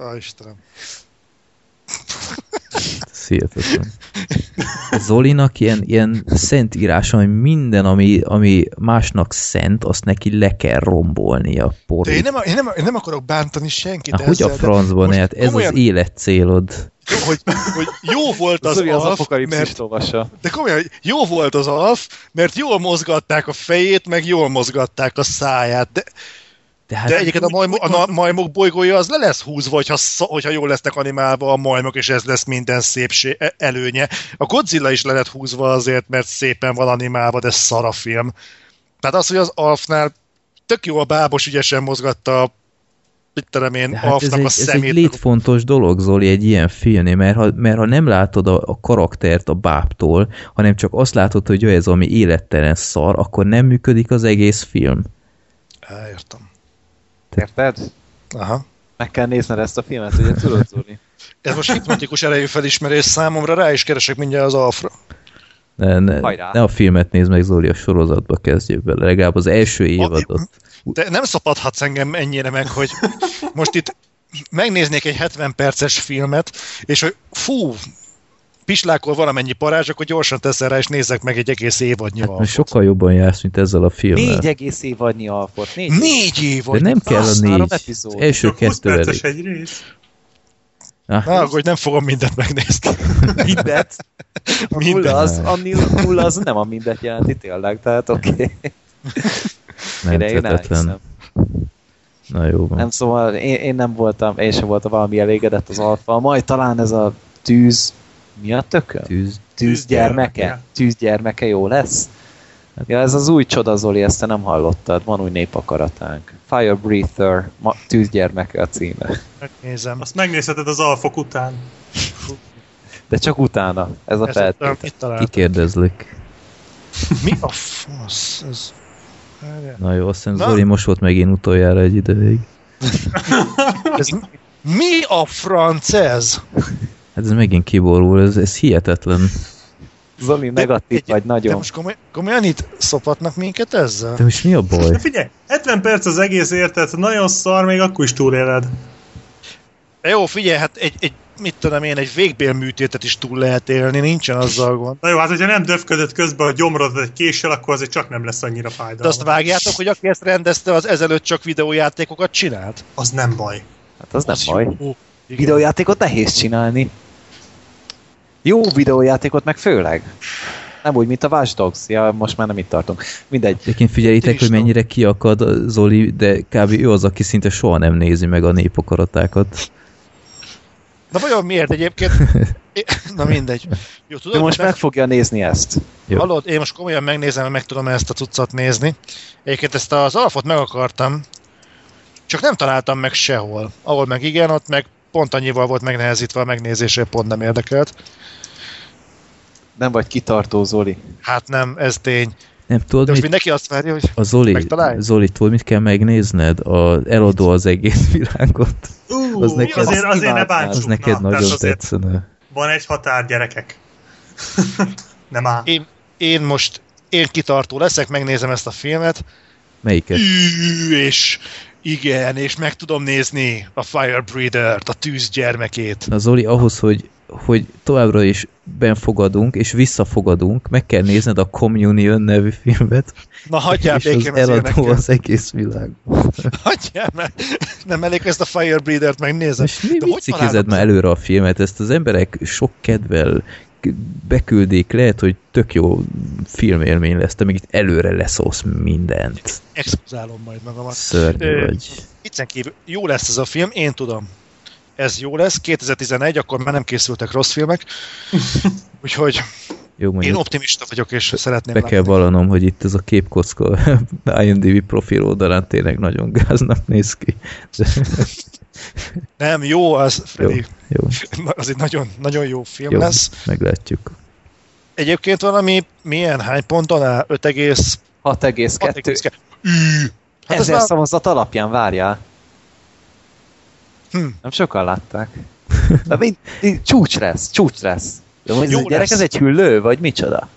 Ó, Istenem. Hihetetlen. Zolinak ilyen, ilyen szent írása, hogy minden, ami, ami másnak szent, azt neki le kell rombolnia. De Porri. én nem, én, nem, én nem akarok bántani senkit Há, hogy a ezzel, francban, hát ez az komolyan- életcélod. hogy, hogy jó volt az, az alf, apokalipszist mert, olvassa. de komolyan, jó volt az alf, mert jól mozgatták a fejét, meg jól mozgatták a száját, de, De hát de egyébként a, majmo, a majmok bolygója az le lesz húzva, hogyha, hogyha jól lesznek animálva a majmok, és ez lesz minden szépség e- előnye. A Godzilla is le lett húzva azért, mert szépen van animálva, de szar a film. Tehát az, hogy az Alfnál tök jó a bábos ügyesen mozgatta a mit tudom én, hát ez Alfnak egy, a ez egy szemét. létfontos dolog, Zoli, egy ilyen filmnél, mert ha, mert ha nem látod a, a karaktert a bábtól, hanem csak azt látod, hogy jó, ez ami élettelen szar, akkor nem működik az egész film. Értem. Érted? Aha. Meg kell nézned ezt a filmet, ugye tudod, Zoli? Ez most hipnotikus erejű felismerés számomra, rá is keresek mindjárt az Alfra. Ne, ne, Hajrá. ne a filmet nézd meg, Zoli, a sorozatba kezdjél bele, legalább az első évadot. Te nem szapadhatsz engem ennyire meg, hogy most itt megnéznék egy 70 perces filmet, és hogy fú, pislákol valamennyi parázs, akkor gyorsan teszel rá, és nézzek meg egy egész évadnyi Hát most sokkal jobban jársz, mint ezzel a filmmel. Négy egész évadnyi alfot. Négy, Négy év De nem kell a négy. epizód. Az első Csak 20 kettő elég. egy rész. Ah, Na, hogy nem fogom mindent megnézni. Mindet. A Minden. nulla az, a nulla az nem a mindet jelenti tényleg, tehát oké. Okay. menthetetlen. Na jó van. Nem, szóval én, én nem voltam, én sem voltam valami elégedett az alfa. Majd talán ez a tűz, mi a tököm? Tűz. Tűz gyermeke? gyermeke. Tűz gyermeke jó lesz? Ja, ez az új csoda, Zoli, ezt te nem hallottad. Van új népakaratánk. Fire Breather, ma, tűz gyermeke a címe. Megnézem. Azt megnézheted az alfok után. De csak utána, ez a feltétel. Kikérdezlek. Mi a fasz? Ez... Na jó, azt hiszem Na. Zoli most volt megint utoljára egy ideig. Ez mi a franc ez? Hát ez megint kiborul, ez, ez hihetetlen. Zoli, negatív Egy- vagy De nagyon. most komoly, komolyan itt szopatnak minket ezzel? De most mi a baj? De figyelj, 70 perc az egész érted, nagyon szar, még akkor is túléled. Jó, figyelj, hát egy, egy mit tudom én, egy végbélműtétet is túl lehet élni, nincsen azzal gond. Na jó, hát hogyha nem döfködött közben a gyomrod egy késsel, akkor azért csak nem lesz annyira De fájdalmas. azt vágjátok, hogy aki ezt rendezte, az ezelőtt csak videójátékokat csinált? Az nem baj. Hát az nem Az baj. jó. Videójátékot nehéz csinálni. Jó videójátékot meg főleg. Nem úgy, mint a Watch Dogs. Ja, most már nem itt tartunk. Mindegy. Egyébként figyeljétek, hogy mennyire kiakad a Zoli, de kb. ő az, aki szinte soha nem nézi meg a népakaratákat. Na vajon miért egyébként? Na mindegy. Jó, De tudod, most meg... meg fogja nézni ezt. Jó. Hallod, én most komolyan megnézem, hogy meg tudom ezt a cuccat nézni. Egyébként ezt az alapot meg akartam, csak nem találtam meg sehol. Ahol meg igen, ott meg pont annyival volt megnehezítve a megnézésre, pont nem érdekelt. Nem vagy kitartó, Zoli. Hát nem, ez tény. Nem De tudod, most mit? mindenki azt várja, hogy A Zoli, Megtalálj? Zoli, tudod, mit kell megnézned? A, eladó az egész világot. Ú, Az neked- azért, azért ne bántsuk. Az neked na, nagyon tetszene. Van egy határ, gyerekek. nem áll. én, én most én kitartó leszek, megnézem ezt a filmet, Melyiket? Ű, és igen, és meg tudom nézni a Firebreather-t, a tűz gyermekét. Na Zoli, ahhoz, hogy, hogy továbbra is benfogadunk és visszafogadunk, meg kell nézned a Communion nevű filmet, Na hagyjál és az békén az eladó az egész világ. Hagyjál meg! Nem elég ezt a Firebreather-t megnézem. És mi De hogy már előre a filmet? Ezt az emberek sok kedvel beküldik, lehet, hogy tök jó filmélmény lesz, te még itt előre leszólsz mindent. Exkluzálom majd magamat. Szörnyű vagy. Viccen kívül, jó lesz ez a film, én tudom. Ez jó lesz, 2011, akkor már nem készültek rossz filmek. Úgyhogy Jó, én mondjuk optimista vagyok, és szeretném be kell vallanom, hogy itt ez a képkocka IMDb profil oldalán tényleg nagyon gáznak néz ki. Nem, jó az, Jó, Freddy. jó, Na, Az egy nagyon, nagyon jó film jó, lesz. meglátjuk. Egyébként valami, milyen, hány ponton áll? 5,2? 6,2. Ű! Hát ez Ezer már... szavazat alapján várjál. Hm. Nem sokan látták. De mind, mind, csúcs lesz, csúcs lesz. De ez Jó gyerek, lesz. ez egy hüllő, vagy micsoda?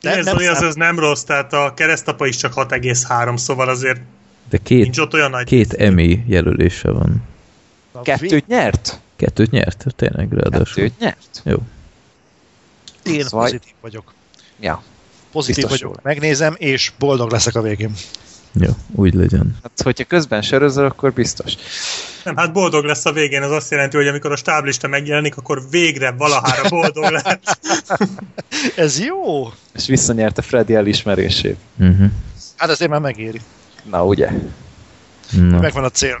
Nem, Ez, nem az, szám- az nem rossz, tehát a keresztapa is csak 6,3, szóval azért De két, nincs ott olyan nagy... két Emmy jelölése van. A Kettőt nyert? Kettőt nyert, tényleg ráadásul. Kettőt nyert? Jó. Én Szóval- pozitív vagyok. Ja. Pozitív Biztos vagyok. jó. Megnézem, és boldog leszek a végén. Jó, úgy legyen. Hát, hogyha közben sörözöl, akkor biztos. Nem, hát boldog lesz a végén, ez azt jelenti, hogy amikor a stáblista megjelenik, akkor végre valahára boldog lesz. Ez jó! És visszanyerte Freddy elismerését. Uh-huh. Hát azért már megéri. Na, ugye? Na, Megvan a cél.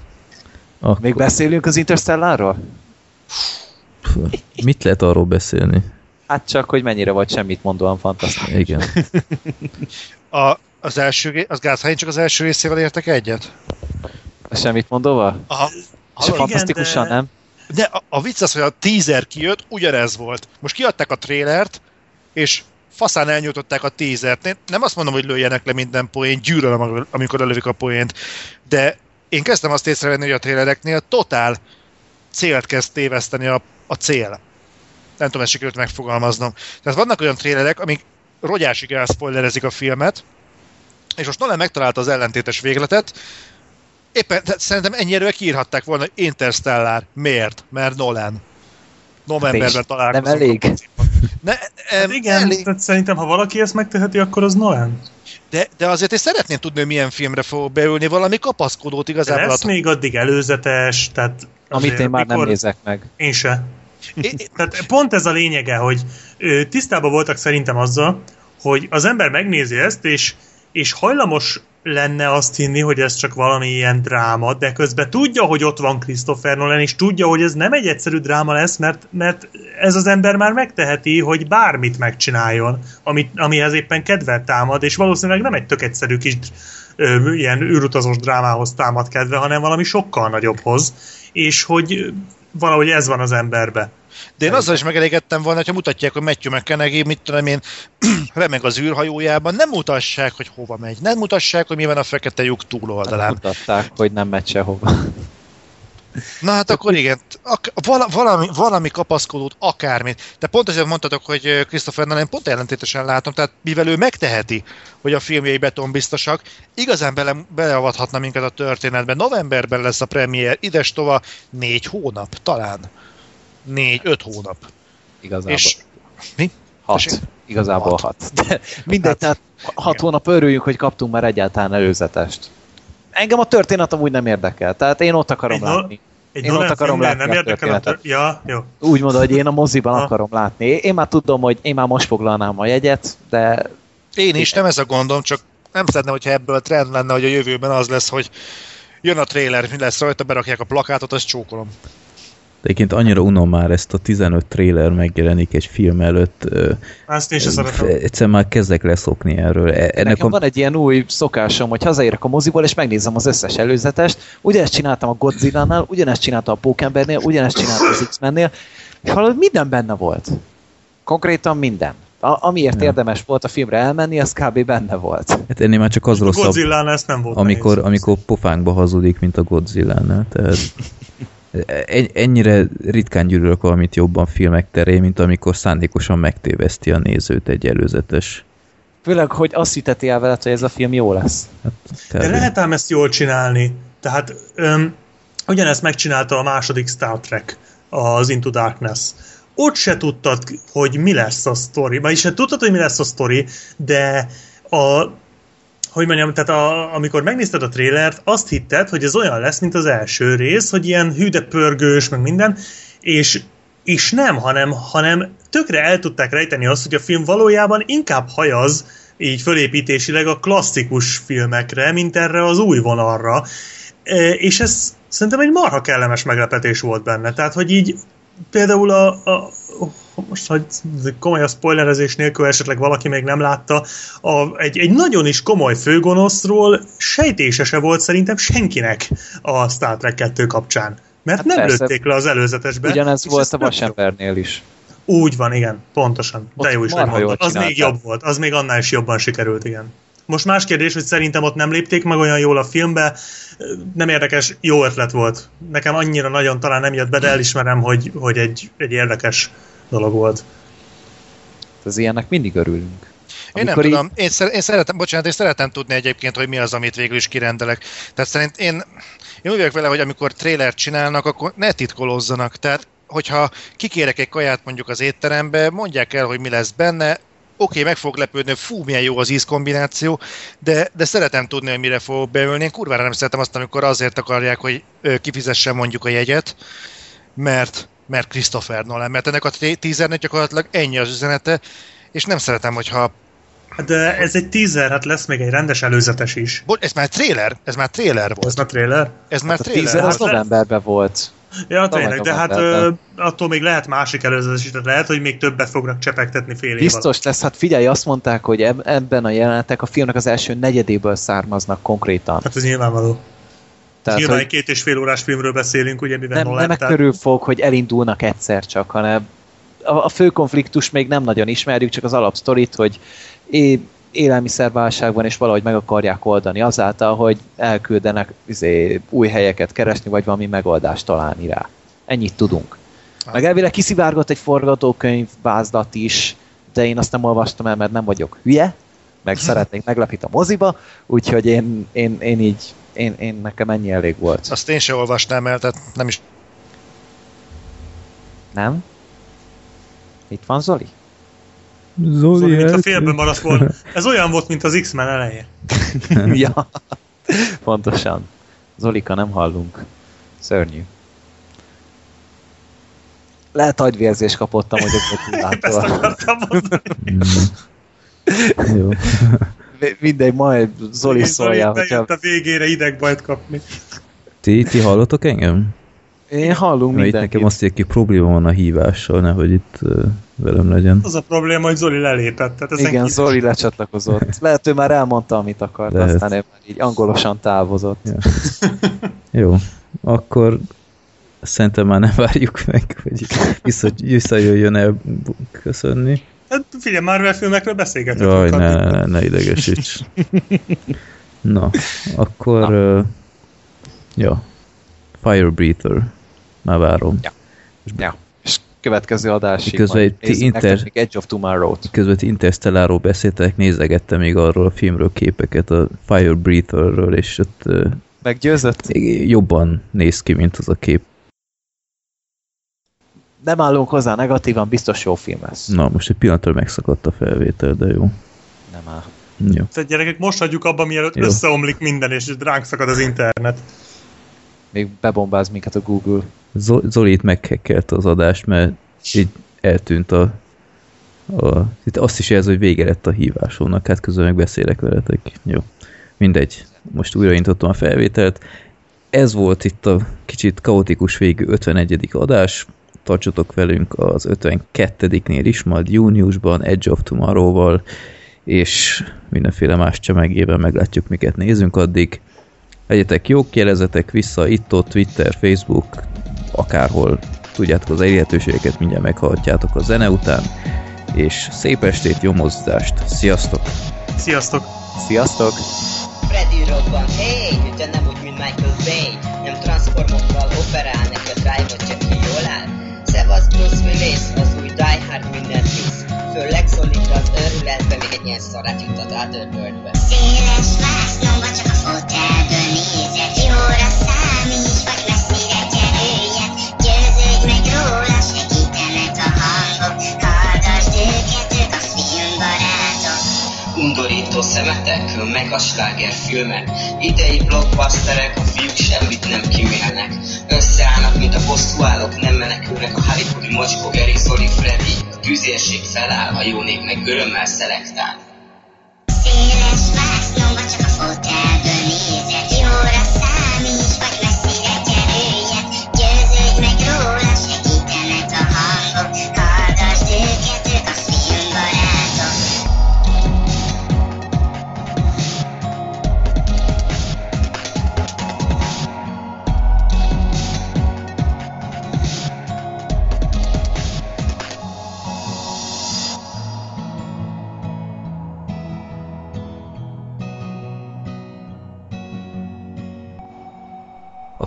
Akkor, Még beszélünk az Interstellárról? mit lehet arról beszélni? Hát csak, hogy mennyire vagy semmit mondóan fantasztikus. Igen. A, az első, az én csak az első részével értek egyet? Semmit mondóval? Aha. És fantasztikusan, de- nem? De a, a vicc az, hogy a teaser kijött, ugyanez volt. Most kiadták a trélert, és faszán elnyújtották a teasert. Én nem azt mondom, hogy lőjenek le minden poén, gyűlölöm, amikor elővik a poént, de én kezdtem azt észrevenni, hogy a trélereknél totál célt kezd téveszteni a, a cél. Nem tudom, ezt sikerült megfogalmaznom. Tehát vannak olyan trélerek, amik rogyásig elszpoilerezik a filmet, és most Nolan megtalálta az ellentétes végletet, Éppen, tehát szerintem ennyire kiírhatták volna, hogy Interstellar. Miért? Mert Nolan. Novemberben És találkozunk. nem elég. Ne, Hát em, igen, elég. tehát szerintem, ha valaki ezt megteheti, akkor az Nolan. De, de azért én szeretném tudni, hogy milyen filmre fog beülni, valami kapaszkodót igazából. lesz még addig előzetes, tehát Amit én már nem nézek meg. Én se. É- Tehát pont ez a lényege, hogy ö, tisztában voltak szerintem azzal, hogy az ember megnézi ezt, és, és hajlamos lenne azt hinni, hogy ez csak valami ilyen dráma, de közben tudja, hogy ott van Christopher Nolan, és tudja, hogy ez nem egy egyszerű dráma lesz, mert, mert ez az ember már megteheti, hogy bármit megcsináljon, amit, amihez éppen kedvet támad, és valószínűleg nem egy tök egyszerű kis ö, ilyen űrutazós drámához támad kedve, hanem valami sokkal nagyobbhoz, és hogy valahogy ez van az emberbe. De én azzal is megelégedtem volna, hogyha mutatják, hogy Matthew McConaughey, mit tudom én, remeg az űrhajójában, nem mutassák, hogy hova megy. Nem mutassák, hogy mi van a fekete lyuk túloldalán. Mutatták, hogy nem megy sehova. Na hát akkor igen, ak- vala, valami, valami kapaszkodót, akármit. De pont azért mondtatok, hogy Christopher Nolan pont ellentétesen látom, tehát mivel ő megteheti, hogy a filmjei betonbiztosak, igazán bele, beleavathatna minket a történetbe. Novemberben lesz a premier, ides tova négy hónap, talán. Négy-öt hónap. Igazából. És mi? hat. Tessék? Igazából hat. De mindegy, Hát, tehát hat hónap örüljünk, hogy kaptunk már egyáltalán előzetest. Engem a történet amúgy nem érdekel, tehát én ott akarom Egy látni. Egy Én ott akarom látni nem a érdekel a történetet. tör... Ja, jó. Úgy mondod, hogy én a moziban Ha. akarom látni. Én már tudom, hogy én már most foglalnám a jegyet, de Én is, nem ez a gondom, csak nem szeretném, hogyha ebből trend lenne, hogy a jövőben az lesz, hogy jön a trailer, mi lesz rajta, berakják a plakátot, azt csókolom. De egyébként annyira unom már ezt a 15 trailer megjelenik egy film előtt. Azt én sem szeretem. Egyszerűen már kezdek leszokni erről. E- Ennek nekem a... van egy ilyen új szokásom, hogy hazaérek a moziból, és megnézem az összes előzetest. Ugyanezt csináltam a Godzilla-nál, ugyanezt csináltam a Pókembernél, ugyanezt csináltam az X-mennél, és valahogy minden benne volt. Konkrétan minden. A, amiért Ja. érdemes volt a filmre elmenni, az kb. benne volt. Hát ennél már csak az A rosszabb, Godzilla-nál ez nem volt amikor, nehéz. amikor pofánkba hazudik, mint a Godzilla-nál. Tehát ennyire ritkán gyűlölök valamit jobban filmek terén, mint amikor szándékosan megtéveszti a nézőt egy előzetes. Főleg, hogy azt hiteti el veled, hogy ez a film jó lesz. Hát, De lehet ám ezt jól csinálni. Tehát öm, ugyanezt megcsinálta a második Star Trek, az Into Darkness. Ott se tudtad, hogy mi lesz a sztori. Vagyis se tudtad, hogy mi lesz a sztori, de a, hogy mondjam, tehát a, amikor megnézted a trélert, azt hitted, hogy ez olyan lesz, mint az első rész, hogy ilyen hűde pörgős, meg minden, és, és nem, hanem, hanem tökre el tudták rejteni azt, hogy a film valójában inkább hajaz, így fölépítésileg a klasszikus filmekre, mint erre az új vonalra. E, És ez szerintem egy marha kellemes meglepetés volt benne. Tehát, hogy így például a, a most, hogy komoly a spoilerezés nélkül esetleg valaki még nem látta, a, egy, egy nagyon is komoly főgonoszról sejtése se volt szerintem senkinek a Star Trek 2 kapcsán. Mert Hát nem persze. lőtték le az előzetesbe. Ugyanez volt a. Vasembernél is. Úgy van, igen, pontosan. De Ott jó is, hogy marha jól mondod. Az még jobb volt, az még annál is jobban sikerült, igen. Most más kérdés, hogy szerintem ott nem lépték meg olyan jól a filmbe, nem érdekes, jó ötlet volt. Nekem annyira nagyon talán nem jött be, de elismerem, hogy, hogy egy, egy érdekes dolog volt. Az ilyennek mindig örülünk. Én nem így- tudom, én, szer- én szeretem, bocsánat, én szeretem tudni egyébként, hogy mi az, amit végül is kirendelek. Tehát szerint én, én úgy vagyok vele, hogy amikor trélert csinálnak, akkor ne titkolozzanak. Tehát, hogyha kikérek egy kaját mondjuk az étterembe, mondják el, hogy mi lesz benne, oké, meg fog lepődni, fú, milyen jó az ízkombináció, de, de szeretem tudni, hogy mire fogok beülni. Én kurvára nem szeretem azt, amikor azért akarják, hogy kifizessem mondjuk a jegyet, mert, mert Christopher Nolan, mert ennek a teasernek gyakorlatilag ennyi az üzenete, és nem szeretem, hogyha De ez egy teaser, hát lesz még egy rendes előzetes is. Bo- ez már trailer? Ez már trailer volt. Ez már trailer? Ez már Hát a trailer. teaser az Hát novemberben volt. Ja, tényleg, de hát ö, attól még lehet másik előzetes is, tehát lehet, hogy még többet fognak csepegtetni fél év alatt. Biztos lesz, hát figyelj, azt mondták, hogy eb- ebben a jelenetek a filmnek az első negyedéből származnak konkrétan. Hát ez nyilvánvaló. Tehát, Nyilván hogy egy két és fél órás filmről beszélünk, ugye, mivel nem, nem tehát- körül fog, hogy elindulnak egyszer csak, hanem a, a fő konfliktus még nem nagyon ismerjük, csak az alapsztorit, hogy é, élelmiszerválságban és valahogy meg akarják oldani azáltal, hogy elküldenek izé, új helyeket keresni, vagy valami megoldást találni rá. Ennyit tudunk. Meg elvileg kiszivárgott egy forgatókönyv vázlat is, de én azt nem olvastam el, mert nem vagyok hülye, meg szeretnék meglepít a moziba, úgyhogy én, én, én így, én, én nekem ennyi elég volt. Azt én se olvasnám el, tehát nem is... Nem? Itt van Zoli? Zoli, Zoli, mint a hát- félben maradt volna. Ez olyan volt, mint az X-Men eleje. ja, pontosan. Zolika, nem hallunk. Szörnyű. Lehet agyvérzés kapott amúgy a ezt akartam mondani. Jó. Mindegy, majd Zoli szólja, Zoli hogyha a végére idegbajt kapni. Ti, ti hallotok engem? én hallunk Mert itt mindenkit. nekem azt hogy probléma van a hívással, nehogy itt uh, velem legyen. Az a probléma, hogy Zoli lelépett. Tehát ezen Igen, kívül- Zoli lecsatlakozott. Lehet, ő már elmondta, amit akart, Lehet. aztán ő már így angolosan távozott. Ja. Jó, akkor szerintem már nem várjuk meg, hogy vissza, visszajöjjön el köszönni. Hát figyelj, Marvel filmekről beszélgethetünk. Jaj, ne, ne, ne idegesíts. Na, akkor... Na. Uh, ja. Fire Breather. Már várom. Ja. Ja. És következő adásig Közben majd ti nézzük inter- Edge of Tomorrow-t. Közben ti Interstelláról beszéltek, nézegettem még arról a filmről képeket, a Fire Breather-ről, és ott ö, Meggyőzött? jobban néz ki, mint az a kép. Nem állunk hozzá negatívan, biztos jó film lesz. Na, most egy pillanatra megszakadt a felvétel, de jó. Nem áll. Jó. Tehát gyerekek, most hagyjuk abba, mielőtt Jó. összeomlik minden, és ránk szakad az internet. Még bebombáz minket a Google. Zo- Zoli itt meghekkelte az adást, mert így eltűnt a, a... Itt azt is jelzi, hogy vége lett a hívásónak, hát közben meg beszélek veletek. Jó. Mindegy. Most újraintottam a felvételt. Ez volt itt a kicsit kaotikus végű 51. adás. Tartsatok velünk az 52-nél is, majd júniusban Edge of Tomorrow-val, és mindenféle más csemegében meglátjuk, miket nézünk addig. Legyetek jók, jelezetek vissza itt-ott, Twitter, Facebook, akárhol tudjátok az elérhetőségeket, mindjárt meghallhatjátok a zene után, és szép estét, jó mozgást, sziasztok! Sziasztok! Sziasztok! Freddy robban, hey, de nem úgy, mint Michael Bay Willis, az új Die Hard minden hisz Főleg szólít az őrületbe, még egy ilyen szarát juttat át örbördbe Széles vásznomba csak a fotelből nézek Jóra számíts, vagy messzire kerüljek Győződj meg róla, segítenek a hangok Hallgasd őket, ők a filmbarátok Undorító szemetek, meg a slágerfilmek Idei blockbusterek, a fiúk semmit nem kimélnek Összeállnak, mint a bosszúállók, nem menekülnek a Hollywoodi mocskó, Gary, Zoli, Freddy A tűzérség feláll, a jó nép meg örömmel szelektál. Széles vásznomba csak a fotelből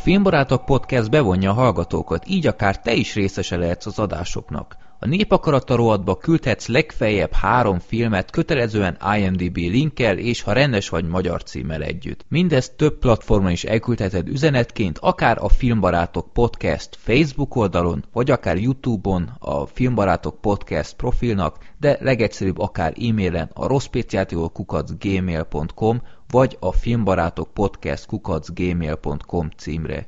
A Filmbarátok Podcast bevonja a hallgatókat, így akár te is részese lehetsz az adásoknak. A Népakarata rovatba küldhetsz legfeljebb három filmet kötelezően IMDB linkkel és ha rendes vagy magyar címmel együtt. Mindezt több platformon is elküldheted üzenetként, akár a Filmbarátok Podcast Facebook oldalon, vagy akár Youtube-on a Filmbarátok Podcast profilnak, de legegyszerűbb akár e-mailen a rosszpéciátiolkukacgmail.com vagy a filmbarátok podcast kukacgmail.com címre.